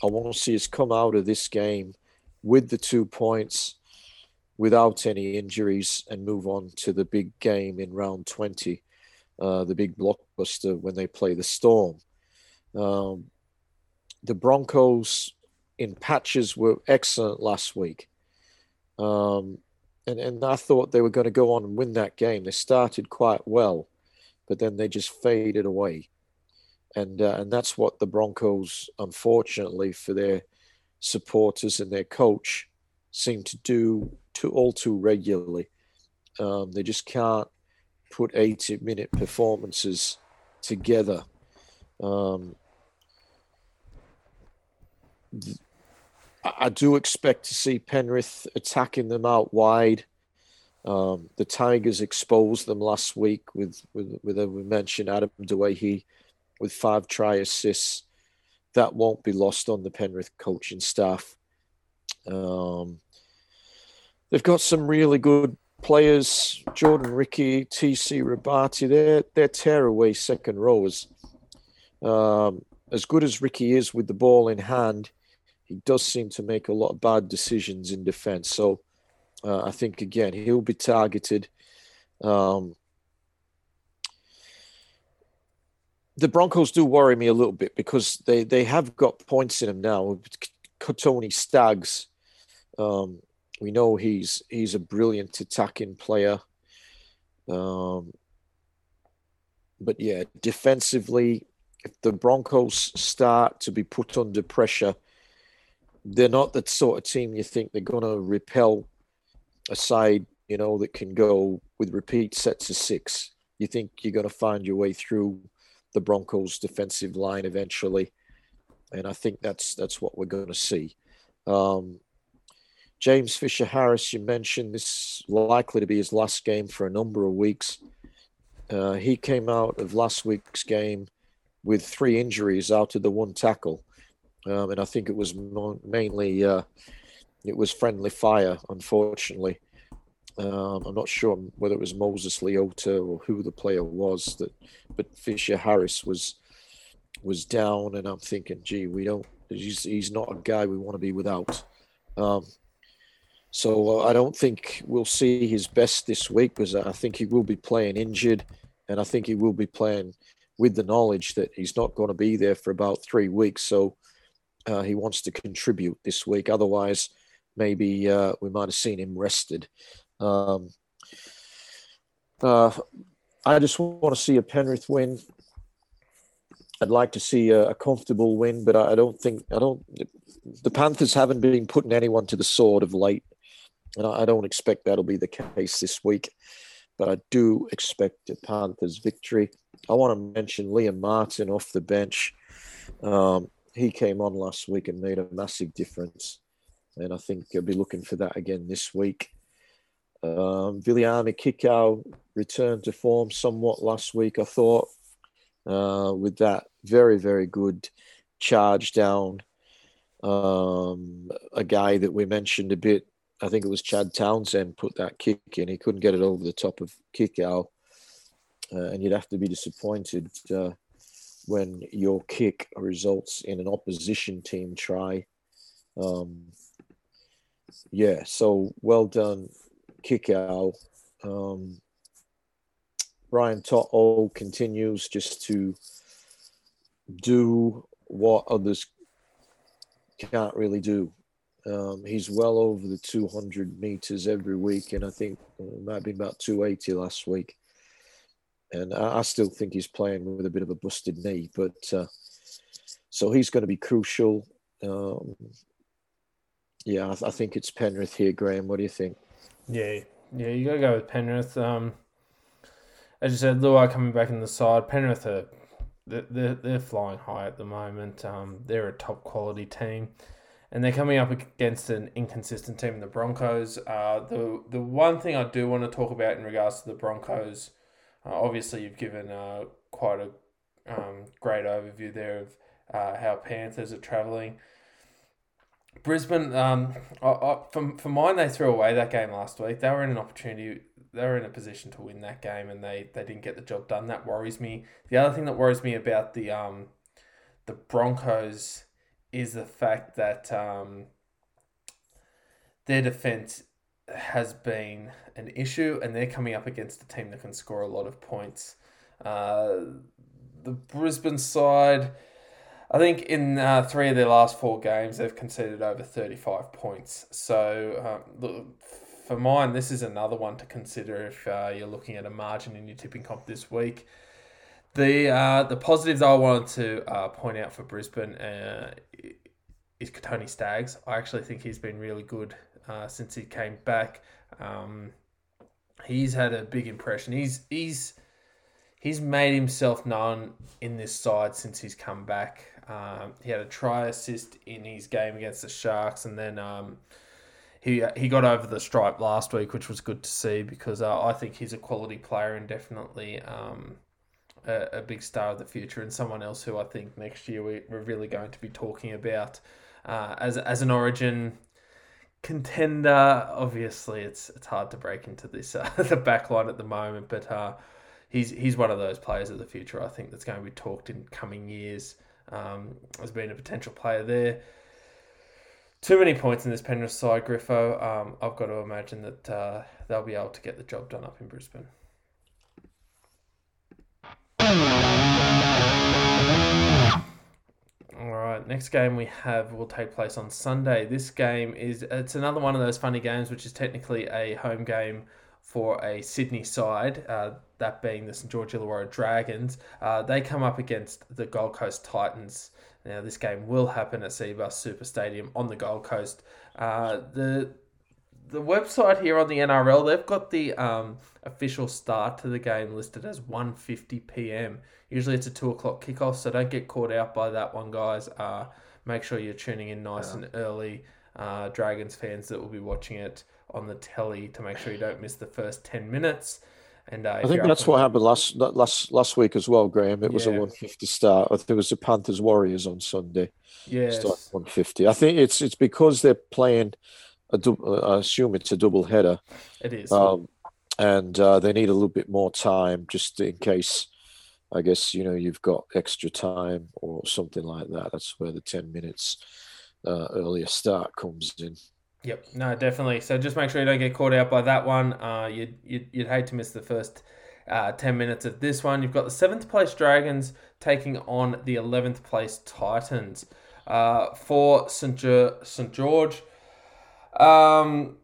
I want to see us come out of this game with the two points, without any injuries, and move on to the big game in round twenty, uh, the big blockbuster when they play the Storm. Um, the Broncos in patches were excellent last week. Um, and, and I thought they were going to go on and win that game. They started quite well, but then they just faded away. And, uh, and that's what the Broncos, unfortunately, for their supporters and their coach, seem to do too, all too regularly. Um, they just can't put 80 minute performances together. Um, I do expect to see Penrith attacking them out wide. Um, the Tigers exposed them last week with, with, with we mentioned Adam Doueihi with five try assists. That won't be lost on the Penrith coaching staff. Um, they've got some really good players. Jordan Riki, TC Robati, they're, they're tearaway second rowers. Um, as good as Riki is with the ball in hand, he does seem to make a lot of bad decisions in defense. So uh, I think again he'll be targeted. Um, the Broncos do worry me a little bit because they they have got points in them now. Kotoni Staggs, um, we know he's he's a brilliant attacking player. Um, but yeah, defensively, if the Broncos start to be put under pressure they're not the sort of team you think they're going to repel a side, you know, that can go with repeat sets of six. You think you're going to find your way through the Broncos' defensive line eventually, and I think that's that's what we're going to see. Um, James Fisher Harris, you mentioned this likely to be his last game for a number of weeks. Uh, he came out of last week's game with three injuries out of the one tackle um, and I think it was mainly uh, it was friendly fire. Unfortunately, um, I'm not sure whether it was Moses Leota or who the player was that, but Fisher Harris was was down, and I'm thinking, gee, we don't. He's, he's not a guy we want to be without. Um, so uh, I don't think we'll see his best this week because I think he will be playing injured, and I think he will be playing with the knowledge that he's not going to be there for about three weeks. So uh, he wants to contribute this week. Otherwise, maybe uh, we might have seen him rested. Um, uh, I just want to see a Penrith win. I'd like to see a, a comfortable win, but I, I, don't think I don't. The Panthers haven't been putting anyone to the sword of late, and I, don't expect that'll be the case this week. But I do expect a Panthers victory. I want to mention Liam Martin off the bench. Um, he came on last week and made a massive difference. And I think I'll be looking for that again this week. Um, Kikau returned to form somewhat last week, I thought. uh, with that very, very good charge down. Um, a guy that we mentioned a bit, I think it was Chad Townsend, put that kick in. He couldn't get it over the top of Kikau. Uh, and you'd have to be disappointed uh, when your kick results in an opposition team try. Um, yeah, so well done, Kikau. Um, Brian To'o continues just to do what others can't really do. Um, he's well over the 200 meters every week, and I think it might be about 280 last week. And I, I, still think he's playing with a bit of a busted knee, but uh, so he's going to be crucial. Um, yeah, I, th- I, think it's Penrith here, Graham. What do you think? Yeah, yeah, you got to go with Penrith. Um, as you said, Luai coming back in the side. Penrith are they're, they're flying high at the moment. Um, they're a top quality team, and they're coming up against an inconsistent team in the Broncos. Uh, the the one thing I do want to talk about in regards to the Broncos, uh, obviously you've given uh, quite a um, great overview there of uh, how Panthers are travelling. Brisbane, um, I, I, for, for mine, they threw away that game last week. They were in an opportunity they were in a position to win that game and they, they didn't get the job done. That worries me. The other thing that worries me about the um the Broncos is the fact that um their defense has been an issue and they're coming up against a team that can score a lot of points. Uh, the Brisbane side, I think in uh, three of their last four games, they've conceded over 35 points. So um, for mine, this is another one to consider if uh, you're looking at a margin in your tipping comp this week. The uh, the positives I wanted to uh, point out for Brisbane uh, is Kotoni Staggs. I actually think he's been really good uh, since he came back. Um, he's had a big impression. He's he's he's made himself known in this side since he's come back. Um, he had a try assist in his game against the Sharks, and then um, he he got over the stripe last week, which was good to see because uh, I think he's a quality player and definitely um, a, a, big star of the future and someone else who I think next year we, we're really going to be talking about uh, as as an Origin contender. Obviously, it's it's hard to break into this uh, (laughs) the back line at the moment, but uh, he's he's one of those players of the future. I think that's going to be talked in coming years um, as being a potential player there too many points in this Penrith side, Griffo. Um, I've got to imagine that uh, they'll be able to get the job done up in Brisbane. Right, next game we have will take place on Sunday. This game is it's another one of those funny games, which is technically a home game for a Sydney side, uh, that being the St George Illawarra Dragons. Uh, they come up against the Gold Coast Titans. Now, this game will happen at Cbus Super Stadium on the Gold Coast. Uh, the the website here on the NRL, they've got the um, official start to the game listed as 1.50 p.m. Usually it's a 2 o'clock kickoff, so don't get caught out by that one, guys. Uh, make sure you're tuning in nice yeah. and early. Uh, Dragons fans that will be watching it on the telly to make sure you don't miss the first 10 minutes. And uh, I think that's what happened last last last week as well, Graham. It was yeah. a 150 start. I think it was the Panthers Warriors on Sunday. Yes, 150. I think it's it's because they're playing a double. I assume it's a double header. It is, um, and uh, they need a little bit more time just in case. I guess you know you've got extra time or something like that. That's where the 10 minutes uh, earlier start comes in. Yep, no, definitely. So just make sure you don't get caught out by that one. Uh, you'd, you'd, you'd hate to miss the first uh, 10 minutes of this one. You've got the seventh place Dragons taking on the 11th place Titans. Uh, for St. George, um,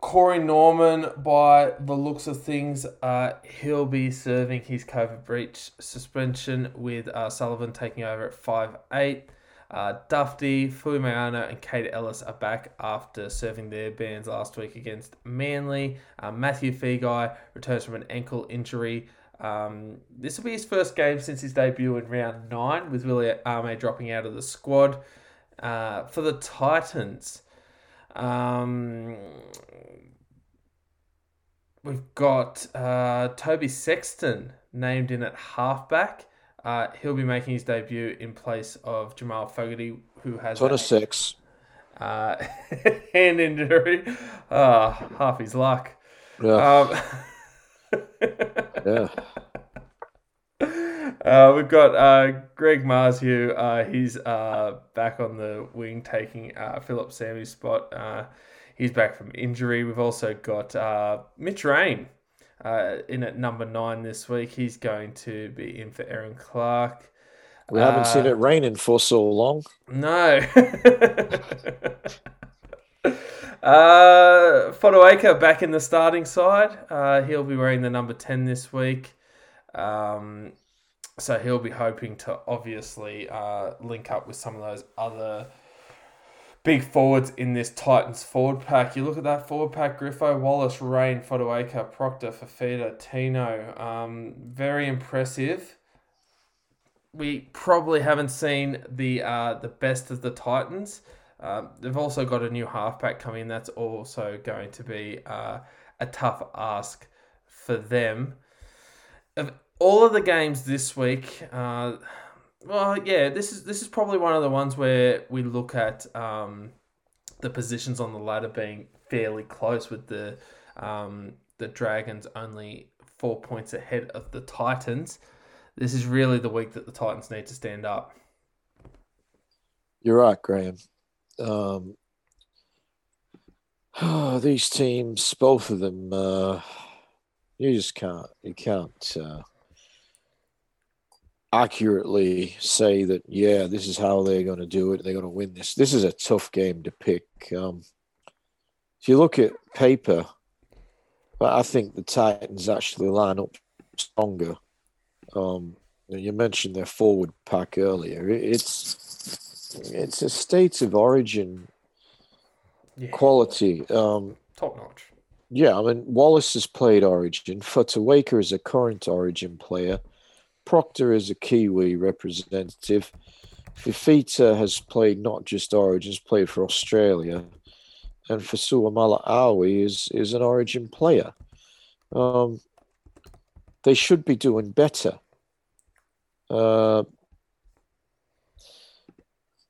Corey Norman, by the looks of things, uh, he'll be serving his COVID breach suspension with uh, Sullivan taking over at five eight. Uh, Dufty, Fuimaono, and Kaide Ellis are back after serving their bans last week against Manly. Uh, Matthew Feagai returns from an ankle injury. Um, this will be his first game since his debut in round nine, with Willie Ame dropping out of the squad. Uh, for the Titans, um, we've got uh, Toby Sexton named in at halfback. Uh, he'll be making his debut in place of Jamal Fogarty, who has 26. Uh, (laughs) hand injury. Uh, half his luck. Yeah. Um, (laughs) yeah. Uh, we've got uh, Greg Marzhew. Uh, he's uh, back on the wing, taking uh, Phillip Sami's spot. Uh, he's back from injury. We've also got uh, Mitch Rein uh, in at number nine this week. He's going to be in for Erin Clark. We haven't seen it raining for so long. No. (laughs) uh, back in the starting side. Uh, he'll be wearing the number 10 this week. Um, so he'll be hoping to obviously uh, link up with some of those other big forwards in this Titans forward pack. You look at that forward pack: Griffo, Wallace, Rein, Fotuaika, Proctor, Fifita, Tino. Um, very impressive. We probably haven't seen the uh, the best of the Titans. Um, they've also got a new halfback coming. That's also going to be uh, a tough ask for them. All of the games this week, uh, well, yeah, this is this is probably one of the ones where we look at um, the positions on the ladder being fairly close, with the um, the Dragons only four points ahead of the Titans. This is really the week that the Titans need to stand up. You're right, Graham. Um, oh, (sighs) these teams, both of them, uh, you just can't, you can't. Uh, accurately say that yeah this is how they're going to do it they're going to win this. This is a tough game to pick um, if you look at paper but i think the titans actually line up stronger. Um, you mentioned their forward pack earlier. It's it's a state of origin yeah. quality um, top notch. yeah i mean wallace has played origin. Fotuaika is a current origin player Proctor is a Kiwi representative. Fifita has played not just Origin, Origins, played for Australia. And Fa'asuamaleaui is, is an Origin player. Um, they should be doing better. Uh,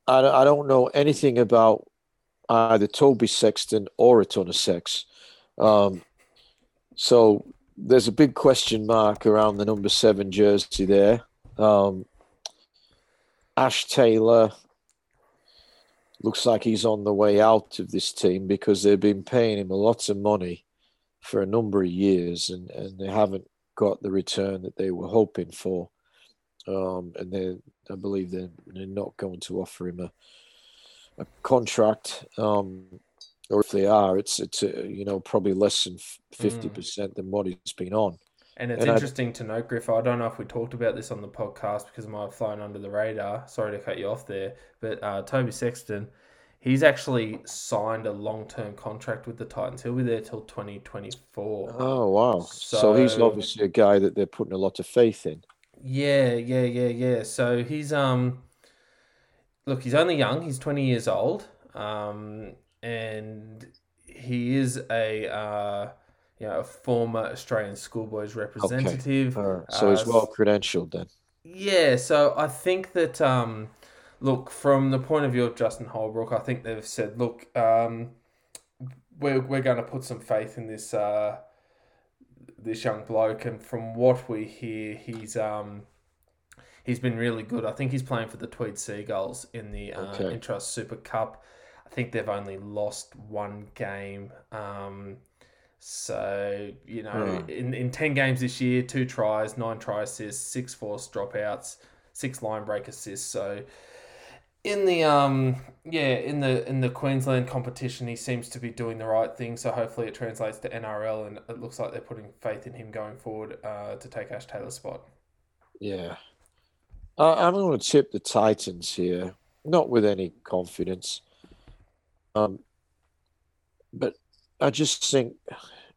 I, I don't know anything about either Toby Sexton or a ton of sex. Um, so there's a big question mark around the number seven jersey there. Um, Ash Taylor looks like he's on the way out of this team because they've been paying him a lot of money for a number of years and, and they haven't got the return that they were hoping for. Um, and they, I believe they're, they're not going to offer him a, a contract. Um, or if they are, it's it's uh, you know probably less than fifty mm. percent than what he's been on. And it's and interesting I, to note, Griff. I don't know if we talked about this on the podcast because it might have flown under the radar. Sorry to cut you off there, but uh, Toby Sexton, he's actually signed a long-term contract with the Titans. He'll be there till twenty twenty-four. Oh wow! So, so he's obviously a guy that they're putting a lot of faith in. Yeah, yeah, yeah, yeah. So he's um, look, he's only young. He's twenty years old. Um, and he is a uh, you know a former Australian schoolboys representative. Okay. So he's uh, well credentialed then. Yeah, so I think that um, look from the point of view of Justin Holbrook, I think they've said, look, um, we're we're going to put some faith in this uh, this young bloke, and from what we hear, he's um, he's been really good. I think he's playing for the Tweed Seagulls in the uh, okay. Intrust Super Cup. I think they've only lost one game. Um, so, you know, mm. in, in 10 games this year, two tries, nine try assists, six force dropouts, six line break assists. So, in the um yeah in the in the Queensland competition he seems to be doing the right thing so hopefully it translates to NRL and it looks like they're putting faith in him going forward uh, to take Ash Taylor's spot. Yeah, uh, I'm going to tip the Titans here, not with any confidence. Um, but I just think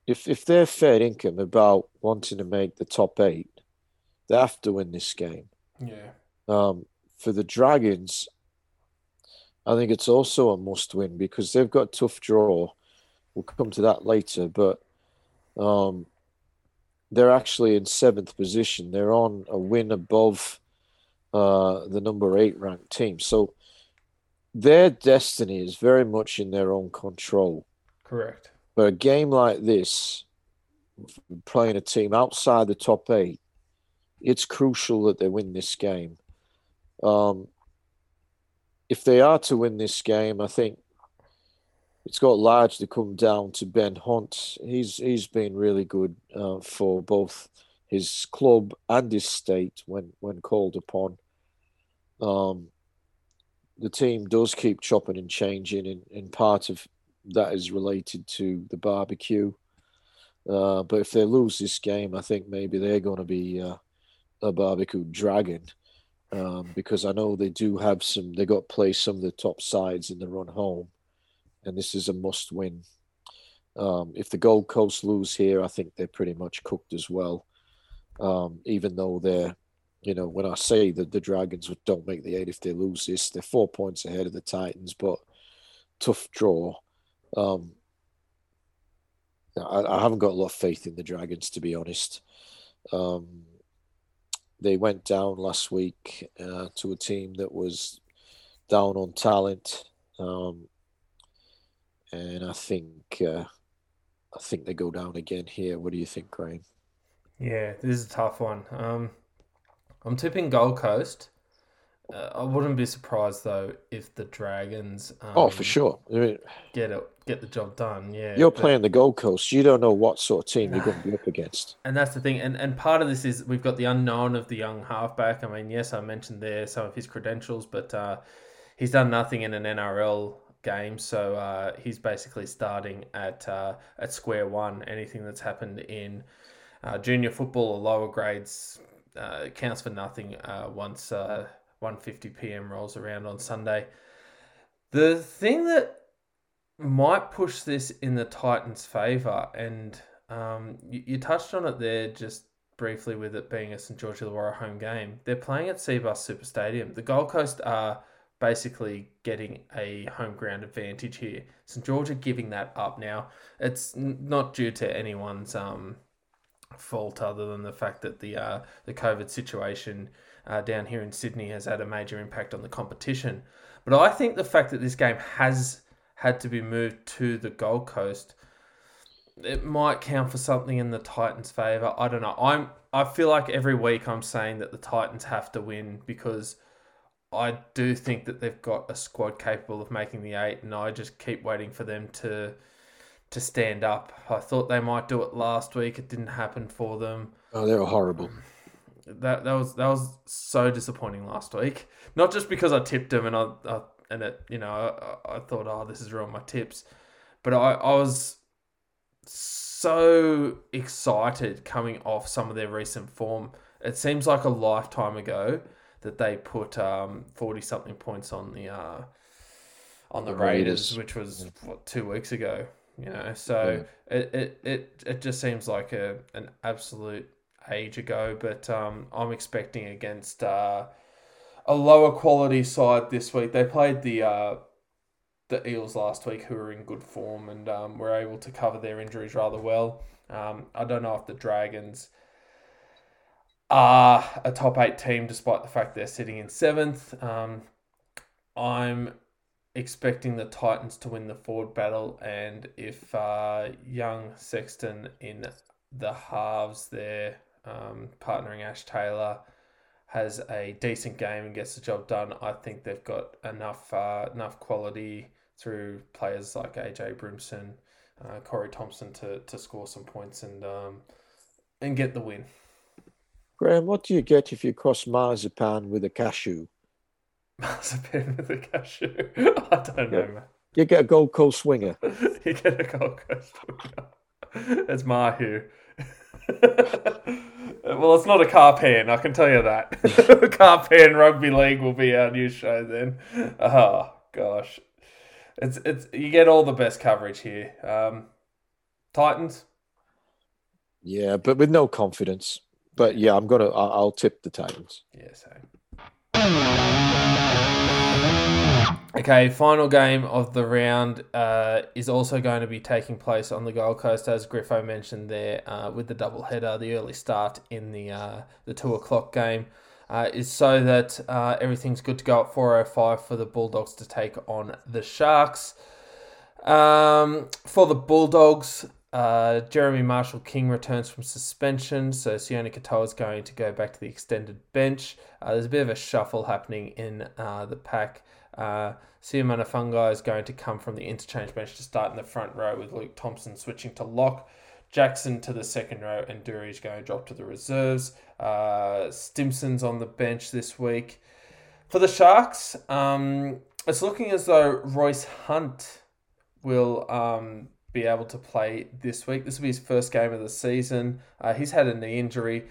if if they're fair income about wanting to make the top eight, they have to win this game. Yeah. Um, for the Dragons, I think it's also a must win because they've got tough draw. We'll come to that later, but um, they're actually in seventh position. They're on a win above uh, the number eight ranked team. So their destiny is very much in their own control. Correct. But a game like this, playing a team outside the top eight, it's crucial that they win this game. Um, if they are to win this game, I think it's got largely come down to Ben Hunt. He's he's been really good uh, for both his club and his state when when called upon. Um, the team does keep chopping and changing, and, and part of that is related to the barbecue. Uh, but if they lose this game, I think maybe they're going to be uh, a barbecue dragon um, because I know they do have some. They got play some of the top sides in the run home, and this is a must-win. Um, if the Gold Coast lose here, I think they're pretty much cooked as well. Um, even though they're, you know, when I say that the Dragons don't make the eight if they lose this, they're four points ahead of the Titans, but tough draw. Um, I, I, haven't got a lot of faith in the Dragons, to be honest. Um, they went down last week uh, to a team that was down on talent, um, and I think uh, I think they go down again here. What do you think, Graham? Yeah, this is a tough one. Um, I'm tipping Gold Coast. Uh, I wouldn't be surprised though if the Dragons. Um, oh, for sure. I mean, get it, get the job done. Yeah, you're but, playing the Gold Coast. You don't know what sort of team you're going to be (sighs) up against. And that's the thing. And and part of this is we've got the unknown of the young halfback. I mean, yes, I mentioned there some of his credentials, but uh, he's done nothing in an NRL game, so uh, he's basically starting at uh, at square one. Anything that's happened in uh, junior football or lower grades uh, counts for nothing uh, once 1:50 p.m. rolls around on Sunday. The thing that might push this in the Titans' favour, and um, you, you, touched on it there just briefly with it being a St George Illawarra home game. They're playing at Cbus Super Stadium. The Gold Coast are basically getting a home ground advantage here. St George are giving that up now. It's not due to anyone's um, fault other than the fact that the uh, the COVID situation uh, down here in Sydney has had a major impact on the competition. But I think the fact that this game has had to be moved to the Gold Coast, it might count for something in the Titans' favour. I don't know. I'm I feel like every week I'm saying that the Titans have to win because I do think that they've got a squad capable of making the eight, and I just keep waiting for them to to stand up. I thought they might do it last week. It didn't happen for them. Oh, they were horrible that that was that was so disappointing last week. Not just because I tipped them and I, I and it you know I, I thought oh this is wrong my tips, but I I was so excited coming off some of their recent form. It seems like a lifetime ago that they put um forty something points on the uh on the, the Raiders, Raiders, which was what two weeks ago. You know, so yeah. it, it it it just seems like a an absolute age ago, but um, I'm expecting against uh, a lower quality side this week. They played the uh, the Eels last week, who were in good form and um, were able to cover their injuries rather well. Um, I don't know if the Dragons are a top eight team, despite the fact they're sitting in seventh. Um, I'm expecting the Titans to win the forward battle, and if uh, young Sexton in the halves there um, partnering Ash Taylor has a decent game and gets the job done, I think they've got enough uh, enough quality through players like AJ Brimson, uh, Corey Thompson to, to score some points and um, and get the win. Graham, what do you get if you cross marzipan with a cashew? Marzipan with a cashew? (laughs) I don't know, man. You get a Gold Coast swinger. (laughs) you get a Gold Coast swinger. It's Mahu. (laughs) well, it's not a car Carpan, I can tell you that. Car Carpan Rugby League will be our new show then. Oh gosh, it's it's you get all the best coverage here. Um, Titans. Yeah, but with no confidence. But yeah, I'm gonna. I'll tip the Titans. Yeah, same. Okay, final game of the round uh, is also going to be taking place on the Gold Coast, as Griffo mentioned there, uh, with the double header, the early start in the uh, the two o'clock game. uh, is so that uh, everything's good to go at 4.05 for the Bulldogs to take on the Sharks. Um, for the Bulldogs, uh, Jeremy Marshall King returns from suspension, so Sione Katoa is going to go back to the extended bench. There's a bit of a shuffle happening in the pack. Uh, Siumana Fungai is going to come from the interchange bench to start in the front row with Luke Thompson switching to lock. Jackson to the second row, and Dury is going to drop to the reserves. Uh, Stimson's on the bench this week. For the Sharks, um, it's looking as though Royce Hunt will um, be able to play this week. This will be his first game of the season. Uh, he's had a knee injury,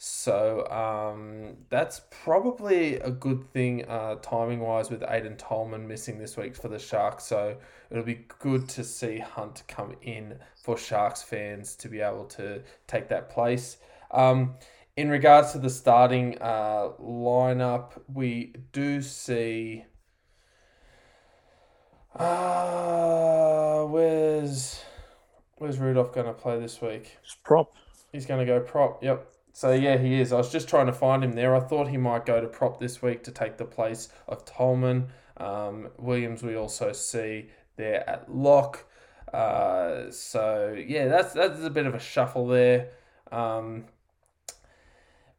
so um, that's probably a good thing uh, timing wise with Aiden Tolman missing this week for the Sharks. So it'll be good to see Hunt come in for Sharks fans to be able to take that place. Um, in regards to the starting uh, lineup, we do see. Uh, where's where's Rudolf going to play this week? Just prop. He's going to go prop. Yep. So yeah, he is. I was just trying to find him there. I thought he might go to prop this week to take the place of Tolman. Um, Williams, we also see there at lock. Uh, so yeah, that's that's a bit of a shuffle there. Um,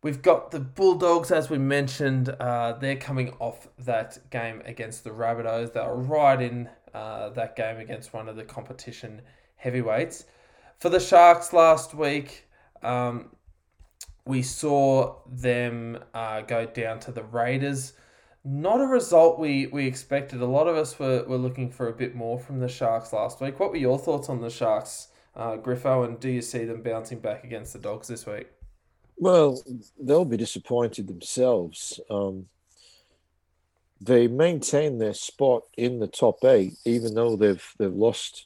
We've got the Bulldogs, as we mentioned. Uh, they're coming off that game against the Rabbitohs. They are right in uh, that game against one of the competition heavyweights. For the Sharks last week, um, we saw them uh, go down to the Raiders. Not a result we, we expected. A lot of us were, were looking for a bit more from the Sharks last week. What were your thoughts on the Sharks, uh, Griffo, and do you see them bouncing back against the Dogs this week? Well, they'll be disappointed themselves. Um, they maintain their spot in the top eight, even though they've they've lost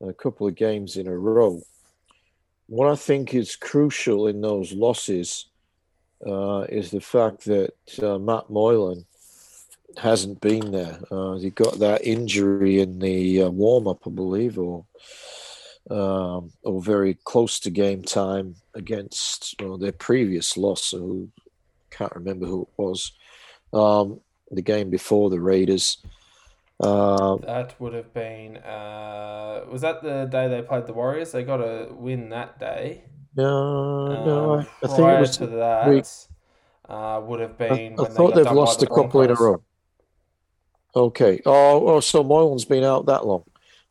a couple of games in a row. What I think is crucial in those losses uh, is the fact that uh, Matt Moylan hasn't been there. Uh, he got that injury in the uh, warm up, I believe, or um, or very close to game time against their previous loss. So can't remember who it was. Um, the game before the Raiders. Uh, that would have been. Uh, was that the day they played the Warriors? They got a win that day. No, um, no. I, I, think it was to that. We, uh, would have been. I, I thought they have lost a couple in a row. Okay. Oh, oh, so Moylan's been out that long.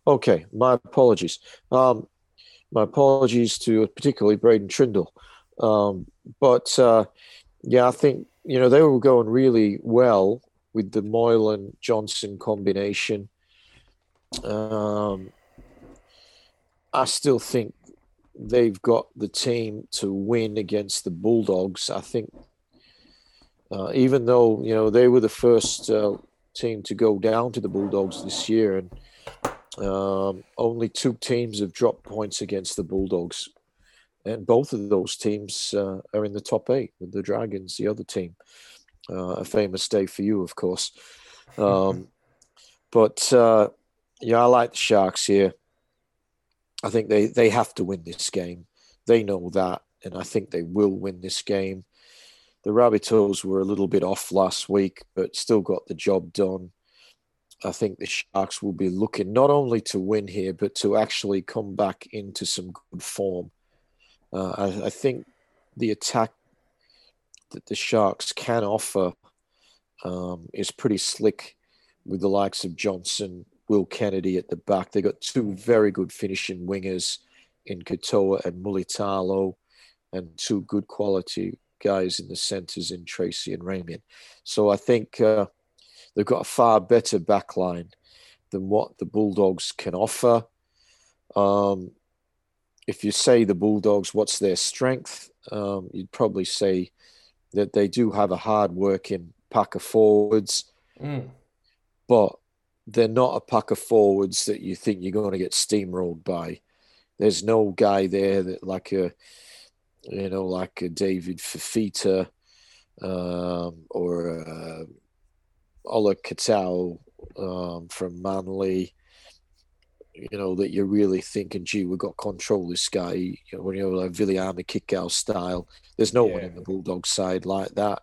Okay, my apologies. Um, my apologies to particularly Braydon Trindall. Um, but uh, yeah, I think you know they were going really well with the Moylan Johnson combination. Um, I still think they've got the team to win against the Bulldogs. I think, uh, even though you know they were the first uh, team to go down to the Bulldogs this year, and um, only two teams have dropped points against the Bulldogs, and both of those teams uh, are in the top eight with the Dragons, the other team. Uh, a famous day for you, of course. (laughs) Um, but uh, yeah, I like the Sharks here. I think they, they have to win this game. They know that, and I think they will win this game. The Rabbitohs were a little bit off last week, but still got the job done. I think the Sharks will be looking not only to win here, but to actually come back into some good form. Uh, I, I, think the attack that the Sharks can offer um, is pretty slick with the likes of Johnson, Will Kennedy at the back. They've got two very good finishing wingers in Katoa and Mulitalo, and two good quality guys in the centres in Tracey and Ramien. So I think. Uh, They've got a far better backline than what the Bulldogs can offer. Um, if you say the Bulldogs, what's their strength? Um, you'd probably say that they do have a hard working pack of forwards, mm. but they're not a pack of forwards that you think you're going to get steamrolled by. There's no guy there that like a, you know, like a David Fifita um, or a Ola Katoa um, from Manly, you know, that you're really thinking, gee, we've got control this guy. You know, when you're like Viliame Kikau style, there's no yeah. one in the Bulldog side like that.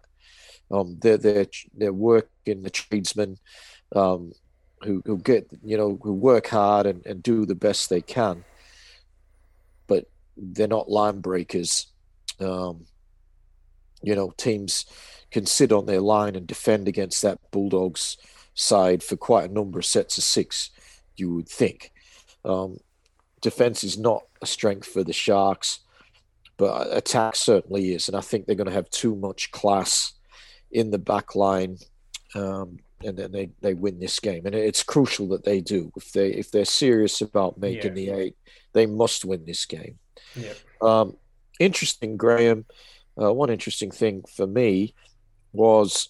Um, they're they're they're working the tradesmen, um, who who get you know who work hard and, and do the best they can, but they're not line breakers. Um, you know, teams can sit on their line and defend against that Bulldogs side for quite a number of sets of six. You would think. Um, defense is not a strength for the Sharks, but attack certainly is, and I think they're going to have too much class in the back line, um, and then they, they win this game. And it's crucial that they do. If they if they're serious about making yeah. the eight, they must win this game. Yeah. Um, interesting, Graham. Uh, one interesting thing for me was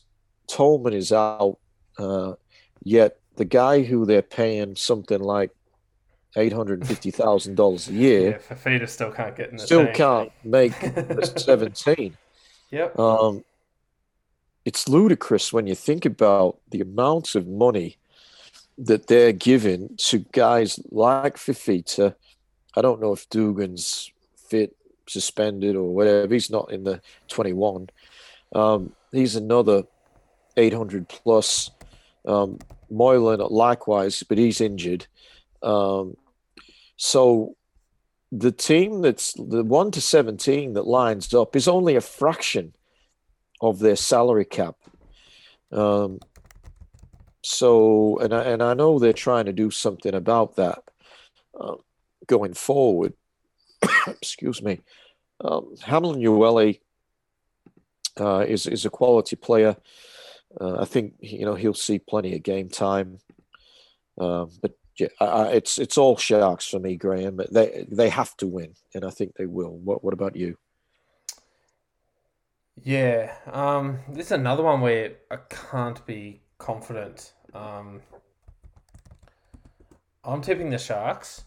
Tolman is out, uh, yet the guy who they're paying something like eight hundred and fifty thousand dollars a year. Yeah, Fifita still can't get in the still can't make (laughs) seventeen. Yep. Um, it's ludicrous when you think about the amounts of money that they're giving to guys like Fifita. I don't know if Dugan's fit, suspended, or whatever. He's not in the twenty-one. Um, he's another eight hundred plus. Um, Moylan likewise, but he's injured. Um, so the team that's the 1 to 17 that lines up is only a fraction of their salary cap. Um, so, and I, and I know they're trying to do something about that uh, going forward. (coughs) Excuse me. Um, Hamlin Uele uh, is is a quality player. Uh, I think you know he'll see plenty of game time, uh, but it's it's all Sharks for me, Graham. They they have to win, and I think they will. What what about you? Yeah, um, this is another one where I can't be confident. Um, I'm tipping the Sharks,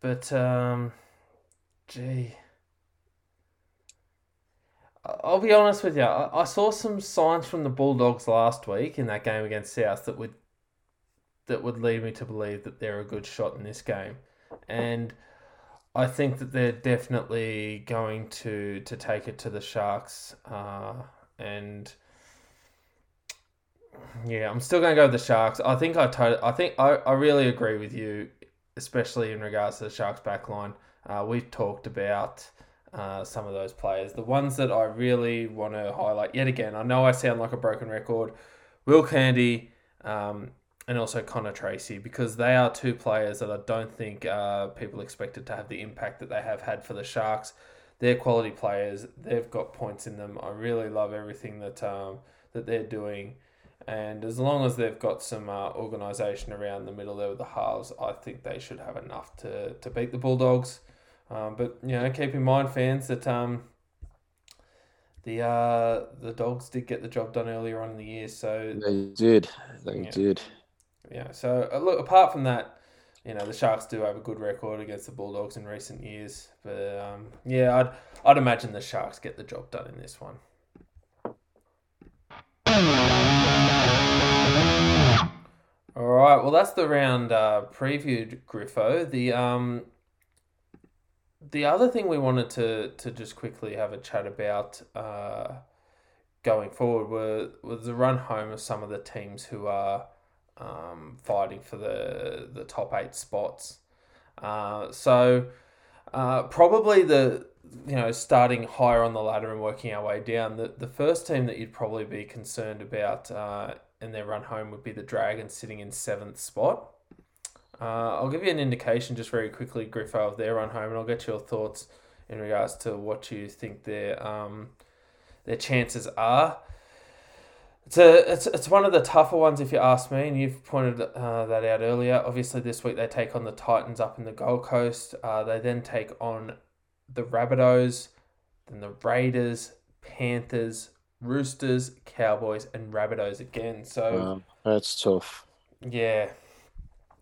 but um, gee, I'll be honest with you. I, I saw some signs from the Bulldogs last week in that game against South that would that would lead me to believe that they're a good shot in this game. And I think that they're definitely going to to take it to the Sharks. Uh, and yeah, I'm still going to go with the Sharks. I think I to- I think I, I really agree with you, especially in regards to the Sharks backline. Uh, we've talked about uh, some of those players. The ones that I really want to highlight yet again. I know I sound like a broken record. Will Kennedy, um, and also Connor Tracey because they are two players that I don't think uh, people expected to have the impact that they have had for the Sharks. They're quality players. They've got points in them. I really love everything that um, that they're doing, and as long as they've got some uh, organisation around the middle there with the halves, I think they should have enough to, to beat the Bulldogs. Um, but you know, keep in mind, fans, that um, the uh, the Dogs did get the job done earlier on in the year. So they did. They yeah. did yeah. So uh, look, apart from that, you know the Sharks do have a good record against the Bulldogs in recent years, but um, yeah, I'd I'd imagine the Sharks get the job done in this one. All right, well that's the round uh, previewed, Griffo. The um, the other thing we wanted to to just quickly have a chat about uh, going forward were was the run home of some of the teams who are um, fighting for the the top eight spots. Uh, so uh, probably the you know starting higher on the ladder and working our way down. The the first team that you'd probably be concerned about uh, in their run home would be the Dragons sitting in seventh spot. Uh, I'll give you an indication just very quickly, Griffo, of their run home, and I'll get your thoughts in regards to what you think their um, their chances are. It's a it's, it's one of the tougher ones if you ask me, and you've pointed uh, that out earlier. Obviously, this week they take on the Titans up in the Gold Coast. Uh, they then take on the Rabbitohs, then the Raiders, Panthers, Roosters, Cowboys, and Rabbitohs again. So that's tough. Yeah,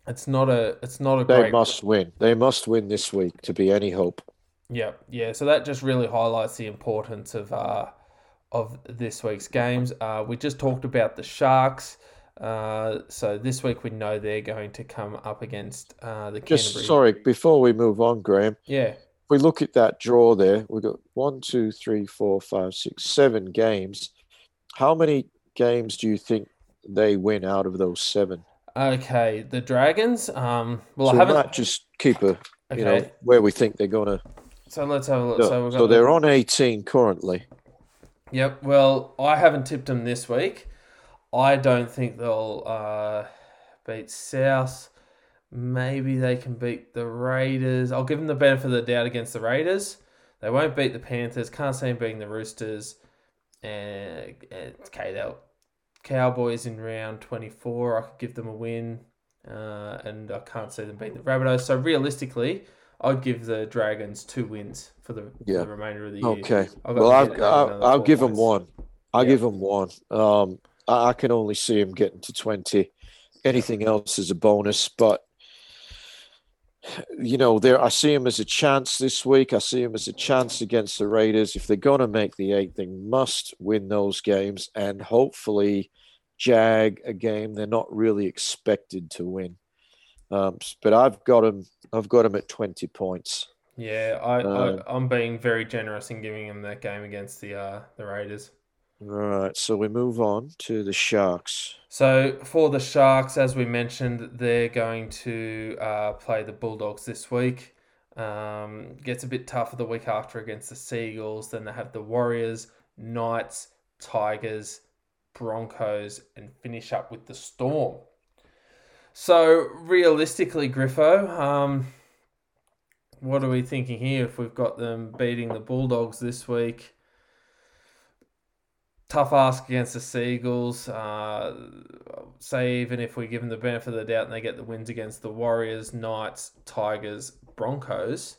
it's not a it's not a. They great... must win. They must win this week to be any hope. Yeah, yeah. So that just really highlights the importance of uh, of this week's games. Uh, we just talked about the Sharks. Uh, so this week we know they're going to come up against uh, the Just sorry, before we move on, Graham. Yeah. If we look at that draw there, we've got one, two, three, four, five, six, seven games. how many games do you think they win out of those seven? Okay, the Dragons. Um, well, so I haven't. might just keep a okay. you know where we think they're gonna. So let's have a look. So, so they're the... on eighteen currently. Yep. Well, I haven't tipped them this week. I don't think they'll uh, beat South. Maybe they can beat the Raiders. I'll give them the benefit of the doubt against the Raiders. They won't beat the Panthers. Can't see them beating the Roosters. And, and okay, they'll Cowboys in round 24. I could give them a win. Uh, and I can't see them beating the Rabbitohs. So realistically, I'd give the Dragons two wins for the, yeah. for the remainder of the year. Okay. Well, I'll, I'll, I'll give them one. I'll yeah. give them one. Um, I, I can only see them getting to 20. Anything else is a bonus, but you know, there I see them as a chance this week. I see them as a chance against the Raiders. If they're going to make the eight, they must win those games and hopefully jag a game they're not really expected to win. Um, but I've got him. I've got him at twenty points. Yeah, I, um, I am being very generous in giving him that game against the uh, the Raiders. All right, so we move on to the Sharks. So for the Sharks, as we mentioned, they're going to uh, play the Bulldogs this week. Um, gets a bit tougher the week after against the Sea Eagles. Then they have the Warriors, Knights, Tigers, Broncos, and finish up with the Storm. So realistically, Griffo, um, what are we thinking here? If we've got them beating the Bulldogs this week tough ask against the Sea Eagles. Uh, say even if we give them the benefit of the doubt and they get the wins against the Warriors, Knights, Tigers, Broncos.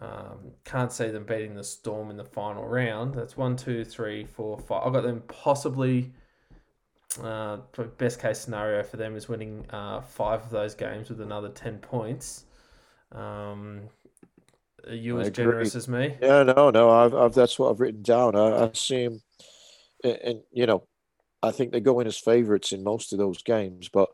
Um, can't see them beating the Storm in the final round. That's one, two, three, four, five. I've got them possibly. Uh, best case scenario for them is winning uh, five of those games with another ten points. Um, are you I as agree. generous as me? Yeah, no, no. I've, I've that's what I've written down. I, I see him and, and you know, I think they go in as favourites in most of those games. But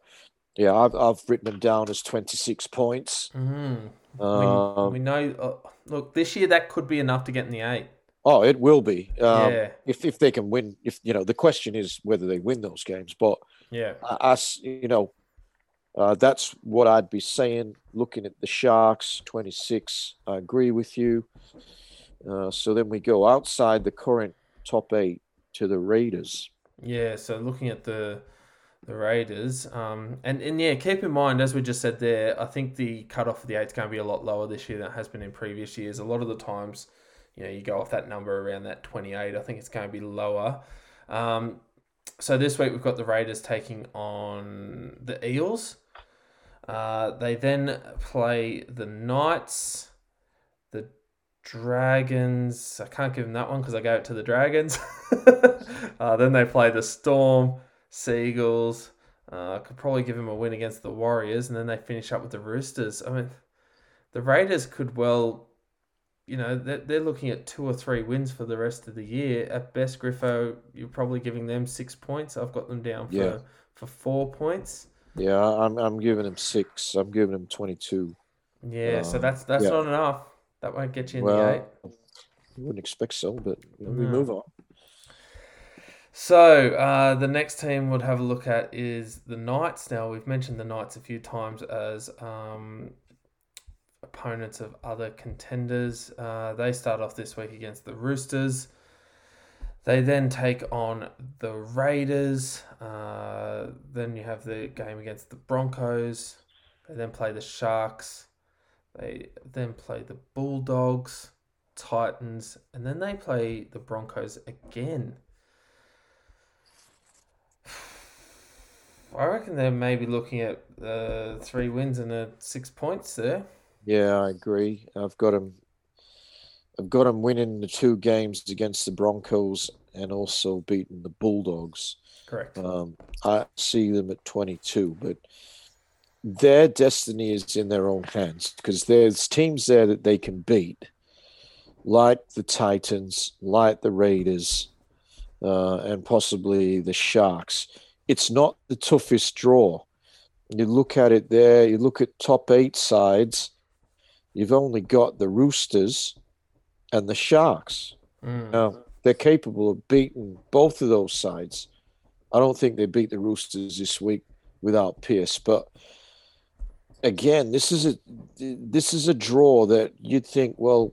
yeah, I've I've written them down as twenty six points. Mm-hmm. Um, we, we, know. Uh, look, this year that could be enough to get in the eight. Oh, it will be. Um, yeah. If if they can win, if you know, the question is whether they win those games. But yeah, us, you know, uh, that's what I'd be saying. Looking at the Sharks, twenty six. I agree with you. Uh, so then we go outside the current top eight to the Raiders. Yeah, so looking at the the Raiders, um, and and yeah, keep in mind as we just said there, I think the cutoff for the eight is going to be a lot lower this year than it has been in previous years. A lot of the times, you know, you go off that number around that twenty eight. I think it's going to be lower. Um, so this week we've got the Raiders taking on the Eels. Uh, they then play the Knights. The Dragons. I can't give them that one because I gave it to the Dragons. (laughs) uh, then they play the Storm, Sea Eagles. Uh, I could probably give them a win against the Warriors, and then they finish up with the Roosters. I mean, the Raiders could well, you know, they're, they're looking at two or three wins for the rest of the year. At best, Griffo, you're probably giving them six points. I've got them down for, yeah. for four points. Yeah, I'm, I'm giving them six. I'm giving them 22. Yeah, so that's that's yeah. not enough. That won't get you in well, the eight. You wouldn't expect so, but we move on. So uh, the next team we'll have a look at is the Knights. Now we've mentioned the Knights a few times as um, opponents of other contenders. Uh, they start off this week against the Roosters. They then take on the Raiders. Uh, then you have the game against the Broncos. They then play the Sharks. They then play the Bulldogs, Titans, and then they play the Broncos again. (sighs) I reckon they're maybe looking at uh, three wins and a six points there. Yeah, I agree. I've got them. I've got them winning the two games against the Broncos and also beating the Bulldogs. Correct. Um, I see them at twenty-two, but their destiny is in their own hands because there's teams there that they can beat, like the Titans, like the Raiders, uh, and possibly the Sharks. It's not the toughest draw. You look at it there, you look at top eight sides, you've only got the Roosters and the Sharks. Mm. Now, they're capable of beating both of those sides. I don't think they beat the Roosters this week without Pearce, but again, this is a this is a draw that you'd think, well,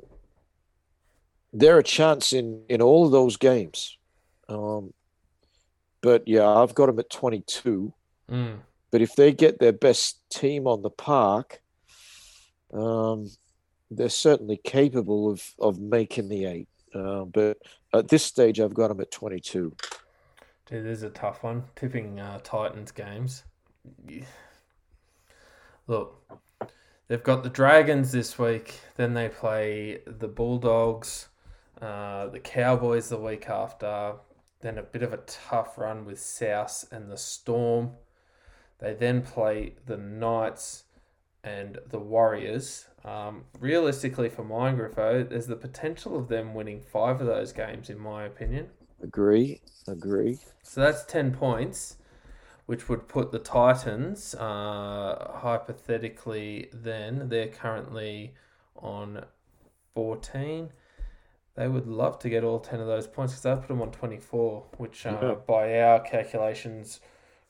they're a chance in in all of those games. Um, but yeah, I've got them at 22. Mm. But if they get their best team on the park, um, they're certainly capable of of making the eight. Uh, but at this stage, I've got them at 22. Dude, this is a tough one. Tipping uh, Titans games. Look, they've got the Dragons this week. Then they play the Bulldogs, uh, the Cowboys the week after. Then a bit of a tough run with South and the Storm. They then play the Knights and the Warriors. Um, realistically, for mine, Griffo, there's the potential of them winning five of those games, in my opinion. Agree. Agree. So that's 10 points, which would put the Titans, uh, hypothetically, then, they're currently on 14. They would love to get all 10 of those points because they put them on 24, which, uh, yeah. by our calculations,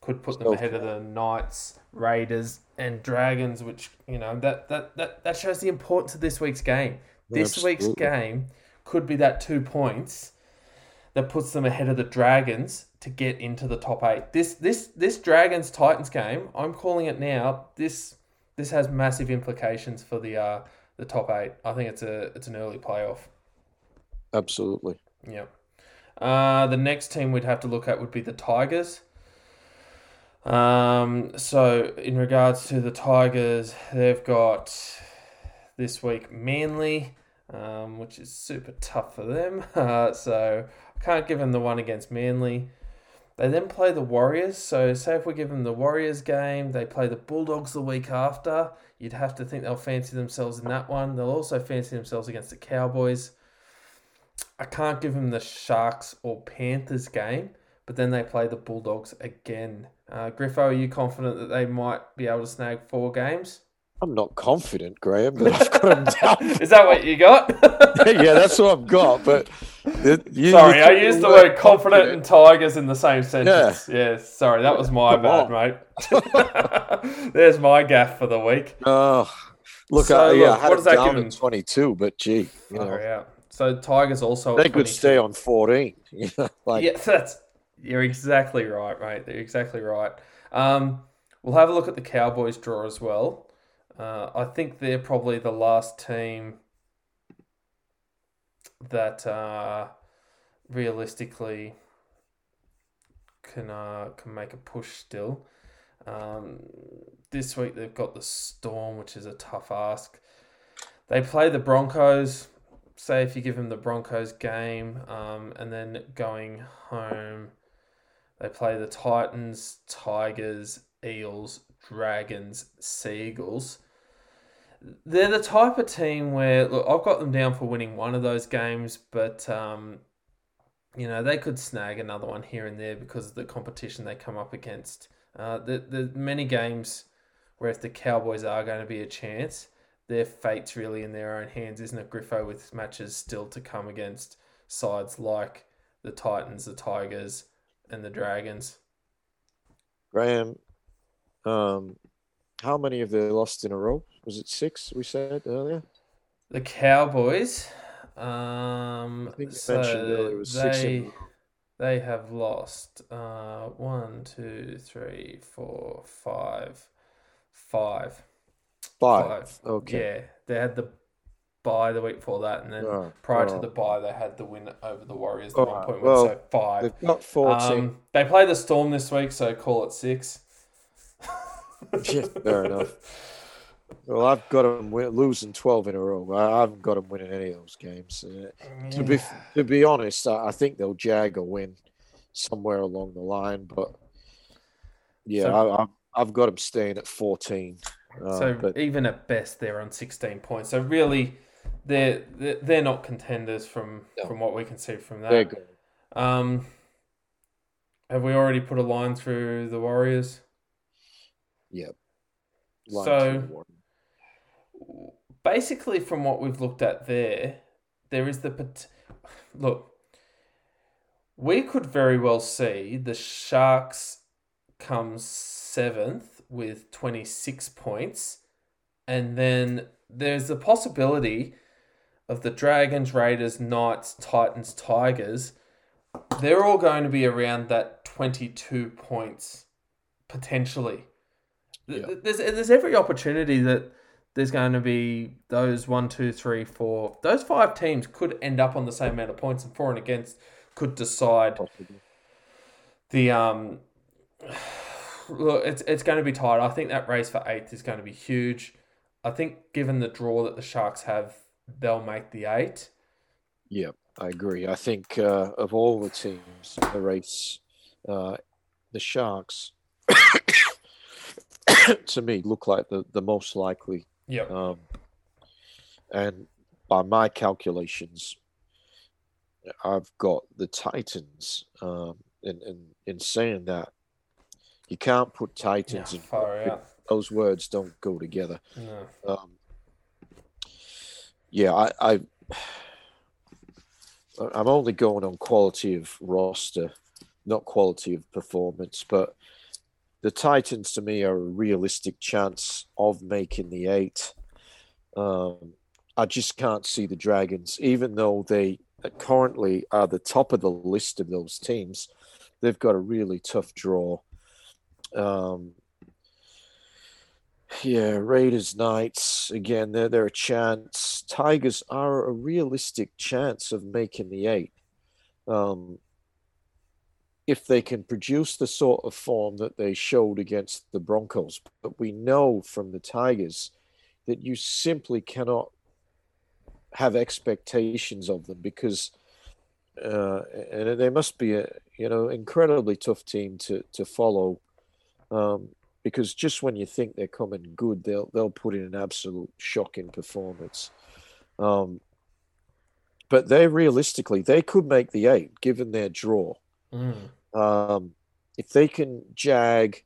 could put them ahead of the Knights, Raiders, and Dragons, which you know that that that, that shows the importance of this week's game. This Absolutely. week's game could be that two points that puts them ahead of the Dragons to get into the top eight. This this this Dragons Titans game, I'm calling it now. This this has massive implications for the uh the top eight. I think it's a it's an early playoff. Absolutely. Yeah. Uh, the next team we'd have to look at would be the Tigers. Um, so, in regards to the Tigers, they've got this week Manly, um, which is super tough for them. (laughs) Uh, so, I can't give them the one against Manly. They then play the Warriors. So, say if we give them the Warriors game, they play the Bulldogs the week after. You'd have to think they'll fancy themselves in that one. They'll also fancy themselves against the Cowboys. I can't give them the Sharks or Panthers game, but then they play the Bulldogs again. Uh, Griffo, are you confident that they might be able to snag four games? I'm not confident, Graham, but (laughs) I've got them down. Is that what you got? (laughs) yeah, that's what I've got. But you, sorry, I used the word confident, confident and tigers in the same sentence. Yeah, yeah sorry, that was my Come bad, on. mate. (laughs) There's my gaff for the week. Oh, look, so, I, yeah, look, I had what does that give them? 22, but gee, you know. So Tigers also. They could stay on 14. like, yeah, that's you're exactly right, mate. You're exactly right. Um, we'll have a look at the Cowboys draw as well. Uh, I think they're probably the last team that uh, realistically can uh, can make a push still. Um, this week they've got the Storm, which is a tough ask. They play the Broncos. Say if you give them the Broncos game, um, and then going home they play the Titans, Tigers, Eels, Dragons, Seagulls. They're the type of team where look, I've got them down for winning one of those games, but um, you know they could snag another one here and there because of the competition they come up against. Uh, the the many games where if the Cowboys are going to be a chance, their fate's really in their own hands, isn't it, Griffo? With matches still to come against sides like the Titans, the Tigers, and the Dragons. Graham, um, how many have they lost in a row? Was it six? We said earlier. The Cowboys. Um, I think you so mentioned earlier it was they, six. In... They have lost uh, one, two, three, four, five, five. Five. Five. Okay. Yeah, they had the bye the week before that, and then oh, prior oh. to the bye, they had the win over the Warriors, the oh, one point well, so five. They've got fourteen. Um, they play the Storm this week, so call it six. (laughs) yeah, fair enough. Well, I've got them win- losing twelve in a row. I haven't got them winning any of those games. Uh, yeah. To be to be honest, I, I, think they'll jag a win somewhere along the line, but yeah, so, I, I've, I've got them staying at fourteen. Uh, so but, even at best, they're on sixteen points. So really, they're they're not contenders from no. from what we can see from that. Um, have we already put a line through the Warriors? Yep. Line so basically, from what we've looked at there, there is the pot- look. we could very well see the Sharks come seventh with 26 points, and then there's the possibility of the Dragons, Raiders, Knights, Titans, Tigers. They're all going to be around that 22 points potentially. Yep. There's there's every opportunity that there's going to be those one, two, three, four. Those five teams could end up on the same amount of points, and for and against could decide the um. (sighs) Look, it's it's going to be tight. I think that race for eighth is going to be huge. I think given the draw that the Sharks have, they'll make the eight. Yeah, I agree. I think uh, of all the teams in the race, uh, the Sharks, (coughs) to me, look like the, the most likely. Yeah. Um, and by my calculations, I've got the Titans. Um, in, in, in saying that, you can't put Titans yeah, in. Far out. Those words don't go together. No. Um, yeah, I, I I'm only going on quality of roster, not quality of performance. But the Titans, to me, are a realistic chance of making the eight. Um, I just can't see the Dragons, even though they currently are the top of the list of those teams. They've got a really tough draw. Um, yeah, Raiders, Knights again. They're they're a chance. Tigers are a realistic chance of making the eight, um, if they can produce the sort of form that they showed against the Broncos. But we know from the Tigers that you simply cannot have expectations of them because, uh, and they must be a you know incredibly tough team to to follow. Um, because just when you think they're coming good, they'll they'll put in an absolute shocking performance. Um, but they realistically they could make the eight given their draw. Mm. Um, if they can jag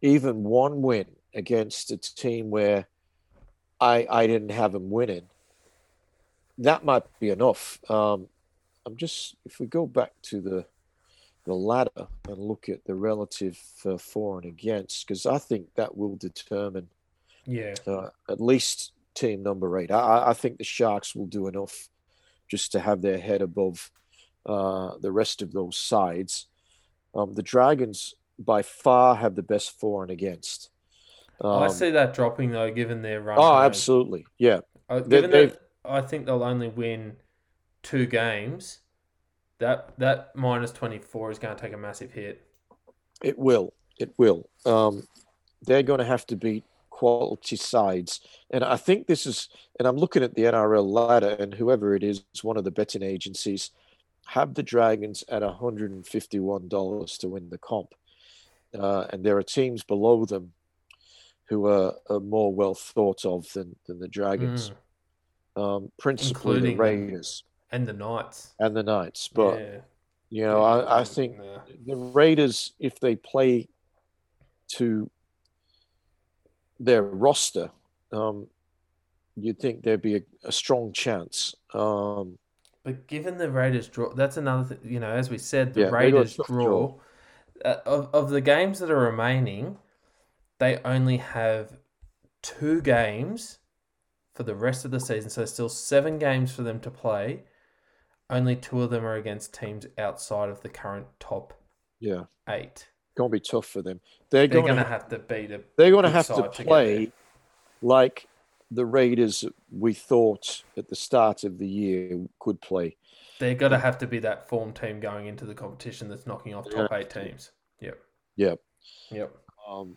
even one win against a team where I I didn't have them winning, that might be enough. Um, I'm just if we go back to the the ladder and look at the relative uh, for and against, because I think that will determine, yeah, uh, at least team number eight. I, I, think the Sharks will do enough just to have their head above uh, the rest of those sides. Um, the Dragons by far have the best for and against. Um, I see that dropping though, given their run. Oh, absolutely, yeah. Uh, given they, that, I think they'll only win two games that that minus twenty four is going to take a massive hit. It will. It will. Um, they're going to have to beat quality sides, and I think this is. And I'm looking at the NRL ladder, and whoever it is, one of the betting agencies, have the Dragons at hundred and fifty one dollars to win the comp, uh, and there are teams below them who are, are, more well thought of than than the Dragons. Mm. Um, principally Including the Raiders and the Knights and the Knights. But yeah. you know, yeah, I, I think yeah. the Raiders, if they play to their roster, um, you'd think there'd be a, a strong chance. Um, but given the Raiders draw, that's another thing. You know, as we said, the Raiders draw, draw. Uh, of of the games that are remaining, they only have two games for the rest of the season. So still seven games for them to play only two of them are against teams outside of the current top yeah eight. Going to be tough for them. They're, they're going to have to beat a. They're to have to play to like the Raiders we thought at the start of the year could play. They're going to have to be that form team going into the competition that's knocking off top eight teams. Yep. Yep. Yep. Um,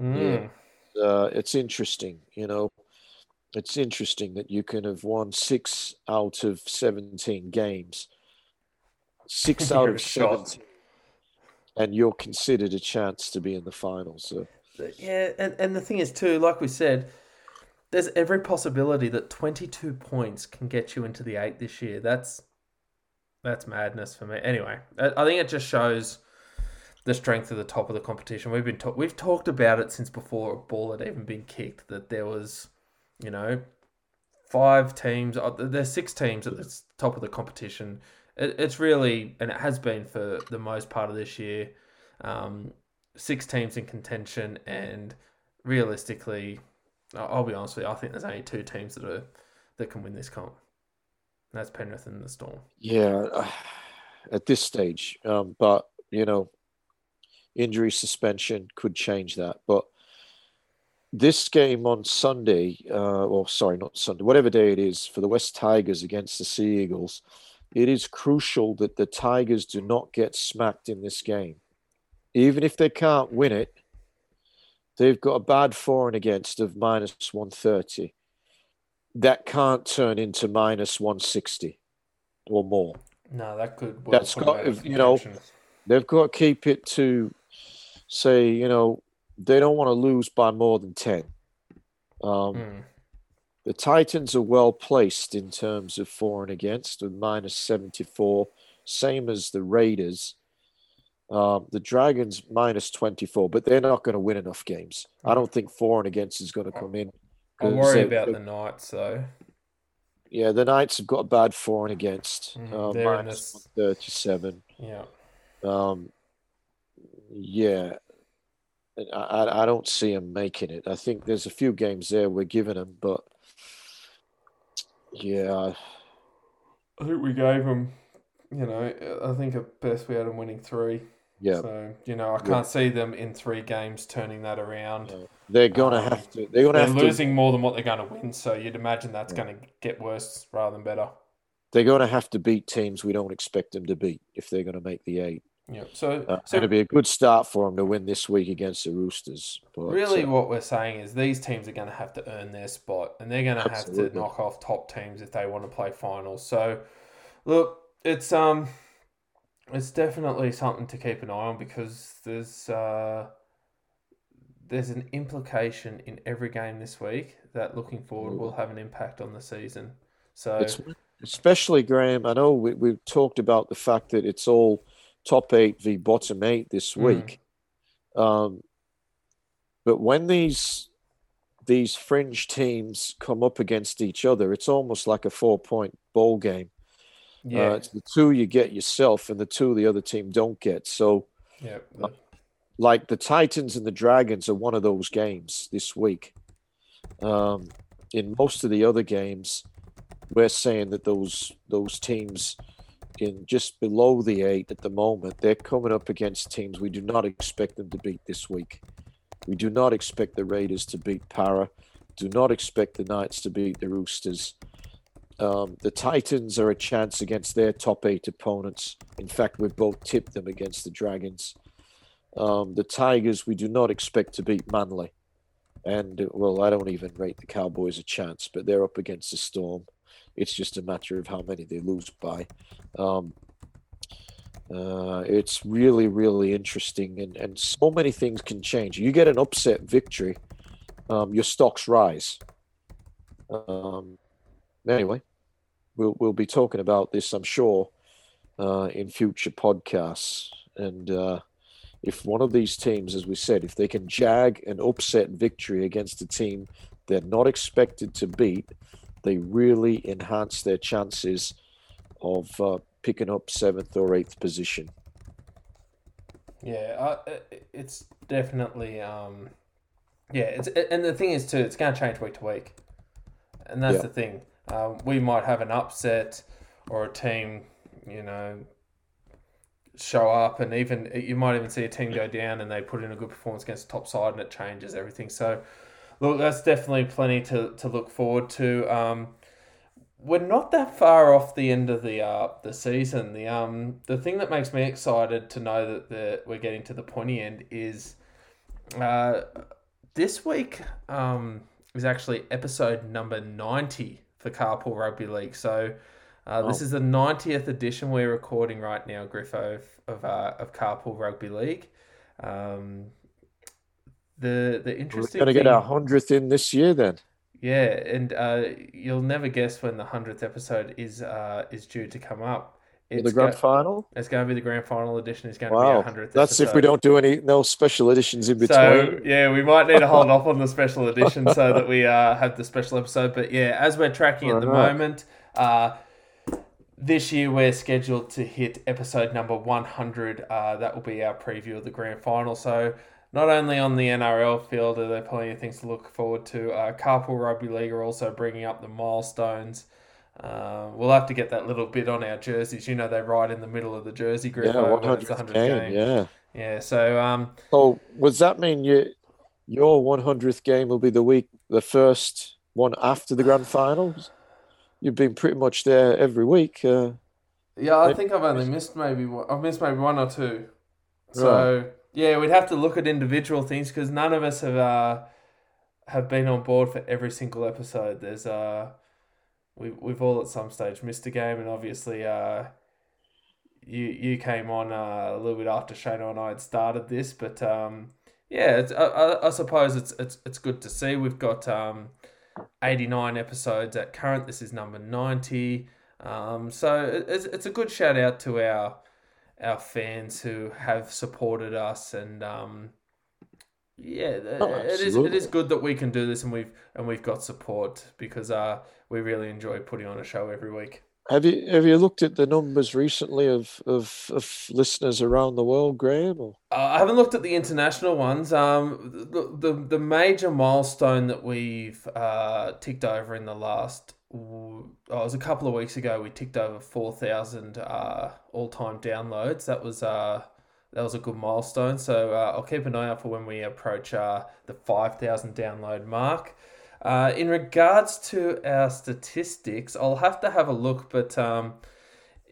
mm. Yeah. Uh, it's interesting, you know it's interesting that you can have won six out of 17 games, six (laughs) out of 17, and you're considered a chance to be in the finals. So. Yeah, and, and the thing is, too, like we said, there's every possibility that 22 points can get you into the eight this year. That's that's madness for me. Anyway, I think it just shows the strength of the top of the competition. We've been ta- we've talked about it since before a ball had even been kicked that there was you know, five teams. Uh, there's six teams at the top of the competition. It, it's really, and it has been for the most part of this year, um, six teams in contention, and realistically, I'll be honest with you, I think there's only two teams that are that can win this comp. That's Penrith and the Storm. Yeah, at this stage, um, but you know, injury suspension could change that. But this game on Sunday, uh, or sorry, not Sunday, whatever day it is for the West Tigers against the Sea Eagles, it is crucial that the Tigers do not get smacked in this game. Even if they can't win it, they've got a bad for and against of minus 130. That can't turn into minus 160 or more. No, that could. That's got, you know, they've got to keep it to say, you know, they don't want to lose by more than 10. Um, mm. The Titans are well placed in terms of for and against with minus 74, same as the Raiders. Um, the Dragons minus 24, but they're not going to win enough games. I hmm. don't think for and against is going to come in. I worry about the Knights, though. Yeah, the Knights have got a bad for and against. Mm, uh, minus this... 37. Yeah. Um, yeah. I, I don't see them making it. I think there's a few games there we're giving them, but yeah. I think we gave them, you know, I think at best we had them winning three. Yeah. So you know, I can't yeah. see them in three games turning that around. Yeah. They're gonna um, have to. They're gonna they're have losing to... more than what they're gonna win. So you'd imagine that's yeah. gonna get worse rather than better. They're gonna have to beat teams we don't expect them to beat if they're gonna make the eight. Yeah, so, uh, so it'll be a good start for them to win this week against the Roosters. But, really, uh, what we're saying is these teams are going to have to earn their spot, and they're going to have to knock off top teams if they want to play finals. So, look, it's um, it's definitely something to keep an eye on because there's uh, there's an implication in every game this week that looking forward will have an impact on the season. So, it's, especially Graham, I know we, we've talked about the fact that it's all top eight v bottom eight this hmm. week. Mm. Um, but when these these fringe teams come up against each other, it's almost like a four point ball game. Yeah, uh, it's the two you get yourself, and the two the other team don't get. So, yeah, uh, like the Titans and the Dragons are one of those games this week. Um, in most of the other games, we're saying that those those teams in just below the eight at the moment. They're coming up against teams we do not expect them to beat this week. We do not expect the Raiders to beat Para. Do not expect the Knights to beat the Roosters. Um, the Titans are a chance against their top eight opponents. In fact, we've both tipped them against the Dragons. Um, the Tigers, we do not expect to beat Manly. And, well, I don't even rate the Cowboys a chance, but they're up against the Storm. It's just a matter of how many they lose by. Um, uh, it's really, really interesting, and, and so many things can change. You get an upset victory, um, your stocks rise. Um, anyway, we'll we'll be talking about this, I'm sure, uh, in future podcasts. And uh, if one of these teams, as we said, if they can jag an upset victory against a team they're not expected to beat, they really enhance their chances of uh, picking up seventh or eighth position. Yeah, uh, it's definitely um, yeah. It's and the thing is too, it's going to change week to week, and that's yeah. the thing. Uh, we might have an upset or a team, you know, show up, and even you might even see a team go down and they put in a good performance against the top side, and it changes everything. So look, that's definitely plenty to, to look forward to. Um, we're not that far off the end of the uh, the season. The um the thing that makes me excited to know that the, we're getting to the pointy end is uh, this week um, is actually episode number 90 for Carpool Rugby League. So uh, oh. this is the 90th edition we're recording right now, Griffo, of, of, uh, of Carpool Rugby League. Um, the the interesting. We're going to get our hundredth in this year, then. Yeah, and uh, you'll never guess when the hundredth episode is uh, is due to come up. the grand go- final. It's going to be the grand final edition. It's going wow. to be our 100th. That's episode. if we don't do any no special editions in between. So yeah, we might need to hold (laughs) off on the special edition so that we uh, have the special episode. But yeah, as we're tracking at the moment, uh, this year we're scheduled to hit episode number 100. Uh, that will be our preview of the grand final. So not only on the NRL field are there plenty of things to look forward to. Uh, Carpool Rugby League are also bringing up the milestones. Uh, we'll have to get that little bit on our jerseys. You know, they ride in the middle of the jersey group. Yeah, 100th, game, game. Yeah. Yeah. So, um, so does that mean you, your 100th game will be the week, the first one after the grand finals? You've been pretty much there every week. Uh, yeah, I think I've only missed maybe one, I've missed maybe one or two. So. Right yeah, we'd have to look at individual things because none of us have uh, have been on board for every single episode. There's uh, we've we've all at some stage missed a game, and obviously uh, you you came on uh, a little bit after Shano and I had started this, but um, yeah, it's, I, I suppose it's it's it's good to see. We've got um, eighty nine episodes at current. This is number ninety. Um, so it's it's a good shout out to our our fans who have supported us and um, yeah, oh, it is it is good that we can do this and we've and we've got support because uh, we really enjoy putting on a show every week. Have you have you looked at the numbers recently of of, of listeners around the world, Graham? Or? Uh, I haven't looked at the international ones. Um, the the, the major milestone that we've uh, ticked over in the last oh, it was a couple of weeks ago. We ticked over four thousand uh, all time downloads. That was uh, that was a good milestone. So uh, I'll keep an eye out for when we approach uh, the five thousand download mark. Uh, in regards to our statistics, I'll have to have a look, but um,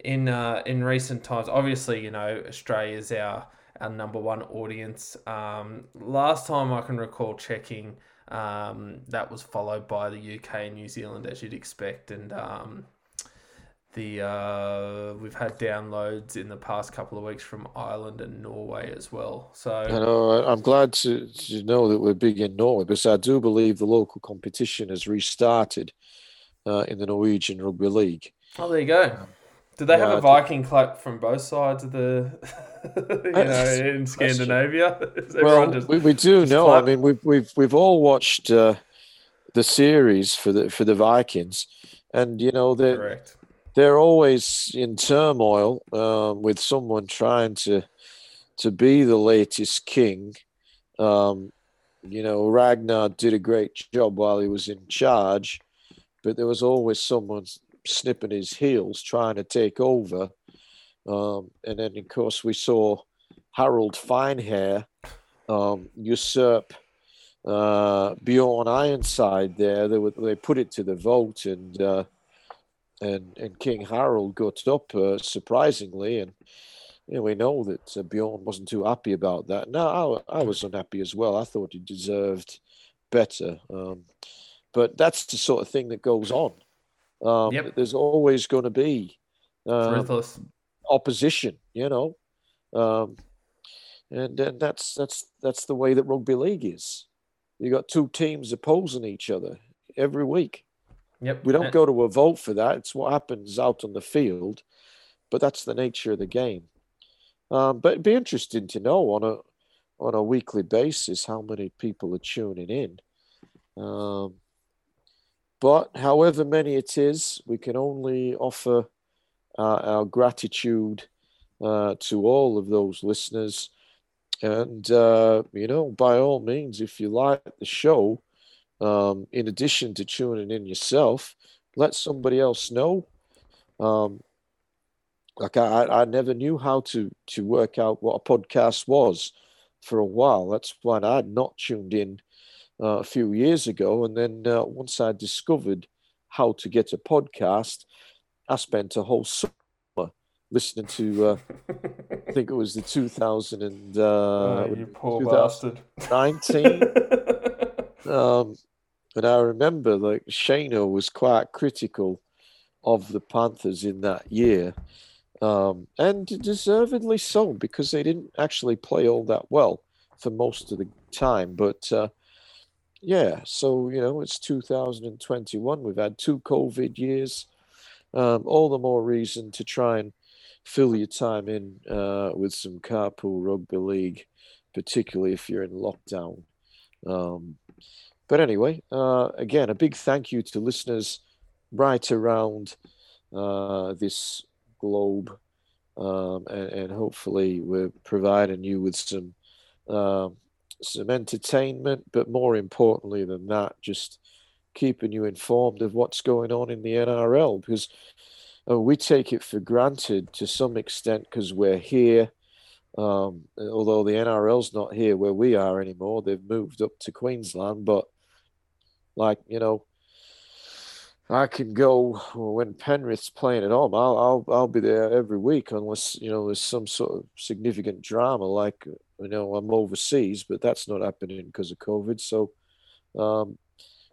in uh, in recent times, obviously, you know, Australia is our our number one audience. Um, last time I can recall checking, um, that was followed by the UK and New Zealand, as you'd expect, and um, the uh, we've had downloads in the past couple of weeks from Ireland and Norway as well. So I know I'm glad to, to know that we're big in Norway because I do believe the local competition has restarted uh, in the Norwegian Rugby League. Oh, there you go. Do they yeah, have a Viking clap from both sides of the, (laughs) you know, in Scandinavia? (laughs) well, we, we do know. Clap? I mean, we've we've we've all watched uh, the series for the for the Vikings, and you know they Correct. they're always in turmoil um, with someone trying to to be the latest king. Um, you know, Ragnar did a great job while he was in charge, but there was always someone snipping his heels, trying to take over. Um, and then, of course, we saw Harald Finehair um, usurp uh, Bjorn Ironside there. They, were, they put it to the vote, and uh, and and King Harald got up uh, surprisingly, and you know, we know that uh, Bjorn wasn't too happy about that. No, I, I was unhappy as well. I thought he deserved better, um, but that's the sort of thing that goes on. Um, yep. There's always going to be um, opposition, you know, um, and and that's that's that's the way that rugby league is. You got two teams opposing each other every week. Yep. We don't go to a vote for that. It's what happens out on the field, but that's the nature of the game. Um, but it'd be interesting to know on a on a weekly basis how many people are tuning in. Um, but however many it is, we can only offer uh, our gratitude uh, to all of those listeners. And, uh, you know, by all means, if you like the show, um, in addition to tuning in yourself, let somebody else know. Um, like I, I never knew how to to work out what a podcast was for a while. That's why I'd not tuned in uh, a few years ago. And then uh, once I discovered how to get a podcast, I spent a whole summer listening to, uh, I think it was the 2000 and, uh, oh, you poor 2019. (laughs) um, and I remember like Shano was quite critical of the Panthers in that year. Um, and deservedly so because they didn't actually play all that well for most of the time. But uh, yeah, so you know it's 2021. We've had two COVID years. Um, all the more reason to try and fill your time in uh, with some carpool rugby league, particularly if you're in lockdown. Um, but anyway, uh, again, a big thank you to listeners right around uh, this globe. Um, and, and, hopefully, we're providing you with some um, some entertainment, but more importantly than that, just keeping you informed of what's going on in the NRL because uh, we take it for granted to some extent because we're here. Um, although the NRL's not here where we are anymore, they've moved up to Queensland. But like you know, I can go when Penrith's playing at home. I'll I'll I'll be there every week unless you know there's some sort of significant drama. Like you know I'm overseas, but that's not happening because of COVID. So, um,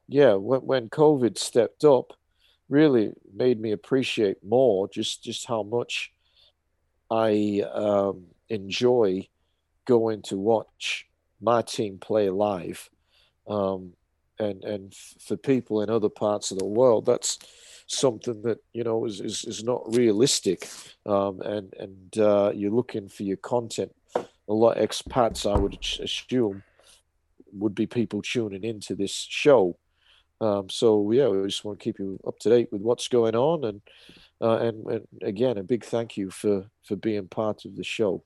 yeah, when when COVID stepped up, really made me appreciate more just just how much I um, enjoy going to watch my team play live. Um, and and for people in other parts of the world, that's something that you know is is, is not realistic. Um, and and uh, you're looking for your content. A lot of expats, I would assume, would be people tuning into this show. Um, so yeah, we just want to keep you up to date with what's going on, and uh, and, and again, a big thank you for for being part of the show.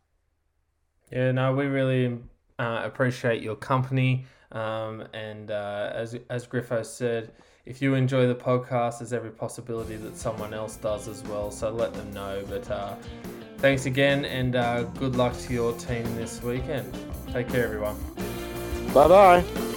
Yeah, no, we really uh, appreciate your company. Um, and uh, as, as Griffo said, if you enjoy the podcast, there's every possibility that someone else does as well. So let them know. But uh, thanks again, and uh, good luck to your team this weekend. Take care, everyone. Bye bye.